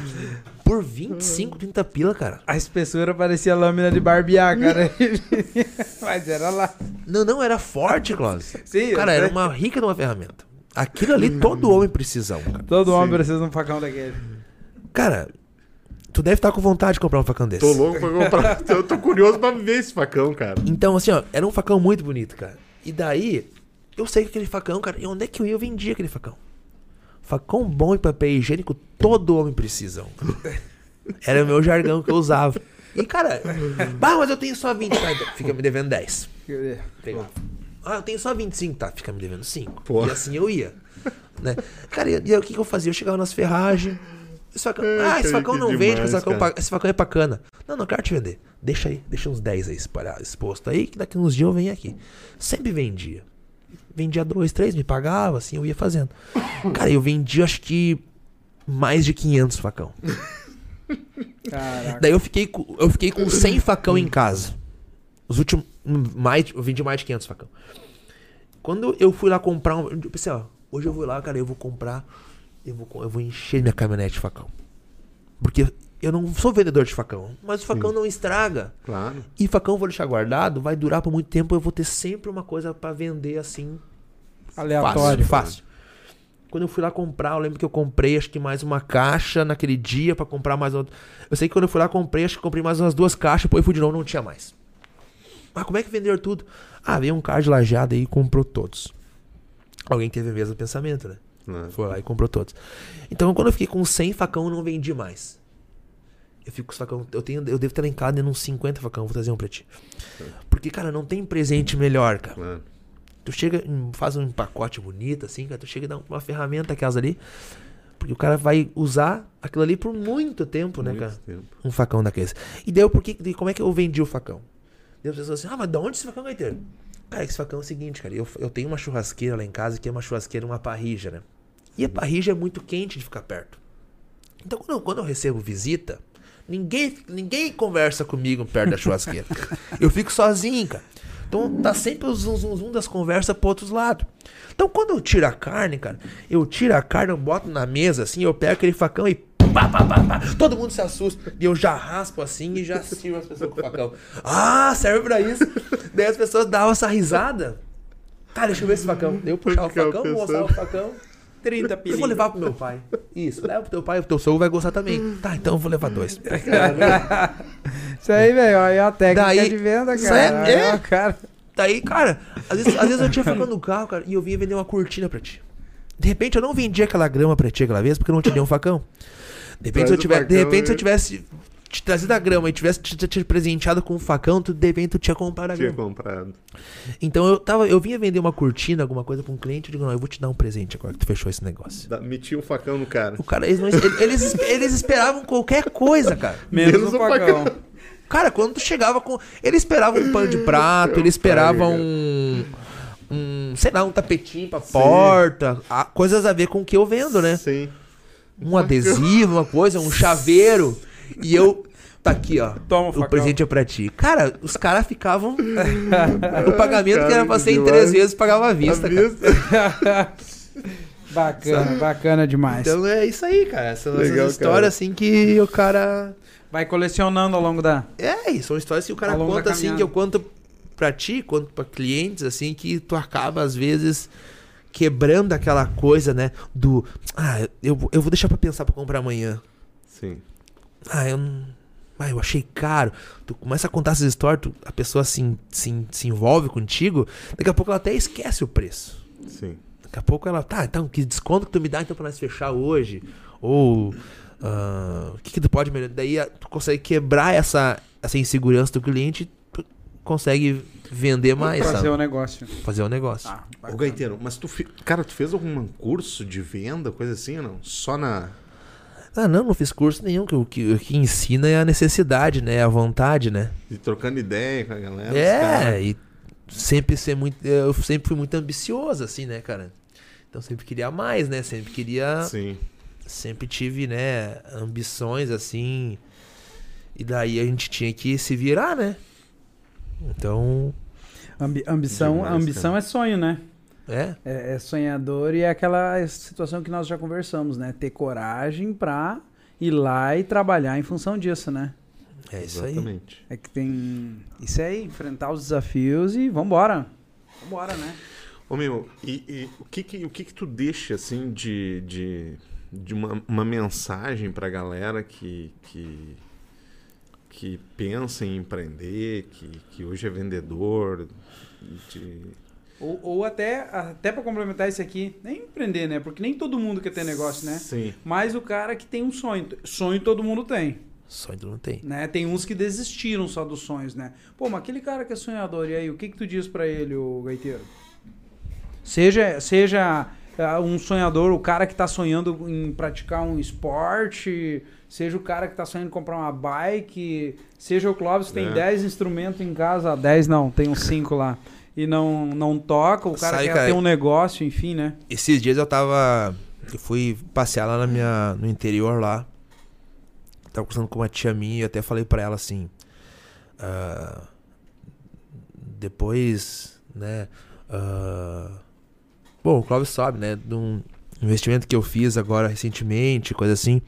Por 25, 30 pila, cara. A espessura parecia lâmina de barbear, cara. Mas era lá. Não, não, era forte, Klaus. Sim, Cara, era uma rica de uma ferramenta. Aquilo ali, todo homem precisa, um, cara. Todo homem Sim. precisa de um facão daquele. Cara, tu deve estar com vontade de comprar um facão desse. Tô louco pra comprar. Eu tô curioso pra ver esse facão, cara. Então, assim, ó, era um facão muito bonito, cara. E daí, eu sei que aquele facão, cara, e onde é que eu ia, eu vendia aquele facão. Facão bom e papel higiênico, todo homem precisa. Era o meu jargão que eu usava. E, cara, bah, mas eu tenho só 20, tá? Então, fica me devendo 10. Pegava. Ah, eu tenho só 25, tá? Fica me devendo 5. Pô. E assim eu ia. Né? Cara, e, aí o que, que eu fazia? Eu chegava nas ferragens. Esse facão, Ai, ah, esse facão não vende, demais, esse facão, pa- esse facão é bacana. Não, não quero te vender. Deixa aí, deixa uns 10 aí espalhado, exposto aí, que daqui uns dias eu venho aqui. Sempre vendia. Vendia dois, três, me pagava, assim, eu ia fazendo. Cara, eu vendi acho que mais de 500 facão. Caraca. Daí eu fiquei, com- eu fiquei com 100 facão em casa. Os últimos. Mais, eu vendi mais de 500 facão. Quando eu fui lá comprar um. Eu pensei, ó, hoje eu vou lá, cara, eu vou comprar. Eu vou, eu vou encher minha caminhonete de facão. Porque eu não sou vendedor de facão. Mas o facão não estraga. Claro. E facão eu vou deixar guardado, vai durar por muito tempo. Eu vou ter sempre uma coisa pra vender assim. Aleatório. Fácil, fácil. Quando eu fui lá comprar, eu lembro que eu comprei acho que mais uma caixa naquele dia pra comprar mais outra. Eu sei que quando eu fui lá comprei, acho que comprei mais umas duas caixas, depois fui de novo, não tinha mais. Ah, como é que venderam tudo? Ah, veio um cara de lajeado aí e comprou todos. Alguém teve o mesmo pensamento, né? Né? Foi lá e comprou todos. Então, quando eu fiquei com 100 facão, eu não vendi mais. Eu fico com os facão. Eu, tenho, eu devo ter lá em uns 50 facão. Vou trazer um pra ti. Porque, cara, não tem presente melhor, cara. Claro. Tu chega, faz um pacote bonito, assim, cara. Tu chega e dá uma ferramenta aquelas ali. Porque o cara vai usar aquilo ali por muito tempo, né, Muito cara? tempo. Um facão daqueles. E daí, por que, como é que eu vendi o facão? Daí as pessoas assim, ah, mas de onde esse facão vai ter? Cara, esse facão é o seguinte, cara. Eu, eu tenho uma churrasqueira lá em casa que é uma churrasqueira, uma parrija, né? E a parrija é muito quente de ficar perto. Então, quando eu, quando eu recebo visita, ninguém, ninguém conversa comigo perto da churrasqueira. eu fico sozinho, cara. Então, tá sempre o zum, zum, zum das conversas pro outros lados. Então, quando eu tiro a carne, cara, eu tiro a carne, eu boto na mesa, assim, eu pego aquele facão e pá, pá, pá, pá, todo mundo se assusta. E eu já raspo assim e já sirvo as pessoas com o facão. Ah, serve pra isso. Daí as pessoas davam essa risada. Tá, deixa eu ver esse facão. Daí eu puxava o facão, mostrava o facão. 30 Eu pilinhas. vou levar pro meu pai. Isso, leva pro teu pai, o teu sogro vai gostar também. Tá, então eu vou levar dois. Isso aí, velho, aí é a técnica Daí- de venda, cara. é- é. Ó, cara. Daí, cara, às vezes, às vezes eu tinha facão no carro, cara, e eu vinha vender uma cortina pra ti. De repente eu não vendia aquela grama pra ti aquela vez porque eu não te dei um facão. De repente, Traz se eu, o tivesse, de facão repente se eu e- tivesse te trazido a grama e tivesse te, te- te presenteado com um facão, tu, de tu tinha comprado a Tinha grama. comprado. Então eu tava, eu vinha vender uma cortina, alguma coisa pra um cliente, eu digo, não, eu vou te dar um presente agora que tu fechou esse negócio. Da- Metia um facão no cara. O cara, eles, não, eles, eles, esperavam qualquer coisa, cara. Menos, Menos o o facão. Cara, quando tu chegava com. Ele esperava um pano de prato, ele esperava um. Um, sei lá, um tapetinho pra porta, a- coisas a ver com o que eu vendo, né? Sim. Um adesivo, uma coisa, um chaveiro. E eu. Tá aqui, ó. Toma o O facão. presente é pra ti. Cara, os caras ficavam. o pagamento que Cara, era pra que ser em três vezes, pagava à vista. cara. vista. Bacana, bacana demais. Então é isso aí, cara. São Legal, essas histórias cara. assim que o cara. Vai colecionando ao longo da. É, e são histórias que o cara conta assim, que eu conto pra ti, conto pra clientes, assim, que tu acaba, às vezes, quebrando aquela coisa, né? Do. Ah, eu, eu vou deixar pra pensar pra comprar amanhã. Sim. Ah, eu não. Ah, eu achei caro. Tu começa a contar essas histórias, tu- a pessoa se, se, se envolve contigo, daqui a pouco ela até esquece o preço. Sim. Daqui a pouco ela, tá, então que desconto que tu me dá então pra nós fechar hoje? Ou ah, o que, que tu pode melhorar? Daí ah, tu consegue quebrar essa, essa insegurança do cliente e tu consegue vender mais, Fazer sabe? o negócio. Fazer o negócio. Ah, Ô. Gaiteiro, mas tu, cara, tu fez algum curso de venda, coisa assim ou não? Só na. Ah, não, não fiz curso nenhum, que o que, que ensina é a necessidade, né? A vontade, né? de trocando ideia com a galera. os É, e sempre ser muito. Eu sempre fui muito ambicioso, assim, né, cara? Então sempre queria mais, né? Sempre queria. Sim. Sempre tive, né, ambições, assim. E daí a gente tinha que se virar, né? Então. Ambi- ambição, Demais, ambição é sonho, né? É. É, é sonhador e é aquela situação que nós já conversamos, né? Ter coragem pra ir lá e trabalhar em função disso, né? É isso aí. Exatamente. É que tem. Isso aí, enfrentar os desafios e vambora. Vambora, né? Ô meu, e, e o, que que, o que que tu deixa, assim, de, de, de uma, uma mensagem pra galera que, que, que pensa em empreender, que, que hoje é vendedor, de... Ou, ou até, até para complementar isso aqui, nem empreender, né? Porque nem todo mundo quer ter negócio, né? Sim. Mas o cara que tem um sonho. Sonho todo mundo tem. Sonho tu não tem. né? Tem uns que desistiram só dos sonhos, né? Pô, mas aquele cara que é sonhador, e aí, o que que tu diz pra ele, o gaiteiro? Seja, seja ah, um sonhador, o cara que tá sonhando em praticar um esporte, seja o cara que tá sonhando em comprar uma bike, seja o Clóvis que tem É. 10 instrumentos em casa, 10 não, tem uns 5 lá, e não, não toca, o cara quer cara, ter um negócio, enfim, né? Esses dias eu tava. Eu fui passear lá na minha, no interior lá. Tava conversando com uma tia minha e até falei pra ela assim. ah, depois, né? ah, bom, o Clóvis sabe, né? De um investimento que eu fiz agora recentemente, coisa assim.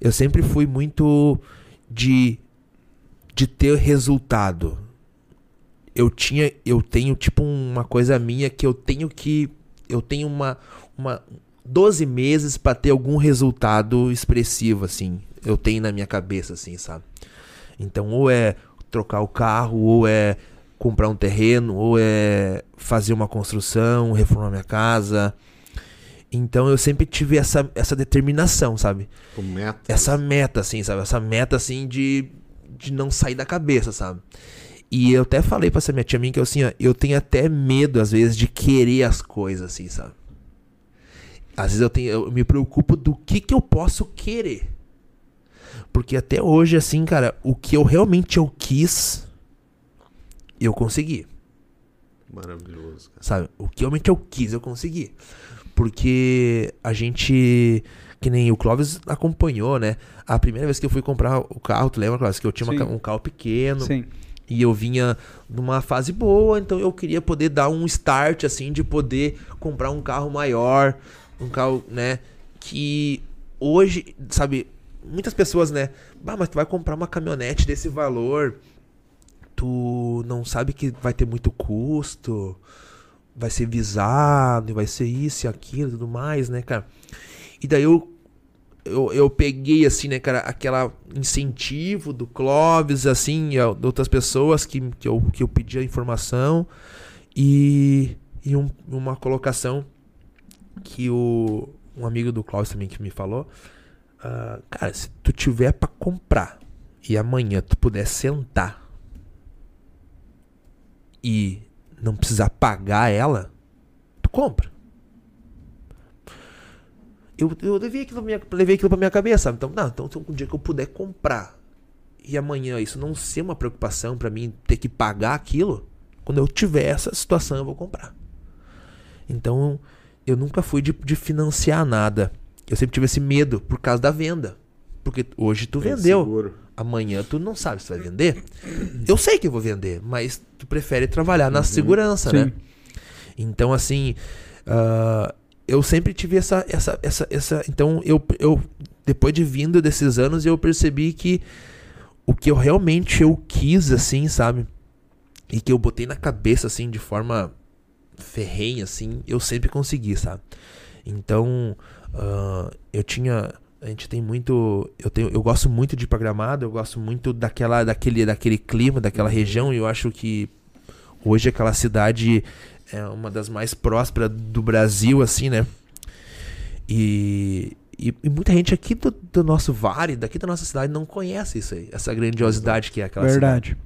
Eu sempre fui muito de, de ter resultado. Eu tinha, eu tenho tipo uma coisa minha que eu tenho que eu tenho uma uma 12 meses pra ter algum resultado expressivo assim. Eu tenho na minha cabeça assim, sabe? Então ou é trocar o carro, ou é comprar um terreno, ou é fazer uma construção, reformar minha casa. Então eu sempre tive essa, essa determinação, sabe? Meta. essa meta, assim, sabe? Essa meta, assim, de, de não sair da cabeça, sabe? E eu até falei pra essa minha tia minha que eu, assim, ó, eu tenho até medo, às vezes, de querer as coisas, assim, sabe? Às vezes eu, tenho, eu me preocupo do que que eu posso querer. Porque até hoje, assim, cara, o que eu realmente eu quis, eu consegui Maravilhoso, cara. sabe? O que realmente eu quis, eu consegui. Porque a gente, que nem o Clóvis acompanhou, né? A primeira vez que eu fui comprar o carro, tu lembra, Clóvis? Que eu tinha uma um carro pequeno Sim. E eu vinha numa fase boa, então eu queria poder dar um start, assim, de poder comprar um carro maior, um carro, né? Que hoje, sabe, muitas pessoas, né? Bah, mas tu vai comprar uma caminhonete desse valor, tu não sabe que vai ter muito custo, vai ser visado, vai ser isso e aquilo tudo mais, né, cara? E daí eu, eu, eu peguei, assim, né, cara, aquela incentivo do Clóvis, assim, outras pessoas que, que, eu, que eu pedi a informação e, e um- uma colocação que o, um amigo do Clóvis também que me falou, ah, cara, se tu tiver pra comprar e amanhã tu puder sentar e não precisar pagar ela, tu compra. Eu, eu levei, aquilo pra minha, levei aquilo pra minha cabeça, sabe? Então, não, então um dia que eu puder comprar e amanhã isso não ser uma preocupação pra mim ter que pagar aquilo, quando eu tiver essa situação eu vou comprar. Então, eu nunca fui de, de financiar nada. Eu sempre tive esse medo por causa da venda. Porque hoje tu Tem vendeu. seguro. Amanhã tu não sabe se vai vender. Eu sei que eu vou vender, mas tu prefere trabalhar na segurança, Sim. né? Então, assim, ah, eu sempre tive essa, essa, essa, essa. Então, eu, eu, depois de vindo desses anos, eu percebi que o que eu realmente eu quis, assim, sabe? E que eu botei na cabeça, assim, de forma ferrenha, assim, eu sempre consegui, sabe? Então, ah, eu tinha. A gente tem muito. Eu, tenho, eu gosto muito de ir pra Gramado, eu gosto muito daquela, daquele, daquele clima, daquela região, e eu acho que hoje aquela cidade é uma das mais prósperas do Brasil, assim, né? E, e, e muita gente aqui do, do nosso vale, daqui da nossa cidade, não conhece isso aí, essa grandiosidade que é aquela cidade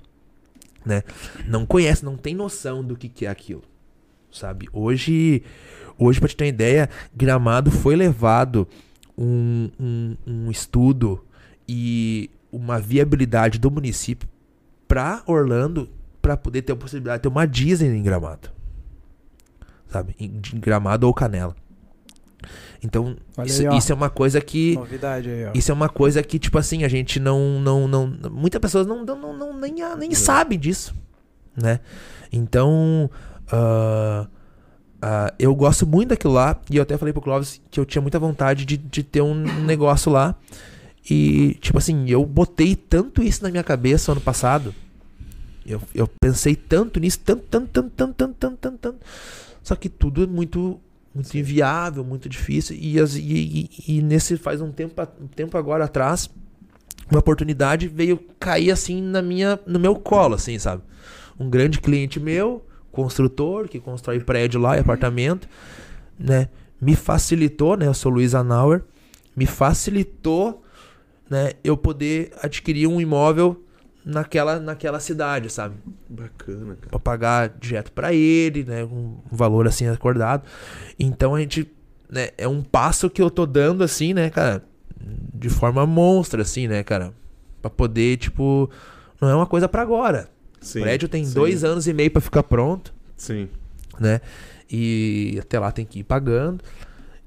Verdade. não conhece, não tem noção do que, que é aquilo. Sabe? Hoje, hoje para te ter uma ideia, Gramado foi levado um, um, um estudo e uma viabilidade do município para Orlando pra poder ter a possibilidade de ter uma Disney em Gramado sabe? Em Gramado ou Canela. Então, isso, aí, isso, é uma coisa que. Novidade aí, ó. Isso é uma coisa que, tipo assim, a gente não. não, não Muitas pessoas não, não, não, nem, ah, nem é. sabe disso. Né? Então. Uh, uh, eu gosto muito daquilo lá. E eu até falei pro Clóvis que eu tinha muita vontade de, de ter um negócio lá. E, tipo assim, eu botei tanto isso na minha cabeça ano passado. Eu, eu pensei tanto nisso, tanto, tanto, tanto, tanto, tanto, tanto, tanto. tanto só que tudo é muito, muito inviável, muito difícil. E, as- e, e- e nesse faz um tempo, um tempo agora atrás, uma oportunidade veio cair assim na minha, no meu colo, assim, sabe? Um grande cliente meu, construtor, que constrói prédio lá e apartamento, né? Me facilitou, né? Eu sou Luiz Anauer, me facilitou, né? Eu poder adquirir um imóvel naquela, naquela cidade, sabe? Bacana, cara. Pra pagar direto pra ele, né? Um valor assim acordado. Então a gente, né? É um passo que eu tô dando assim, né, cara? De forma monstra, assim, né, cara? Pra poder, tipo, não é uma coisa pra agora. Sim, o prédio tem sim, dois anos e meio pra ficar pronto, Sim. né? E até lá tem que ir pagando.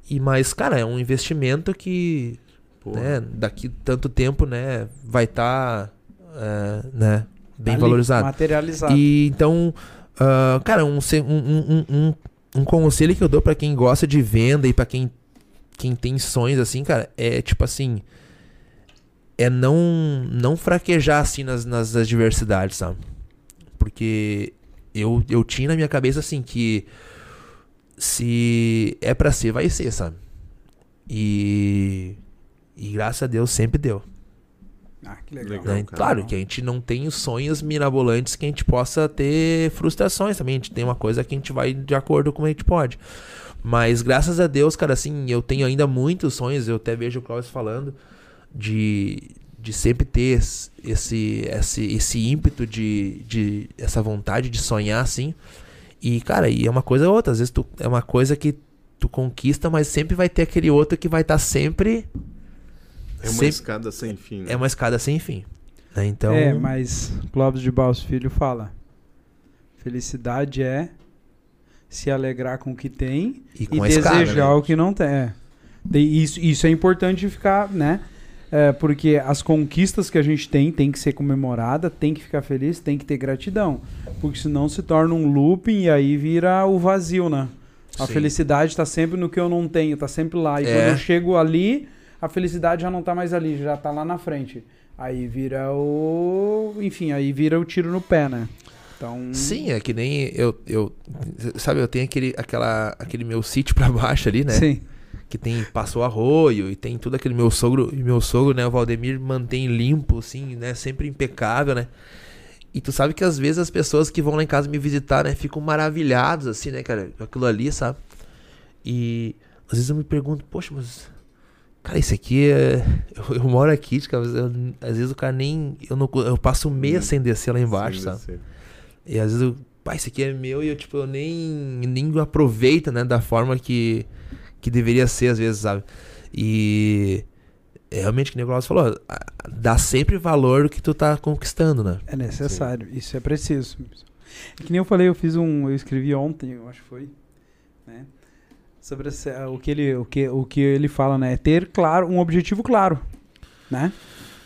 E mas, cara, é um investimento que, Porra. né? Daqui tanto tempo, né? Vai estar, né? Bem Ali, valorizado. Materializado. E então, ah, cara, um, um, um, um, conselho que eu dou pra quem gosta de venda e pra quem, quem tem sonhos assim, cara, é tipo assim. É não, não fraquejar assim nas, nas adversidades, sabe? Porque eu, eu tinha na minha cabeça assim que se é pra ser, vai ser, sabe? E, e graças a Deus sempre deu. Ah, que legal. Legal. Né? Claro que a gente não tem os sonhos mirabolantes que a gente possa ter frustrações também. A gente tem uma coisa que a gente vai de acordo com o que a gente pode. Mas graças a Deus, cara, assim, eu tenho ainda muitos sonhos. Eu até vejo o Cláudio falando de, de sempre ter esse, esse, esse, ímpeto de, de. essa vontade de sonhar, assim. E, cara, e é uma coisa ou outra. Às vezes tu, é uma coisa que tu conquista, mas sempre vai ter aquele outro que vai estar sempre. É uma sempre- escada sem fim. né? é uma escada sem fim. né? Então, É, mas Clóvis de Baus Filho fala: felicidade é se alegrar com o que tem e e a escada. desejar né? o que não tem. É. Isso, isso é importante ficar, né? É, porque as conquistas que a gente tem tem que ser comemorada, tem que ficar feliz, tem que ter gratidão. Porque senão se torna um looping e aí vira o vazio, né? A Sim. felicidade tá sempre no que eu não tenho, tá sempre lá. E É. quando eu chego ali, a felicidade já não tá mais ali, já tá lá na frente. Aí vira o. Enfim, aí vira o tiro no pé, né? Então. Sim, é que nem eu, eu sabe, eu tenho aquele, aquela, aquele meu sítio pra baixo ali, né? Sim. Que tem passou arroio e tem tudo aquele meu sogro, e meu sogro, né, o Valdemir mantém limpo assim, né, sempre impecável, né? E tu sabe que às vezes as pessoas que vão lá em casa me visitar, né, ficam maravilhados assim, né, cara, com aquilo ali, sabe? E às vezes eu me pergunto, poxa, mas cara, isso aqui é eu, eu moro aqui, cara, eu- às vezes o cara nem eu não eu passo um mês Hum. sem descer lá embaixo, Sim, sabe? E às vezes eu, pá, isso aqui é meu e eu, tipo, eu nem, nem aproveito, né, da forma que, que deveria ser, às vezes, sabe? E é realmente, que o Glaucio falou, dá sempre valor o que tu tá conquistando, né? É necessário, isso é preciso. É que nem eu falei, eu fiz um. Eu escrevi ontem, eu acho que foi. Né? Sobre o, que ele, o, que, o que ele fala, né? É ter claro, um objetivo claro. Né?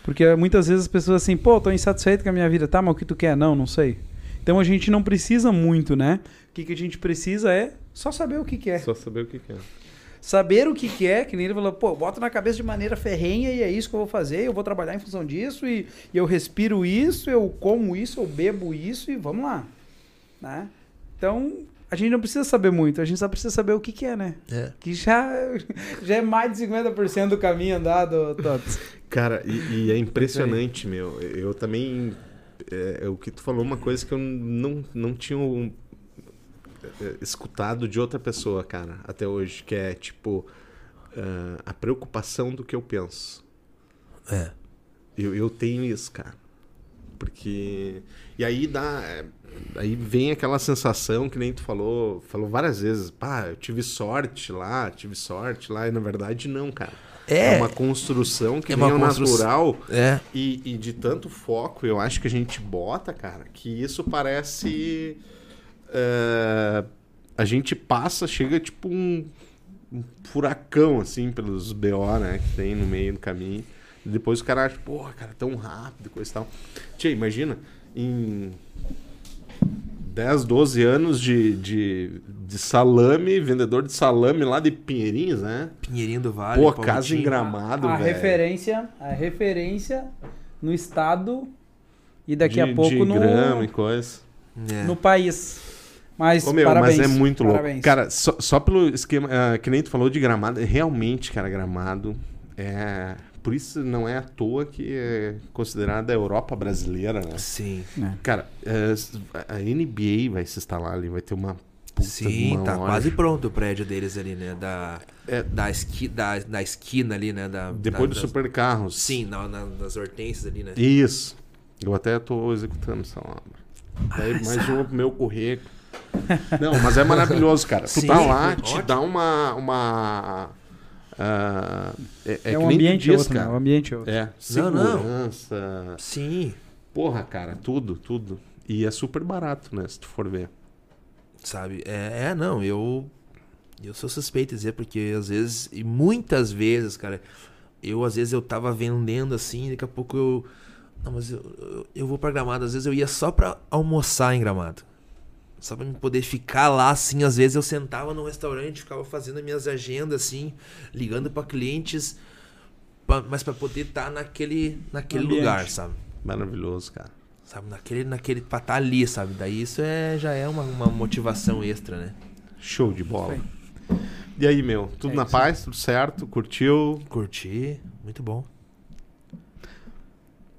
Porque muitas vezes as pessoas assim, pô, tô insatisfeito com a minha vida, tá, mas o que tu quer? Não, não sei. Então a gente não precisa muito, né? O que, que a gente precisa é só saber o que quer. Só saber o que que é. Saber o que, que é, que nem ele falou, pô, bota na cabeça de maneira ferrenha e é isso que eu vou fazer, eu vou trabalhar em função disso e, e eu respiro isso, eu como isso, eu bebo isso e vamos lá. Né? Então, a gente não precisa saber muito, a gente só precisa saber o que, que é, né? É. Que já, já é mais de 50% do caminho andado, Tots. Cara, e, e é impressionante, meu. Eu também. É, é o que tu falou, uma coisa que eu não, não tinha um, é, escutado de outra pessoa, cara, até hoje, que é tipo. ah, a preocupação do que eu penso. É. Eu, eu tenho isso, cara. Porque. E aí dá. É, Aí vem aquela sensação que nem tu falou, falou várias vezes, pá, eu tive sorte lá, tive sorte lá, e na verdade não, cara. É. uma construção que É vem uma ao construção- natural É. e, e de tanto foco, eu acho que a gente bota, cara, que isso parece. é, a gente passa, chega tipo um, um furacão, assim, pelos BO, né, que tem no meio do caminho. E depois o cara acha, porra, cara, tão rápido, coisa e tal. Tia, imagina, em 10, 12 anos de, de, de salame, vendedor de salame lá de Pinheirinhos, né? Pinheirinho do Vale. Pô, casa em gramado, a velho. referência, a referência no estado e daqui de, a pouco de no, grama e coisa. É. no país. Mas Ô, meu, parabéns. mas é muito louco. parabéns. Cara, só, só pelo esquema, ah, que nem tu falou de gramado, realmente, cara, gramado é. Por isso não é à toa que é considerada a Europa brasileira, né? Sim. É. Cara, é, a NBA vai se instalar ali, vai ter uma puta Sim, uma tá loja. quase pronto o prédio deles ali, né? Da, É. da, esqui, da, da esquina ali, né? Da, Depois da, dos supercarros. Sim, na, na- nas hortênsias ali, né? Isso. Eu até tô executando essa obra. Daí mais uma pro meu currículo. Não, mas é maravilhoso, cara. Tu Sim, tá lá, foi te ótimo. dá uma. uma ah, é, é É, um ambiente diz, outro, né? cara. O ambiente é outro. É, Não, não. segurança. Sim. Porra, cara, tudo, tudo. E é super barato, né? Se tu for ver. Sabe? É, é, não, eu. Eu sou suspeito de dizer, porque às vezes, e muitas vezes, cara, eu às vezes eu tava vendendo assim, daqui a pouco eu. Não, mas eu, eu, eu vou pra gramado, às vezes eu ia só pra almoçar em gramado. Só pra me poder ficar lá, assim, às vezes eu sentava no restaurante, ficava fazendo as minhas agendas, assim, ligando pra clientes, pra- mas pra poder estar naquele, naquele Ambiente. lugar, sabe? Maravilhoso, cara. Sabe, naquele, naquele, pra estar ali, sabe? Daí isso é, já é uma, uma motivação extra, né? Show de bola. E aí, meu? Tudo É na paz? Tudo certo? Curtiu? Curti, muito bom.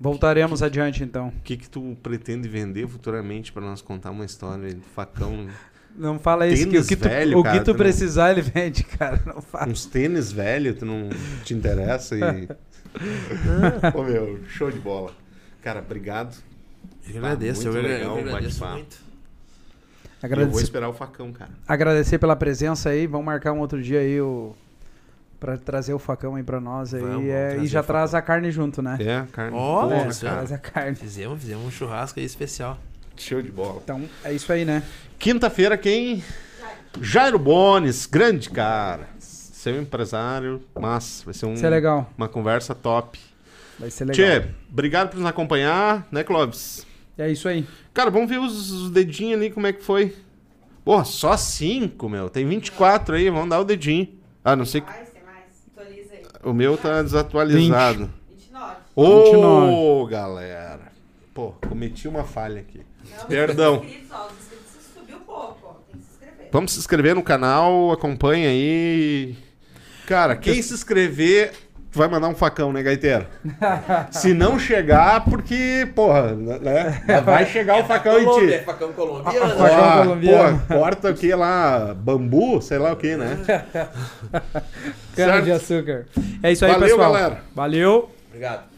Voltaremos adiante, então. O que que tu pretende vender futuramente pra nós contar uma história de facão? Não fala isso, que o Tênis que tu, velho, o cara, que tu tu não- precisar, ele vende, cara. Não fala. Uns tênis velho, tu não te interessa e... Ô, meu, show de bola. Cara, obrigado. Eu que Tá, agradeço, eu, legal eu o agradeço muito. Eu vou Agradecer, esperar o facão, cara. agradecer pela presença aí. Vamos marcar um outro dia aí o... pra trazer o facão aí pra nós aí. Vamos, é, e já traz a carne junto, né? É, carne. Ó, Porra, É, traz a carne. Fizemos, fizemos um churrasco aí especial. Show de bola. Então, é isso aí, né? Quinta-feira, quem? Jairo Bones, grande cara. Seu empresário, mas vai ser um- é legal. uma conversa top. Vai ser legal. Tchê, obrigado por nos acompanhar, né, Clóvis? É isso aí. Cara, vamos ver os, os dedinhos ali, como é que foi. Pô, só cinco, meu. Tem 24 aí, vamos dar o dedinho. Ah, não sei. Mais, tem mais. Atualiza aí. O meu tá desatualizado. 29. Ô, 29. galera. Pô, cometi uma falha aqui. Não, Perdão. Vamos se inscrever no canal, acompanha aí. Cara, quem se inscrever vai mandar um facão, né, Gaiteiro? se não chegar, porque, porra, né? Vai chegar o facão em ti. facão colombiano. Facão Ó, colombiano. Pô, corta o que lá? Bambu? Sei lá o que, né? Cana Certo? de açúcar. É isso aí, Valeu, pessoal. galera. Valeu. Obrigado.